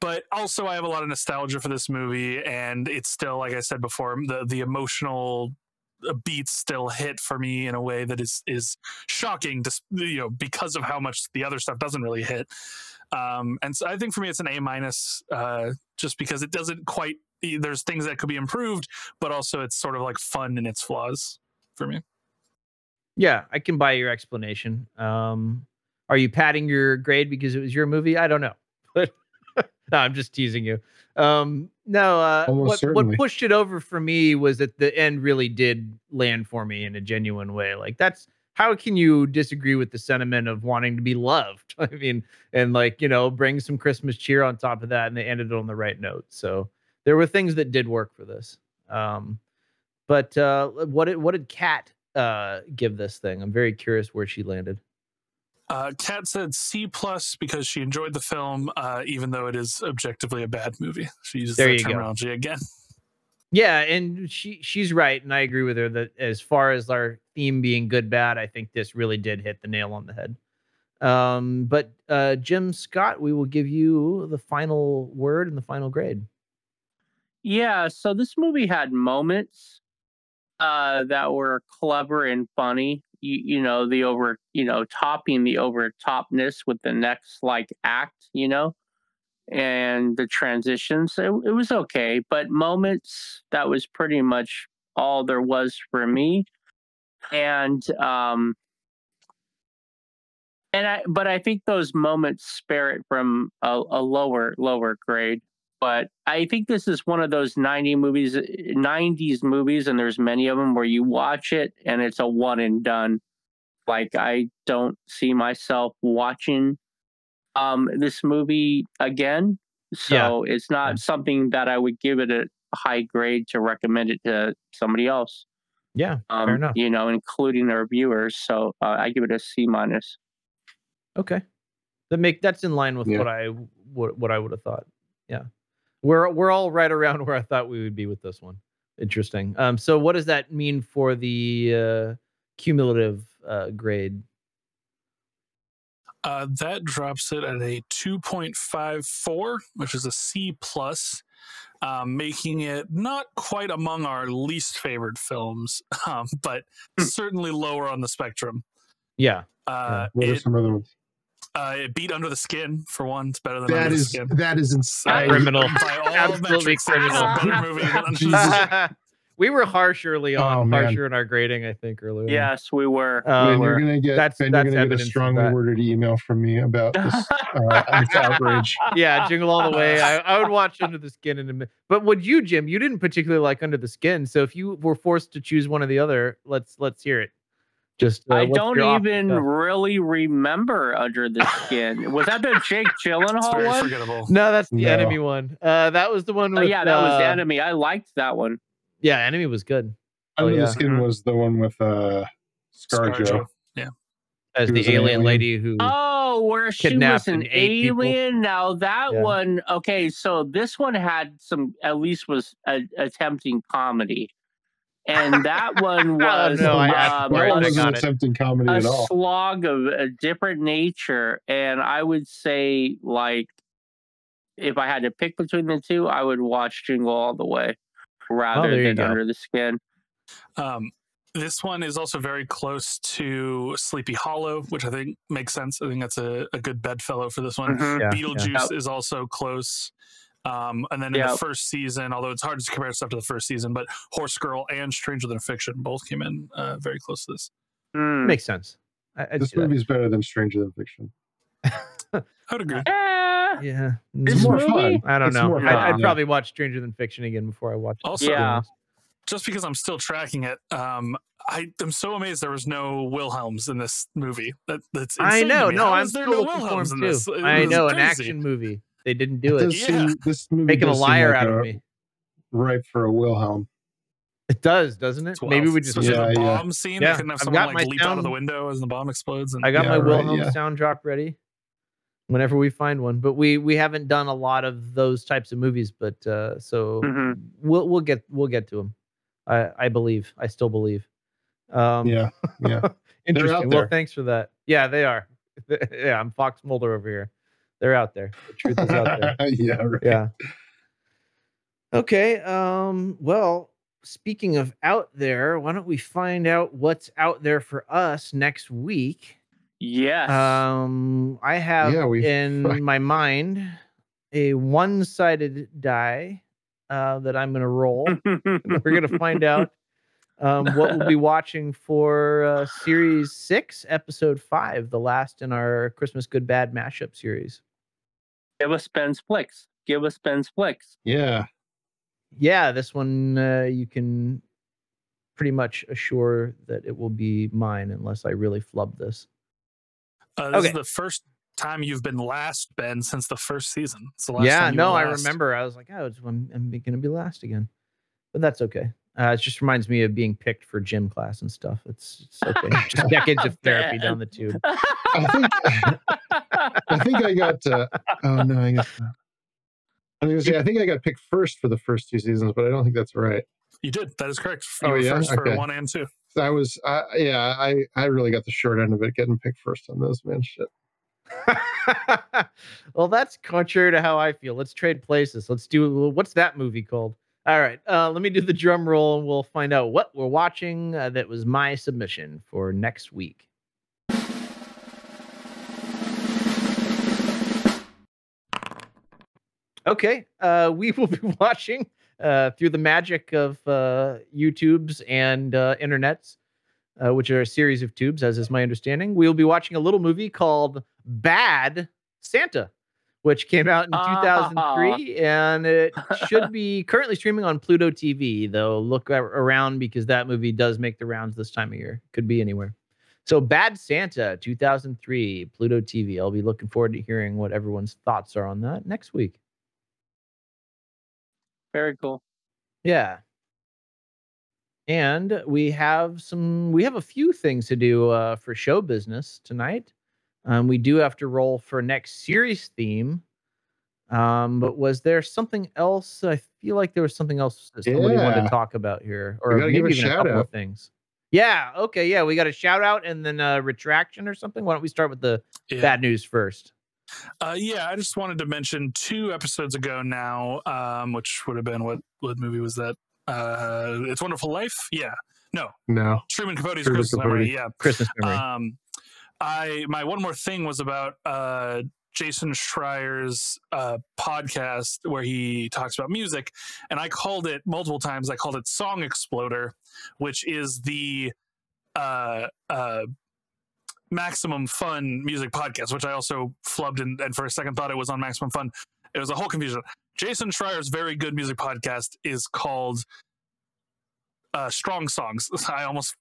but also I have a lot of nostalgia for this movie, and it's still, like I said before, the the emotional uh, beats still hit for me in a way that is is shocking, just you know, because of how much the other stuff doesn't really hit. Um, and so I think for me it's an A minus, uh, just because it doesn't quite. There's things that could be improved, but also it's sort of like fun in its flaws for me. Yeah, I can buy your explanation. Um, are you padding your grade because it was your movie? I don't know, but no, I'm just teasing you. Um, no, uh, what what pushed it over for me was that the end really did land for me in a genuine way. Like that's how can you disagree with the sentiment of wanting to be loved? I mean, and like you know, bring some Christmas cheer on top of that, and they ended it on the right note. So there were things that did work for this. Um, but uh, what did what did Kat uh, give this thing? I'm very curious where she landed. Uh, Kat said C plus because she enjoyed the film, uh, even though it is objectively a bad movie. She uses There that you go. terminology again. Yeah, and she she's right, and I agree with her that as far as our theme being good bad, I think this really did hit the nail on the head. Um, but uh, Jim Scott, we will give you the final word and the final grade. Yeah, so this movie had moments uh, that were clever and funny. You, you know, the over, you know, topping the over topness with the next like act, you know, and the transitions. It, it was okay, but moments that was pretty much all there was for me. And um, and I, but I think those moments spare it from a, a lower lower grade but I think this is one of those 90 movies 90s movies and there's many of them where you watch it and it's a one and done. Like I don't see myself watching um this movie again. So it's not something that I would give it a high grade to recommend it to somebody else. Yeah, um fair enough. you know including our viewers so uh, I give it a C minus. Okay, that make that's in line with Yeah. what I what what I would have thought. Yeah, we're we're all right around where I thought we would be with this one. Interesting. Um, so what does that mean for the uh, cumulative uh, grade? Uh, that drops it at a 2.54, which is a C plus, um, making it not quite among our least favorite films, um, but certainly lower on the spectrum. Yeah. Uh, What are it, some other ones? Uh, it beat Under the Skin for one. It's better than That Under is the Skin. that is insane. criminal. By all Absolutely metrics, it is better criminal. movie than Under the Skin. we were harsh early Oh, on, man. harsher in our grading, I think, earlier. Yes, we were. Um, Ben, you're gonna get That's- Ben, that's you're gonna get a of strongly worded email from me about this uh, this outrage. yeah, Jingle All the Way. I, I would watch Under the Skin in a minute. But would you, Jim? You didn't particularly like Under the Skin, so if you were forced to choose one or the other, let's let's hear it. Just uh, I don't your off the even cuff? really remember Under the Skin. Was that the Jake It's Gyllenhaal very one? forgettable. No, that's the No. enemy one. Uh, that was the one. with. yeah, that was uh, the enemy. I liked that one. Yeah, enemy was good. Oh, Under yeah. the skin was the one with uh, ScarJo. ScarJo. Yeah. As He the alien, alien. lady who. Oh, where she was Kidnapped an and ate people. alien. Now that Yeah. one, okay. So this one had some, at least was a, attempting comedy, and that one Oh, was no, I um, asked for That it. one wasn't attempting comedy a at all. slog of a different nature. And I would say, like, if I had to pick between the two, I would watch Jingle All the Way rather Oh, than go. Under the Skin. Um, this one is also very close to Sleepy Hollow, which I think makes sense. I think that's a, a good bedfellow for this one. Mhm. Yeah, Beetlejuice is also close. Um, and then in Yep. the first season, although it's hard to compare stuff to the first season, but Horse Girl and Stranger Than Fiction both came in uh, very close to this. Hmm. Makes sense. I, I'd This see that. better than Stranger Than Fiction. I would agree. Eh, Yeah. This Mm, more movie? fun. I don't It's know. more I'd, I'd yeah. probably watch Stranger Than Fiction again before I watch. Also, it. Yeah. just because I'm still tracking it, um, I am so amazed there was no Wilhelms in this movie. That that's I know. No, I'm there still no looking for him Wilhelms in this? It I know an action movie. They didn't do It it. does Yeah. seem, this movie Making a liar like out a- of me. Right for a Wilhelm. It does, doesn't it? It's wild. Maybe we just. Especially Yeah, the yeah. bomb scene. Yeah, They couldn't have I've someone got like my leap out of the window as the bomb explodes. And I got Yeah, my right, Wilhelm yeah. sound drop ready. Whenever we find one, but we we haven't done a lot of those types of movies. But uh, so Mhm. we'll we'll get we'll get to them. I I believe. I still believe. Um, Yeah, yeah. Interesting. Well, thanks for that. Yeah, they are. yeah, I'm Fox Mulder over here. They're out there. The truth is out there. yeah, right. Yeah. Okay. Um, well, speaking of out there, why don't we find out what's out there for us next week? Yes. Um, I have Yeah, we- in my mind a one-sided die uh, that I'm going to roll. We're going to find out um, what we'll be watching for uh, series six, episode five, the last in our Christmas Good Bad mashup series. Give us Ben's flicks. Give us Ben's flicks. Yeah. Yeah, this one uh, you can pretty much assure that it will be mine unless I really flub this. Uh, this Okay. is the first time you've been last, Ben, since the first season. It's the last yeah, time no, were I remember. I was like, oh, it's, I'm, I'm going to be last again, but that's okay. Uh, it just reminds me of being picked for gym class and stuff. It's, it's okay. just decades of therapy down the tube. I think I think I got. Uh, oh no, I guess. Not. I was gonna say I think I got picked first for the first two seasons, but I don't think that's right. You did. That is correct. You Oh, were yeah? first for one and two. So I was, uh, yeah, I I really got the short end of it, getting picked first on those man. Shit. well, that's contrary to how I feel. Let's trade places. Let's do what's that movie called? All right, uh, let me do the drum roll and we'll find out what we're watching. Uh, that was my submission for next week. Okay, uh, we will be watching uh, through the magic of uh, YouTube's and uh, internets, uh, which are a series of tubes, as is my understanding. We will be watching a little movie called Bad Santa, which came out in Ah. 2003, and it should be currently streaming on Pluto TV. Though look around because that movie does make the rounds this time of year. Could be anywhere. So Bad Santa 2003 Pluto TV. I'll be looking forward to hearing what everyone's thoughts are on that next week. Very cool. Yeah. And we have some we have a few things to do uh, for show business tonight. Um, we do have to roll for next series theme. Um, but was there something else? I feel like there was something else that somebody wanted Yeah. to talk about here, or maybe give a even a shout couple of things. Yeah. Okay. Yeah. We got a shout out and then a retraction or something. Why don't we start with the Yeah. bad news first? Uh, yeah, I just wanted to mention two episodes ago now, um, which would have been what what movie was that? Uh, it's Wonderful Life. Yeah, no, No. Truman Capote's Truman Christmas Memory. Yeah, Christmas memory. Um, I my one more thing was about uh, Jason Schreier's uh, podcast where he talks about music, and I called it multiple times. I called it Song Exploder, which is the uh, uh, Maximum Fun music podcast, which I also flubbed and, and for a second thought it was on Maximum Fun. It was a whole confusion. Jason Schreier's very good music podcast is called uh, Strong Songs. I almost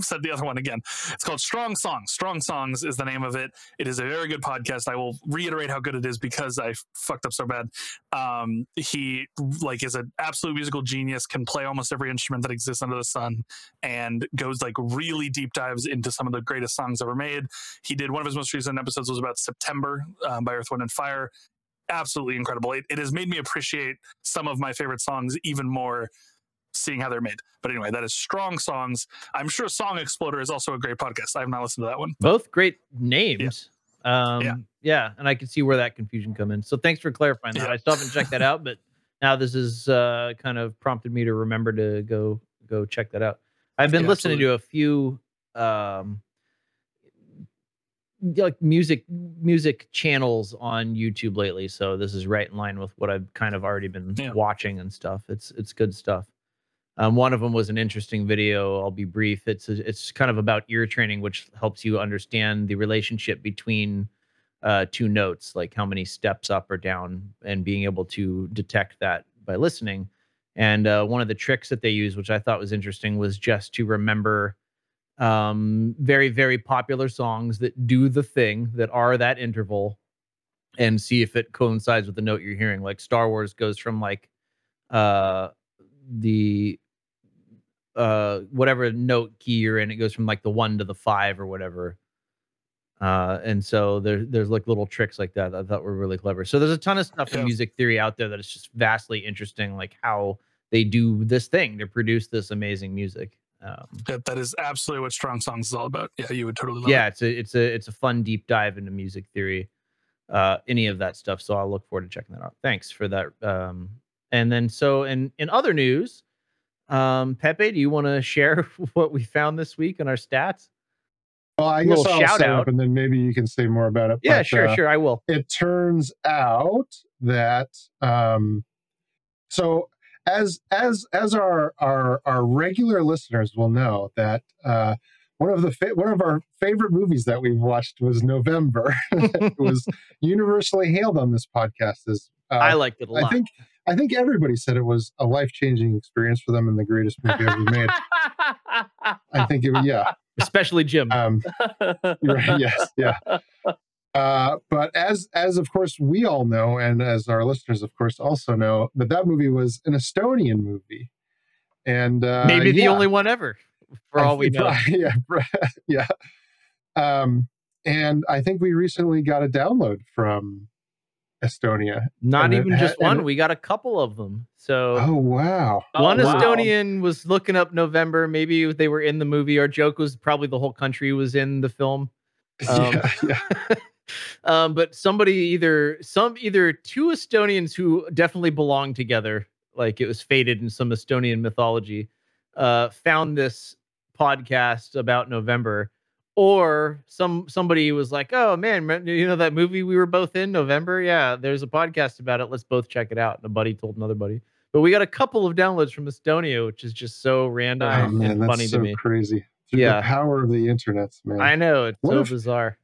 said the other one again. It's called Strong Songs. Strong Songs is the name of it. It is a very good podcast. I will reiterate how good it is because I fucked up so bad. Um, he like is an absolute musical genius. Can play almost every instrument that exists under the sun, and goes like really deep dives into some of the greatest songs ever made. He did one of his most recent episodes was about September um, by Earth, Wind, and Fire. Absolutely incredible. It, it has made me appreciate some of my favorite songs even more seeing how they're made. But anyway, that is Strong Songs. I'm sure Song Exploder is also a great podcast. I have not listened to that one. Both great names. Um, Yeah. yeah. and I can see where that confusion come in. So thanks for clarifying that. Yeah. I still haven't checked that out, but now this has uh, kind of prompted me to remember to go go check that out. I've been Yeah, listening to a few um, like music music channels on YouTube lately, so this is right in line with what I've kind of already been Yeah. watching and stuff. It's it's good stuff. Um, one of them was an interesting video. I'll be brief. It's it's kind of about ear training, which helps you understand the relationship between uh, two notes, like how many steps up or down, and being able to detect that by listening. And uh, one of the tricks that they use, which I thought was interesting, was just to remember um, very very popular songs that do the thing that are that interval, and see if it coincides with the note you're hearing. Like Star Wars goes from like uh the uh whatever note key you're in it goes from like the one to the five or whatever uh and so there, there's like little tricks like that, that i thought were really clever so there's a ton of stuff in music theory out there that is just vastly interesting like how they do this thing to produce this amazing music um That, that is absolutely what Strong Songs is all about. Yeah, you would totally love it. yeah it. it's a it's a it's a fun deep dive into music theory uh any of that stuff so i'll look forward to checking that out thanks for that um and then so in in other news um pepe do you want to share what we found this week in our stats Well, I guess I'll shout set out. up and then maybe you can say more about it. yeah but, sure uh, sure i will it turns out that um so as as as our our our regular listeners will know that uh one of the fa- one of our favorite movies that we've watched was November. it was universally hailed on this podcast as uh, i liked it a lot I think I think everybody said it was a life changing experience for them and the greatest movie ever made. I think it was yeah. especially jim Um, right, yes, yeah. Uh, but as as of course we all know, and as our listeners of course also know, that that movie was an Estonian movie, and uh, maybe the yeah, only one ever for all we know yeah, yeah. Um, and I think we recently got a download from Estonia. not and even ha- just and one it- we got a couple of them so Oh wow! One Oh, wow. Estonian was looking up November. Maybe they were in the movie. Our joke was probably the whole country was in the film. Um, yeah, yeah. um, but somebody either some either two Estonians who definitely belong together, like it was fated in some Estonian mythology, uh, found this podcast about November, or some somebody was like, "Oh man, you know that movie we were both in November? Yeah, there's a podcast about it. Let's both check it out." And a buddy told another buddy. But we got a couple of downloads from Estonia, which is just so random Oh and man, that's funny so to me. crazy. Through Yeah. the power of the internet, man. I know it's What so if- bizarre.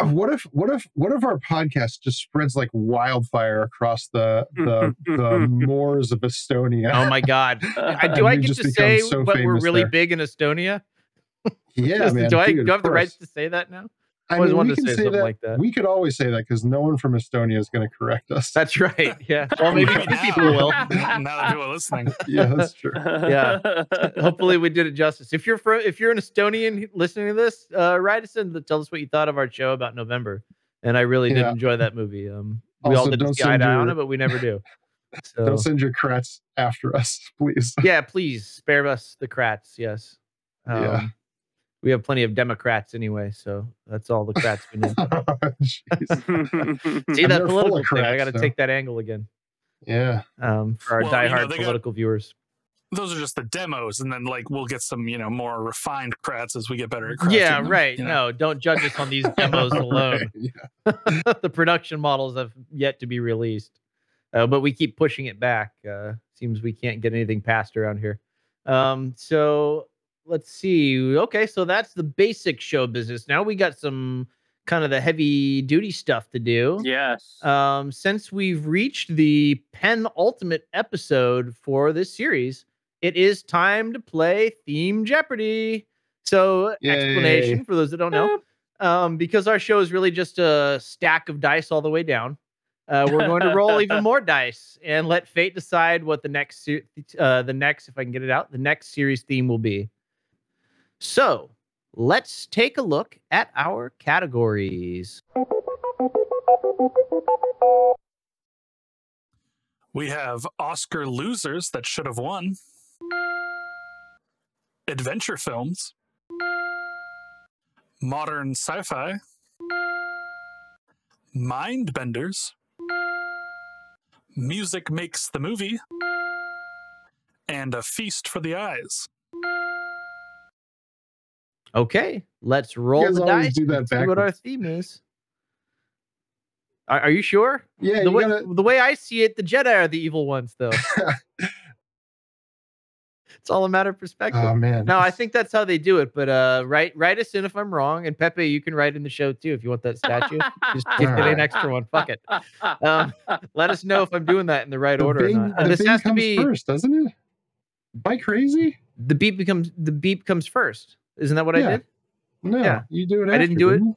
Uh, what if what if what if our podcast just spreads like wildfire across the the, the moors of Estonia? Oh my god! I, do I get to say so what we're really there. big in Estonia? yeah, Is- man. do I, dude, do I have the rights to say that now? I always mean, wanted we to say say something that. like that. We could always say that because no one from Estonia is going to correct us. That's right. Yeah. Well, maybe Maybe two now. people will. now that people are listening. yeah, that's true. Yeah. Hopefully, we did it justice. If you're fro- if you're an Estonian listening to this, uh, write us in to tell us what you thought of our show about November. And I really did Yeah. enjoy that movie. Um, we all didn't don't see eye to on it, but we never do. So Don't send your crats after us, please. yeah, please spare us the crats. Yes. Um, Yeah. We have plenty of Democrats anyway, so that's all the crats we need. See that political of thing? I got to so- take that angle again. Yeah. Um, for our Well, you know, diehard got- political viewers. Those are just the demos, and then like we'll get some you know more refined crats as we get better at crafting Yeah, them, right. you know? No, don't judge us on these demos alone. the production models have yet to be released, uh, but we keep pushing it back. Uh, seems we can't get anything passed around here. Um, so let's see. Okay, so that's the basic show business. Now we got some kind of the heavy duty stuff to do. Yes. Um, since we've reached the penultimate episode for this series, it is time to play Theme Jeopardy. So, Yay. explanation for those that don't know, um, because our show is really just a stack of dice all the way down. Uh, we're going to roll even more dice and let fate decide what the next, se- uh, the next, if I can get it out, the next series theme will be. So, let's take a look at our categories. We have Oscar losers that should have won, adventure films, modern sci fi, mind benders, music makes the movie, and a feast for the eyes. Okay, let's roll the dice do that see what our theme is. Are, are you sure? Yeah, the way gotta- the way I see it, the Jedi are the evil ones, though. it's all a matter of perspective. Oh man. No, I think that's how they do it. But uh, write write us in if I'm wrong, and Pepe, you can write in the show too if you want that statue. Just get an extra one. Fuck it. Um, let us know if I'm doing that in the right The order bing, or the this has to comes be first, doesn't it? Am I crazy? the beep becomes the beep comes first. Isn't that what I did? No, Yeah. you do it. I didn't do it? didn't you?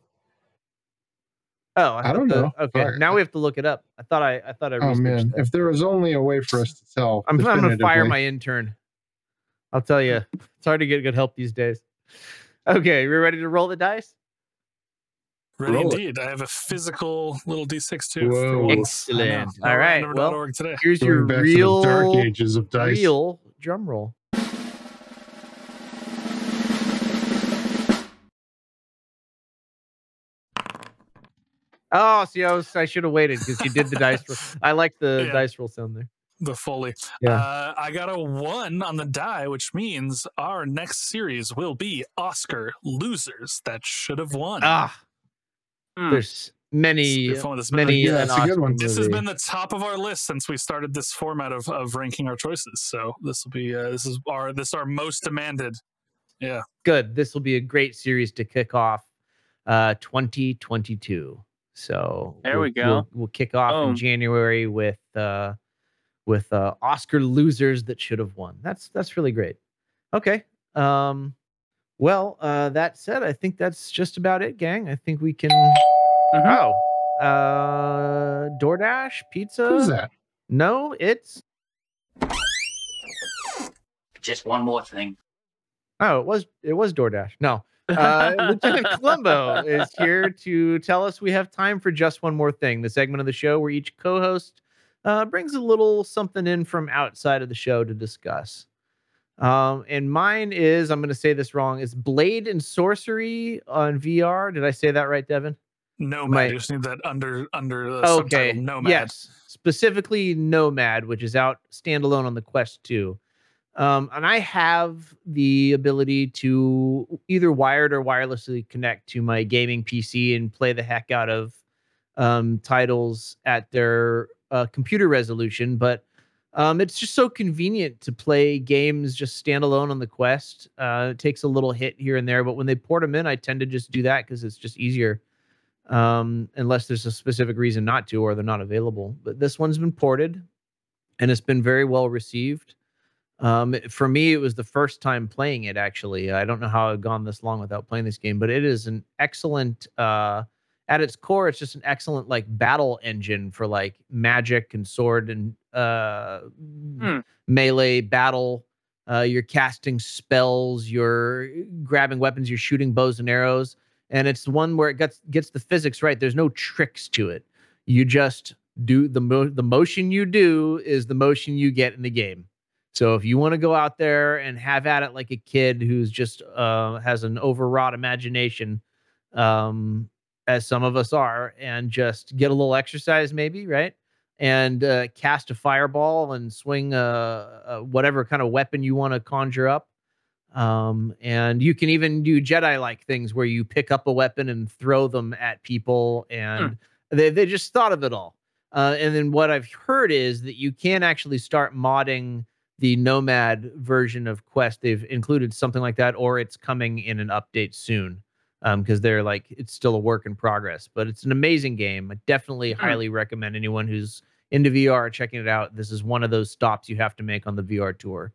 Oh, I thought don't the- know. Okay, Fuck. now we have to look it up. I thought I I thought I. Oh man, that. if there was only a way for us to tell, I'm, I'm gonna fire my intern. I'll tell you, it's hard to get good help these days. Okay, we're ready to roll the dice. Ready Roll it. indeed. I have a physical little D6 too. Whoa. for once. I know. Excellent. All right, random.org today. Here's Going your back to real dark ages of dice. real drum roll. Oh, see, I was I should have waited because you did the dice roll. I like the Yeah. dice roll sound there. the Foley. Yeah. Uh, I got a one on the die, which means our next series will be Oscar losers that should have won. Ah, Hmm. there's many This has been many the- Yeah, an it's good Oscar one. This has been the top of our list since we started this format of, of ranking our choices. So this will be uh, this is our this is our most demanded. Yeah. good. This will be a great series to kick off uh 2022. So There we we'll- go. We'll, we'll kick off in January with uh with uh Oscar losers that should have won. That's that's really great. Okay. Um well, uh that said, I think that's just about it, gang. I think we can Mhm. Oh. Uh DoorDash, pizza. Who's that? No, it's Just one more thing. Oh, it was it was DoorDash. No. Uh, Lieutenant Columbo is here to tell us we have time for just one more thing. The segment of the show where each co-host uh, brings a little something in from outside of the show to discuss. Um, and mine is I'm going to say this wrong. It's Blade and Sorcery on VR. Did I say that right, Devin? Nomad. My- You just need that under under the okay. subtitle Nomad. Yes, specifically Nomad, which is out standalone on the Quest 2. Um, and I have the ability to either wired or wirelessly connect to my gaming PC and play the heck out of um, titles at their uh, computer resolution. But um, it's just so convenient to play games just standalone on the Quest. Uh, it takes a little hit here and there, but when they port them in, I tend to just do that because it's just easier um, unless there's a specific reason not to or they're not available. But this one's been ported and it's been very well received. Um, for me, it was the first time playing it. Actually, I don't know how I've gone this long without playing this game, but it is an excellent. Uh, at its core, it's just an excellent like battle engine for like magic and sword and uh, Hmm. melee battle. Uh, you're casting spells, you're grabbing weapons, you're shooting bows and arrows, and it's one where it gets gets the physics right. There's no tricks to it. You just do the mo- the motion you do is the motion you get in the game. So if you want to go out there and have at it like a kid who's just uh, has an overwrought imagination, um, as some of us are, and just get a little exercise, maybe right, and uh, cast a fireball and swing a, a whatever kind of weapon you want to conjure up. Um, and you can even do Jedi like things where you pick up a weapon and throw them at people, and they they just thought of it all. Uh, and then what I've heard is that you can actually start modding the Nomad version of Quest. They've included something like that, or it's coming in an update soon because they're like it's still a work in progress. But it's an amazing game. I definitely highly recommend anyone who's into VR checking it out. This is one of those stops you have to make on the VR tour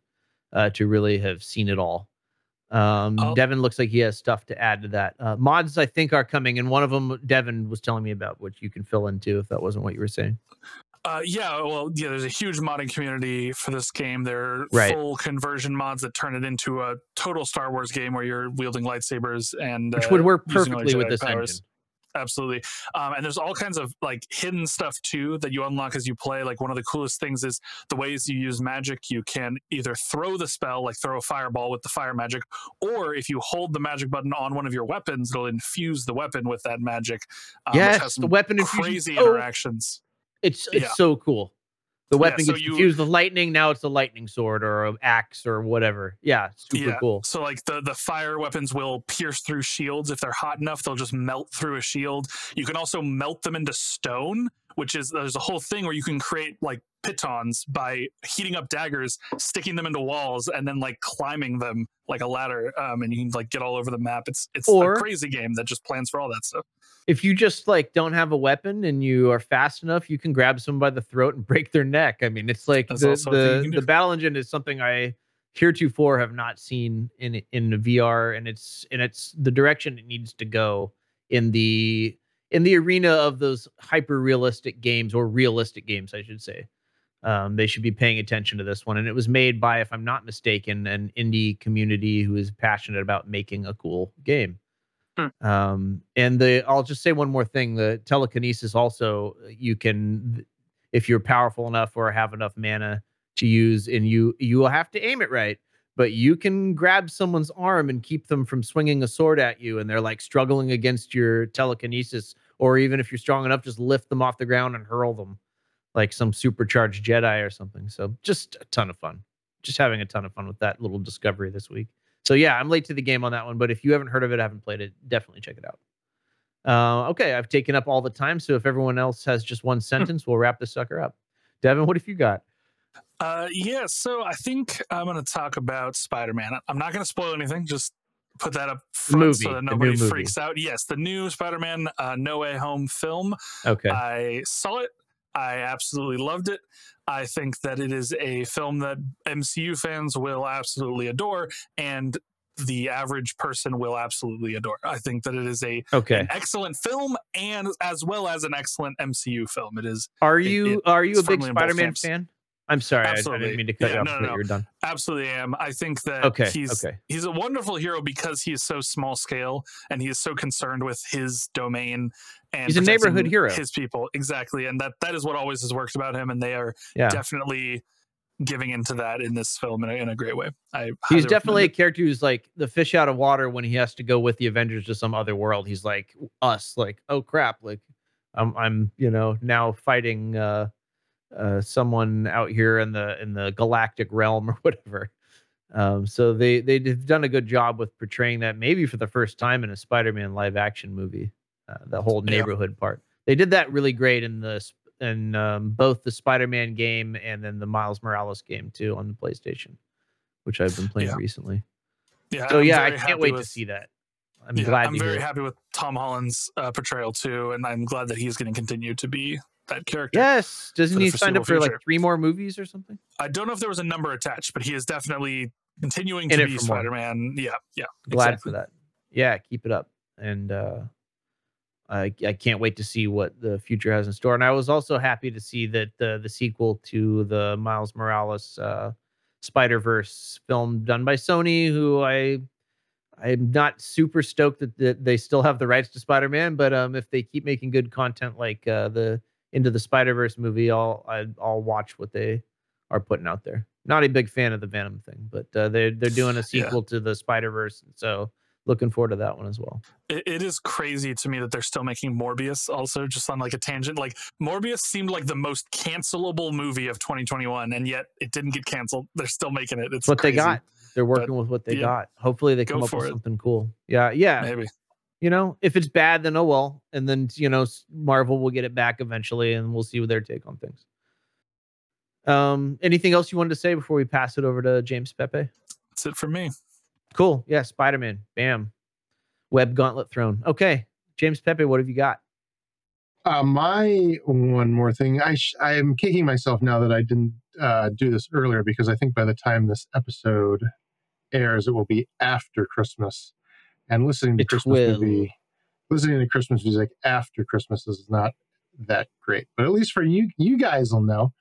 uh, to really have seen it all. Um, Oh. Devin looks like he has stuff to add to that. Uh, mods, I think, are coming, and one of them Devin was telling me about, which you can fill into if that wasn't what you were saying. Uh, yeah, well, yeah. There's a huge modding community for this game. There are Right. full conversion mods that turn it into a total Star Wars game where you're wielding lightsabers and Which uh, would work perfectly with this powers. engine. Absolutely, um, and there's all kinds of like hidden stuff too that you unlock as you play. Like one of the coolest things is the ways you use magic. You can either throw the spell, like throw a fireball with the fire magic, or if you hold the magic button on one of your weapons, it'll infuse the weapon with that magic. Um, Yes, the weapon infusion- crazy oh, interactions. It's it's Yeah. so cool. The Yeah, weapon so gets you- infused with lightning. Now it's a lightning sword or an axe or whatever. Yeah, super cool. So like the the fire weapons will pierce through shields if they're hot enough. They'll just melt through a shield. You can also melt them into stone, which is there's a whole thing where you can create like pitons by heating up daggers, sticking them into walls, and then like climbing them like a ladder. Um, and you can like get all over the map. It's it's Or- a crazy game that just plans for all that stuff. If you just like don't have a weapon and you are fast enough, you can grab someone by the throat and break their neck. I mean, it's like That's the also a thing you the, the battle engine is something I heretofore have not seen in in the VR, and it's and it's the direction it needs to go in the in the arena of those hyper realistic games or realistic games, I should say. Um, they should be paying attention to this one, and it was made by, if I'm not mistaken, an indie community who is passionate about making a cool game. Um, and the I'll just say one more thing: the telekinesis also you can, if you're powerful enough or have enough mana to use, and you you will have to aim it right. But you can grab someone's arm and keep them from swinging a sword at you, and they're like struggling against your telekinesis. Or even if you're strong enough, just lift them off the ground and hurl them like some supercharged Jedi or something. So just a ton of fun. Just having a ton of fun with that little discovery this week. So yeah, I'm late to the game on that one, but if you haven't heard of it, haven't played it, definitely check it out. Uh, okay, I've taken up all the time, so if everyone else has just one sentence, we'll wrap this sucker up. Devin, what have you got? Uh, yeah, so I think I'm going to talk about Spider-Man. I'm not going to spoil anything. Just put that up front movie, so that nobody freaks out. Yes, the new Spider-Man uh, No Way Home film. Okay. I saw it. I absolutely loved it. I think that it is a film that MCU fans will absolutely adore, and the average person will absolutely adore. I think that it is a Okay. an excellent film and as well as an excellent MCU film. It is. Are you it- are you a big firmly in both Spider-Man fan? I'm sorry, I, I Absolutely. didn't mean to cut Yeah, you off. no, no, no. you were done. Absolutely am. I think that Okay, he's okay. he's a wonderful hero because he is so small scale and he is so concerned with his domain and He's a neighborhood hero. His people exactly, and that that is what always has worked about him, and they are Yeah. definitely giving into that in this film in a, in a great way. I He's definitely a character who's like the fish out of water when he has to go with the Avengers to some other world. He's like us, like, oh crap, like I'm I'm, you know, now fighting uh uh someone out here in the in the galactic realm or whatever. Um so they they've done a good job with portraying that maybe for the first time in a Spider-Man live action movie. Uh, the whole Yeah. neighborhood part. They did that really great in the in um, both the Spider-Man game and then the Miles Morales game too on the PlayStation, which I've been playing Yeah. recently. Yeah, So yeah, I can't wait to see that. I'm yeah, glad I'm very happy with Tom Holland's uh, portrayal too, and I'm glad that he's going to continue to be that character. Yes, doesn't he sign up for foreseeable like three more movies or something? I don't know if there was a number attached, but he is definitely continuing In to be. Spider-Man. Yeah, yeah. Glad exactly. for that. Yeah, keep it up. And uh I I can't wait to see what the future has in store. And I was also happy to see that the the sequel to the Miles Morales uh Spider-Verse film done by Sony, who I I'm not super stoked that, that they still have the rights to Spider-Man, but um if they keep making good content like uh the Into the Spider-Verse movie, I'll I, I'll watch what they are putting out there. Not a big fan of the Venom thing, but uh, they're they're doing a Yeah. sequel to the Spider Verse, so looking forward to that one as well. It, it is crazy to me that they're still making Morbius. Also, just on like a tangent, like Morbius seemed like the most cancelable movie of 2021, and yet it didn't get canceled. They're still making it. It's what crazy. they got. They're But, working with what they yeah, got. Hopefully, they come up with it. something cool. Yeah, yeah. Maybe. You know, if it's bad, then oh well. And then you know, Marvel will get it back eventually, and we'll see what their take on things. Um, anything else you wanted to say before we pass it over to James Pepe? That's it for me. Cool. Yeah, Spider Man. Bam. Web gauntlet thrown. Okay, James Pepe, what have you got? Uh, my one more thing. I sh- I am kicking myself now that I didn't uh, do this earlier because I think by the time this episode airs, it will be after Christmas. And listening to It Christmas will. movie, listening to Christmas music after Christmas is not that great. But at least for you, you guys will know.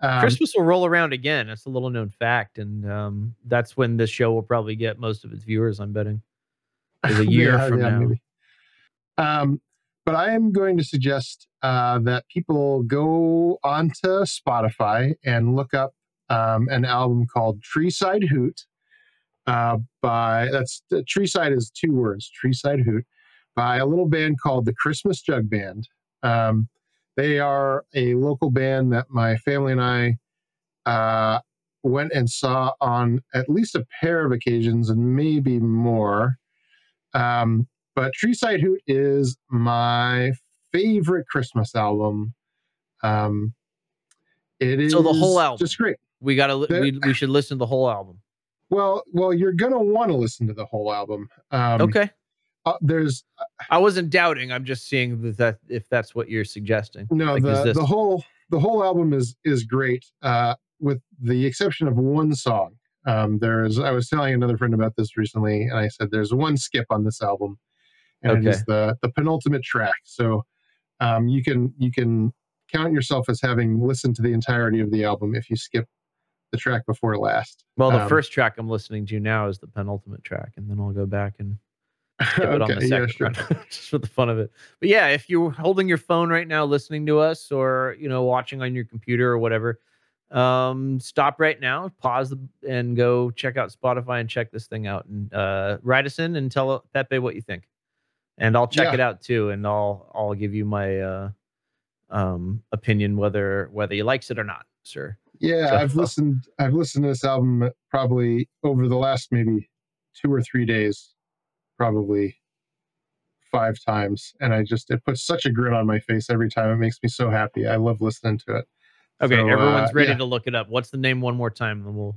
Um, Christmas will roll around again. That's a little known fact, and um, that's when this show will probably get most of its viewers. I'm betting. Is a year Yeah, from yeah, now. maybe. Um, but I am going to suggest uh, that people go onto Spotify and look up um, an album called Treeside Hoot. Uh, by that's the Treeside is two words, Treeside Hoot, by a little band called the Christmas Jug Band. Um, they are a local band that my family and I uh, went and saw on at least a pair of occasions and maybe more. Um, but Treeside Hoot is my favorite Christmas album. Um, it is So the whole album. just great. We gotta. The- We, we should listen to the whole album. Well, well, you're gonna want to listen to the whole album. Um, okay. uh, there's I wasn't doubting. I'm just seeing that, that if that's what you're suggesting. no Like, is the this- the whole the whole album is is great, uh, with the exception of one song. Um, there's I was telling another friend about this recently, and I said there's one skip on this album, and it Okay. is the the penultimate track. So um, you can you can count yourself as having listened to the entirety of the album if you skip the track before last. Well, the Um, first track I'm listening to now is the penultimate track, and then I'll go back and skip it on Okay, the yeah, second sure. just for the fun of it. But yeah, if you're holding your phone right now, listening to us, or you know, watching on your computer or whatever, um, stop right now, pause the, and go check out Spotify and check this thing out, and uh, write us in and tell Pepe what you think, and I'll check Yeah. it out too, and I'll I'll give you my uh, um, opinion whether whether he likes it or not, sir. Yeah, So- I've listened. I've listened to this album probably over the last maybe two or three days, probably five times, and I just it puts such a grin on my face every time. It makes me so happy. I love listening to it. Okay, So, everyone's uh, ready yeah. to look it up. What's the name one more time? Then we'll.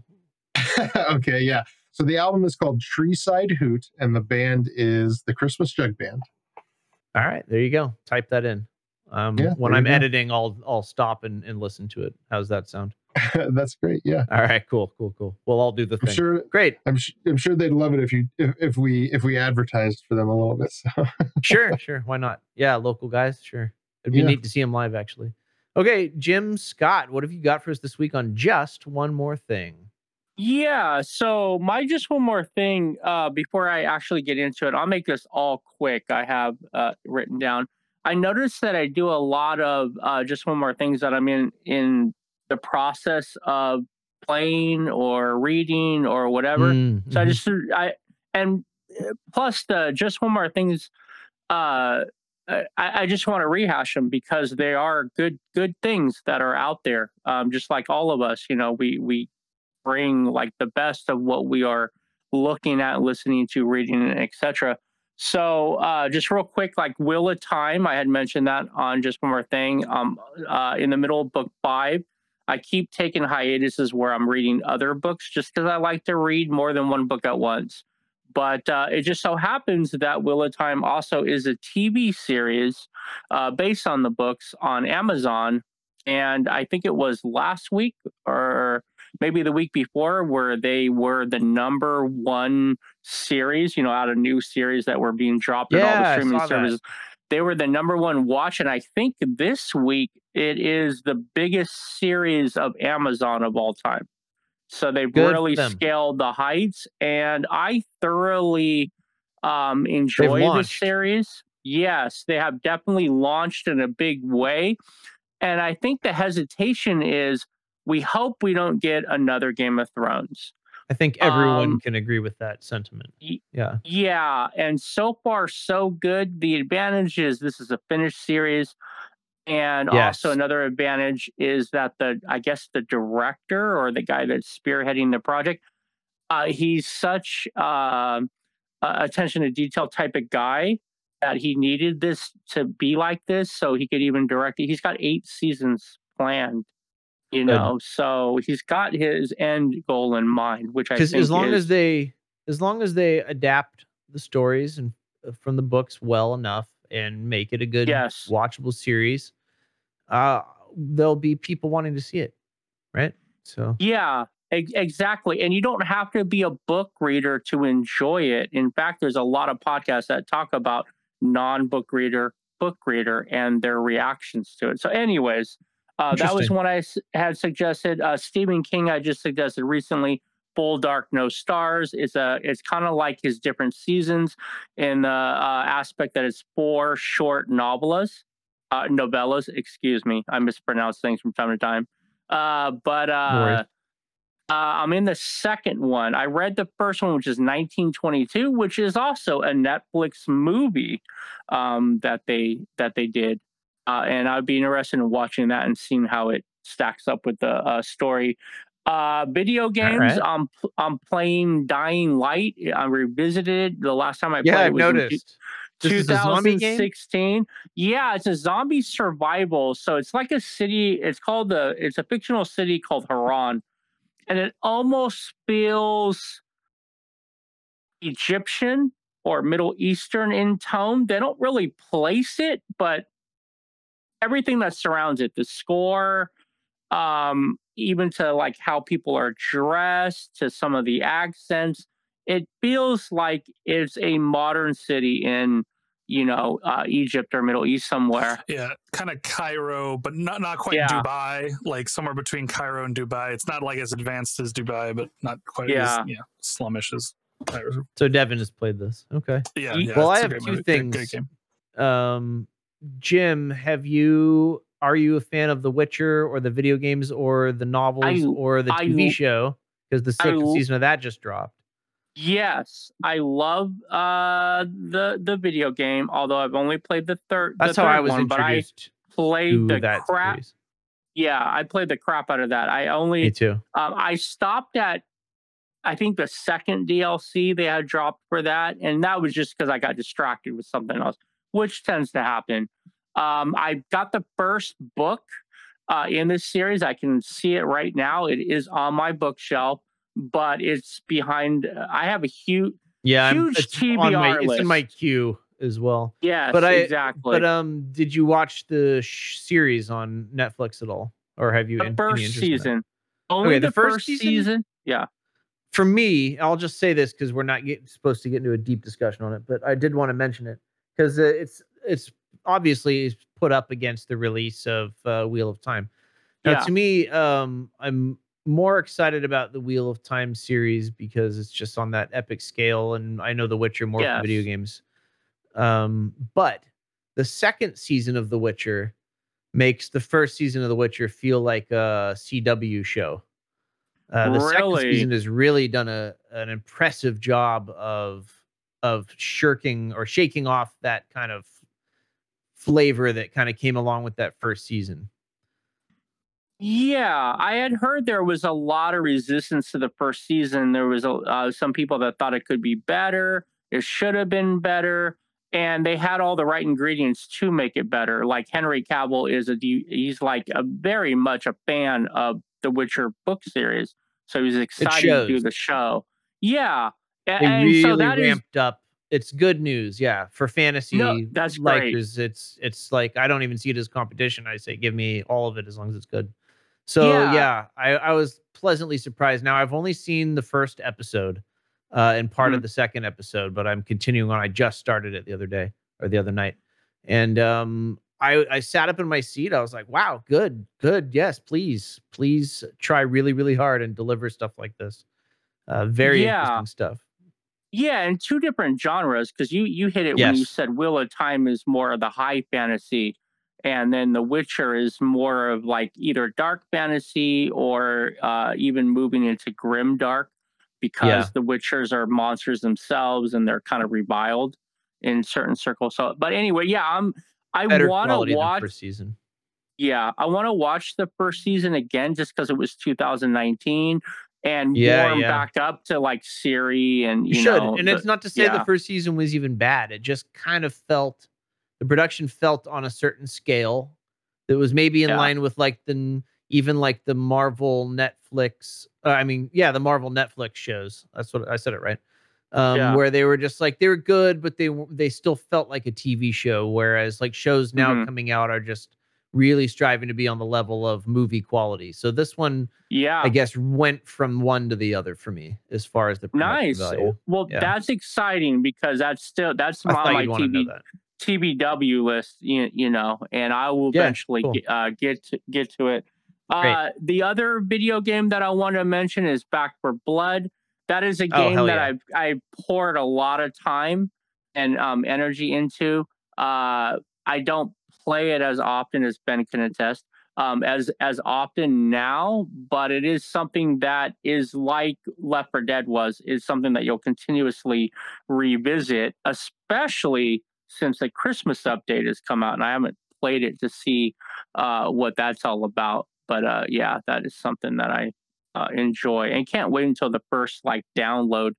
okay, yeah. So the album is called Treeside Hoot, and the band is the Christmas Jug Band. All right, there you go. Type that in. Um, Yeah, when I'm editing, I'll I'll stop and, and listen to it. How's that sound? That's great. Yeah, All right, cool, cool, cool. Well, I'll do the I'm thing. sure. Great. I'm sh- I'm sure they'd love it if you if, if we if we advertised for them a little bit. So. Sure, sure. Why not? Yeah, local guys. Sure. It'd be Yeah. neat to see them live, actually. Okay, Jim Scott, what have you got for us this week on just one more thing? Yeah. So my just one more thing uh, before I actually get into it. I'll make this all quick. I have uh, written down. I noticed that I do a lot of uh, just one more things that I'm in in the process of playing or reading or whatever. Mm, So I mhm. just I and uh, plus the just one more things. Uh, I, I just want to rehash them because they are good good things that are out there. Um, just like all of us, you know, we we bring like the best of what we are looking at, listening to, reading, etc. So uh, just real quick, like Wheel of Time, I had mentioned that on just one more thing. Um, uh, in the middle of book five, I keep taking hiatuses where I'm reading other books just because I like to read more than one book at once. But uh, it just so happens that Wheel of Time also is a TV series uh, based on the books on Amazon. And I think it was last week or maybe the week before where they were the number one series, you know, out of new series that were being dropped in all the streaming saw that. services. They were the number one watch. And I think this week it is the biggest series of Amazon of all time. So they've Good really scaled the heights. And I thoroughly um, enjoy the series. Yes, they have definitely launched in a big way. And I think the hesitation is we hope we don't get another Game of Thrones. I think everyone Um, can agree with that sentiment. Yeah. Yeah, and so far so good. The advantage is this is a finished series, and also another advantage is that the I guess the director or the guy that's spearheading the project, uh, he's such a attention to detail type of guy that he needed this to be like this, so he could even direct it. He's got eight seasons planned. You Good. know, so he's got his end goal in mind, which I because think as long is, as they as long as they adapt the stories and uh, from the books well enough and make it a good Yes. watchable series uh there'll be people wanting to see it right so Yeah, ex- exactly. And you don't have to be a book reader to enjoy it. In fact, there's a lot of podcasts that talk about non-book reader, book reader, and their reactions to it. So, anyways, uh, that was one I s- had suggested. Uh, Stephen King, I just suggested recently. Full Dark, No Stars. It's a. It's kind of like his different seasons in the uh, aspect that it's four short novellas, uh, novellas. Excuse me, I mispronounce things from time to time. Uh, but uh, uh, I'm in the second one. I read the first one, which is 1922, which is also a Netflix movie um, that they that they did, uh, and I'd be interested in watching that and seeing how it stacks up with the uh, story. Uh, video games. right. I'm I'm playing Dying Light. I revisited it. the last time I yeah played. it in noticed this is a zombie game 2016. Yeah, it's a zombie survival. So it's like a city. It's called the. It's a fictional city called Harran, and it almost feels Egyptian or Middle Eastern in tone. They don't really place it, but everything that surrounds it, the score, um, even to like how people are dressed, to some of the accents, it feels like it's a modern city in, you know, uh, Egypt or Middle East somewhere. Yeah, kind of Cairo, but not not quite Yeah. Dubai. Like somewhere between Cairo and Dubai. It's not like as advanced as Dubai, but not quite Yeah. as yeah slummish as Cairo. so devin has played this okay Yeah, yeah. well i have two movie. Great- things Great game. um jim have you are you a fan of the witcher or the video games or the novels I- or the I tv show because the I sixth l- season of that just dropped Yes, I love uh the the video game. Although I've only played the third. that's the how third i was one, but I played the crap. series Yeah, I played the crap out of that. I only me too Um, I stopped at, I think the second DLC they had dropped for that, and that was just because I got distracted with something else, which tends to happen. Um, I got the first book uh, in this series. I can see it right now. It is on my bookshelf, but it's behind. I have a huge, Yeah, I'm, huge it's on my, TBR it's in my queue as well. yes, but I, exactly. but um, did you watch the sh- series on Netflix at all, or have you the in- any first season, only Okay, the, the first first, season? season? Yeah, For me, I'll just say this because we're not get, supposed to get into a deep discussion on it, but I did want to mention it because uh, it's it's obviously is put up against the release of uh, Wheel of Time. Now, Yeah. to me, um, I'm more excited about the Wheel of Time series because it's just on that epic scale, and I know The Witcher more from video games. Um, but the second season of The Witcher makes the first season of The Witcher feel like a CW show. Uh, the second season has really done a an impressive job of of shirking or shaking off that kind of flavor that kind of came along with that first season. Yeah, I had heard there was a lot of resistance to the first season. There was a, uh, some people that thought it could be better. It should have been better, and they had all the right ingredients to make it better. Like Henry Cavill is a he's like a very much a fan of the Witcher book series, so he's excited to do the show. Yeah, and really so that is ramped up. It's good news, yeah, for fantasy No, that's great. likers. It's it's like I don't even see it as competition. I say give me all of it as long as it's good. So Yeah. yeah, I, I was pleasantly surprised. Now I've only seen the first episode uh, and part Mm-hmm. of the second episode, but I'm continuing on. I just started it the other day or the other night, and um, I I sat up in my seat. I was like, wow, good, good, yes, please, please try really really hard and deliver stuff like this. Uh, very Yeah. interesting stuff. Yeah, and two different genres because you you hit it when you said Wheel of Time is more of the high fantasy, and then The Witcher is more of like either dark fantasy or uh, even moving into grim dark because Yeah. the Witchers are monsters themselves and they're kind of reviled in certain circles. So, but anyway, yeah, I'm. I want to watch. first season. Yeah, I want to watch the first season again just because it was 2019 and Yeah, warm yeah. back up to like Siri and You, you, should, know. and the- it's not to say yeah. the first season was even bad. It just kind of felt the production felt on a certain scale that was maybe in Yeah. line with like the even like the Marvel Netflix. Uh, I mean, yeah, the Marvel Netflix shows. That's what I said it right. Um, Yeah. Where they were just like they were good, but they they still felt like a TV show. Whereas like shows now Mhm. coming out are just really striving to be on the level of movie quality. So this one, Yeah. I guess, went from one to the other for me as far as the Nice. value. Well, Yeah. that's exciting because that's still that's I on my you'd wanna know TV. TBW list. You, you know, and I will Yeah, eventually cool. get, uh, get to, get to it. Uh, the other video game that I want to mention is Back 4 Blood. That is a Oh, game hell that yeah. I've I poured a lot of time and um, energy into. Uh, I don't play it as often as Ben can attest um, as as often now, but it is something that is like Left 4 Dead was. Is something that you'll continuously revisit, especially since the Christmas update has come out, and I haven't played it to see uh, what that's all about. But uh, yeah, that is something that I uh, enjoy and can't wait until the first like download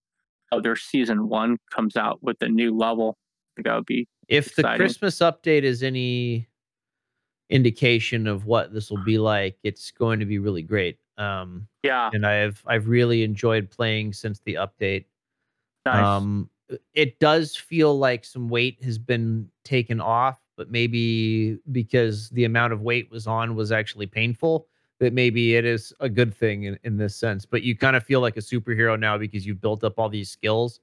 of their season one comes out with the new level. Think that would be if the. Christmas update is any indication of what this will be like, it's going to be really great. Um, yeah, and I've I've really enjoyed playing since the update. Nice. Um, it does feel like some weight has been taken off, but maybe because the amount of weight was on was actually painful, that maybe it is a good thing in, in this sense. But you kind of feel like a superhero now because you've built up all these skills.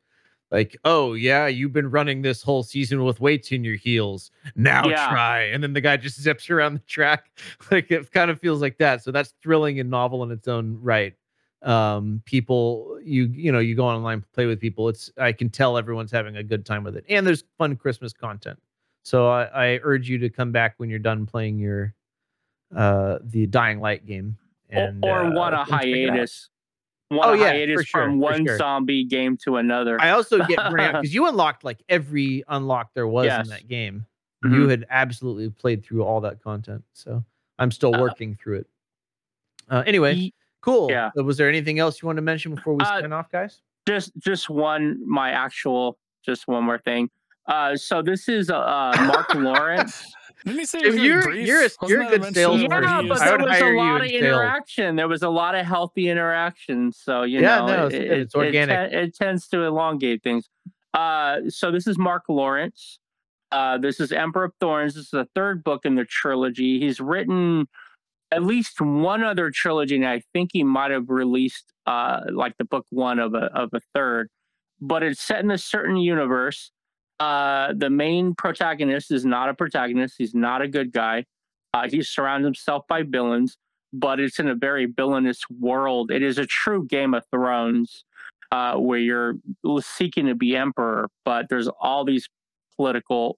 Like, oh yeah, you've been running this whole season with weights in your heels. Now Yeah. try. And then the guy just zips around the track. Like it kind of feels like that. So that's thrilling and novel in its own right um people you you know you go online play with people it's i can tell everyone's having a good time with it and there's fun christmas content so i, I urge you to come back when you're done playing your uh the dying light game and or uh, want a and check it out. hiatus. Want Oh, yeah, hiatus sure, from one sure. zombie game to another. i also get burnt because you unlocked like every unlock there was Yes. in that game Mhm. you had absolutely played through all that content so i'm still Uh, working through it uh anyway cool yeah. Uh, was there anything else you want to mention before we Uh, sign off guys just just one my actual just one more thing. Uh, so this is uh, uh Mark Lawrence. Didn't he say If you're you're a, you're a good salesman. Yeah, but I there would was a lot in of sales. interaction. There was a lot of healthy interaction. So you Yeah, know, no, it's it- It's organic. te- it tends to elongate things. Uh, so this is Mark Lawrence. Uh, this is Emperor of Thorns. This is the third book in the trilogy. He's written at least one other trilogy, and I think he might have released uh, like the book one of a of a third. But it's set in a certain universe. Uh, the main protagonist is not a protagonist. He's not a good guy. Uh, he surrounds himself by villains, but it's in a very villainous world. It is a true Game of Thrones, uh, where you're seeking to be emperor, but there's all these political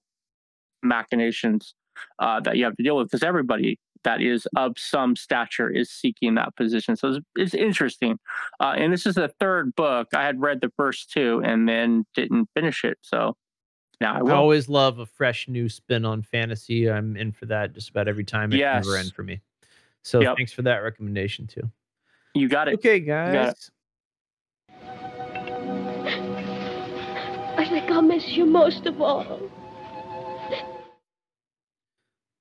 machinations uh, that you have to deal with because everybody that is of some stature is seeking that position. So it's, it's interesting. Uh, and this is the third book. I had read the first two and then didn't finish it. So now I I always love a fresh new spin on fantasy. I'm in for that just about every time. It never Yes. end for me. So Yep. thanks for that recommendation too. You got it. Okay, You got guys. it. I think I'll miss you most of all.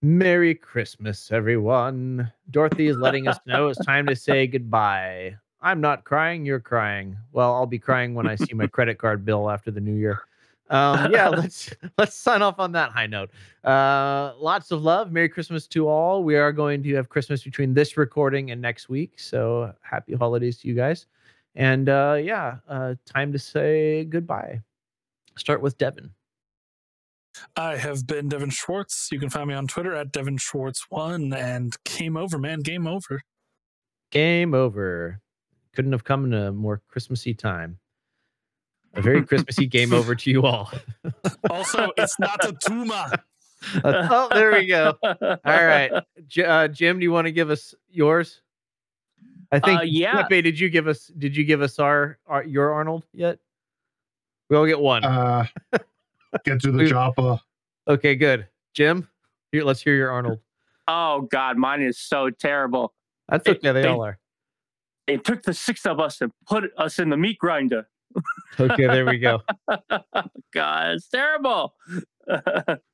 Merry Christmas, everyone. Dorothy is letting us know it's time to say goodbye. I'm not crying, you're crying. Well, I'll be crying when I see my credit card bill after the new year. Um, yeah, let's let's sign off on that high note. Uh, lots of love. Merry Christmas to all. We are going to have Christmas between this recording and next week. So happy holidays to you guys. And uh, yeah, uh, time to say goodbye. Start with Devin. I have been Devin Schwartz. You can find me on Twitter at Devin Schwartz1 and game over, man. Game over. Game over. Couldn't have come in a more Christmassy time. A very Christmassy game over to you all. Also, it's not a tumor. Uh, oh, there we go. All right, J- uh, Jim, do you want to give us yours? I think. Uh, yeah. Pepe, did you give us? Did you give us our, our your Arnold yet? We all get one. Uh, get to the We- chopper. okay, good. Jim, here, let's hear your Arnold. Oh God, mine is so terrible. That's It- okay. They they- all are. They took the six of us and put us in the meat grinder. Okay, there we go. God, it's terrible.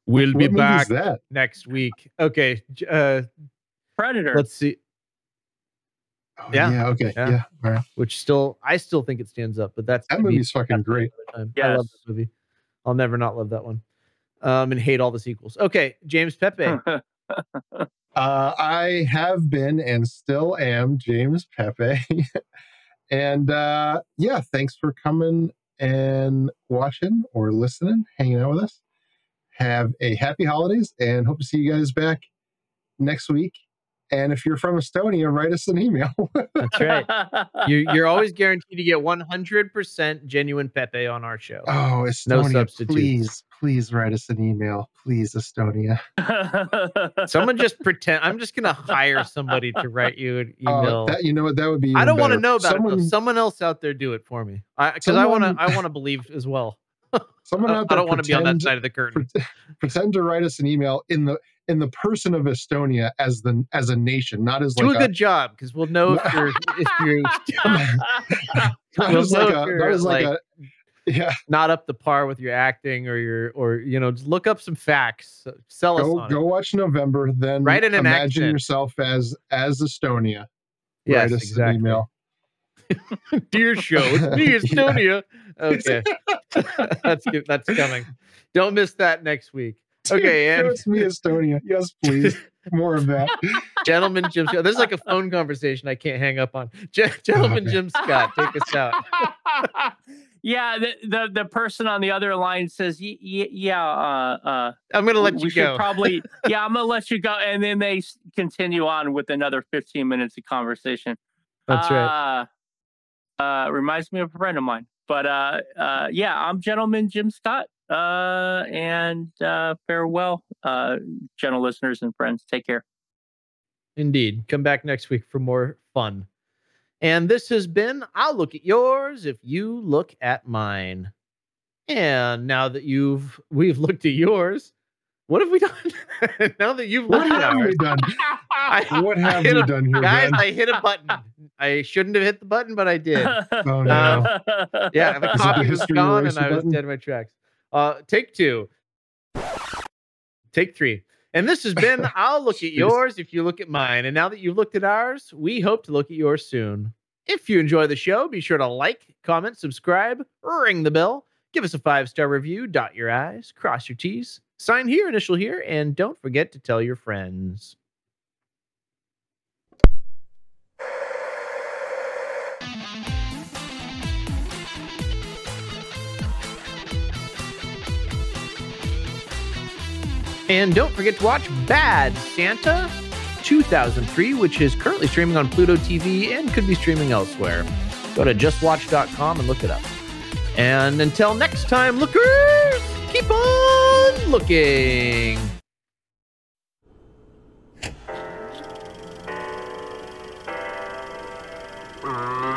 We'll be What back next week. Okay. Uh, Predator. let's see. Oh, Yeah. yeah. Okay. Yeah. Yeah. all right. Which still, I still think it stands up, but that's That to be movie's fucking great. another. I love Yes. that movie. I'll never not love that one. Um, and hate all the sequels. Okay, James Pepe. Uh, I have been and still am James Pepe. And uh, yeah, thanks for coming and watching or listening, hanging out with us. Have a happy holidays and hope to see you guys back next week. And if you're from Estonia, write us an email. That's right. you, you're always guaranteed to get 100% genuine Pepe on our show. oh, Estonia, No Estonia, substitutes. please, please write us an email. Please, Estonia. Someone just pretend. I'm just gonna hire somebody to write you an Oh, email. that you know what that would be. I don't want to know about it. someone, Though. Someone else out there do it for me. Because I want to. I want to believe as well. Someone I, out I don't want to be on that side of the curtain. pretend to write us an email in the in the person of Estonia as the as a nation, not as Do like a good job because we'll know if you're if you're not we'll as like a you're, as like, like, a yeah. not up to par with your acting or your or you know just look up some facts. Sell us Go on go it. watch November, then Write in an imagine accent. yourself as as Estonia. Yes, write us exactly. an email. Dear show, it's me, Estonia. Okay, that's good. That's coming. Don't miss that next week. Okay, Show and it's me, Estonia. Yes, please. More of that. gentleman Jim Scott. This is like a phone conversation I can't hang up on. Gen- gentleman Jim Scott, take us out. yeah, the, the the person on the other line says, "Y- y- "Yeah, uh, uh, I'm gonna let we you should go. probably, yeah, I'm gonna let you go," and then they continue on with another 15 minutes of conversation. That's right. Uh, uh, reminds me of a friend of mine. But uh, uh, yeah, I'm gentleman Jim Scott. Uh, and uh, farewell, uh, gentle listeners and friends. Take care. Indeed. Come back next week for more fun. And this has been I'll look at yours if you look at mine. And now that you've we've looked at yours, what have we done? now that you've What looked at have we ours, done? I, What have hit we a- done here, guys? Ben? I hit a button. I shouldn't have hit the button, but I did. Oh no. Yeah, the Is it the copy was gone, and I was button? dead in my tracks. Uh, take two. Take three. And this has been I'll look at yours if you look at mine. And now that you've looked at ours, we hope to look at yours soon. If you enjoy the show, be sure to like, comment, subscribe, ring the bell, give us a five star review, dot your I's, cross your T's, sign here, initial here, and don't forget to tell your friends. And don't forget to watch Bad Santa 2003, which is currently streaming on Pluto TV and could be streaming elsewhere. Go to justwatch.com and look it up. And until next time, lookers, keep on looking. Mm.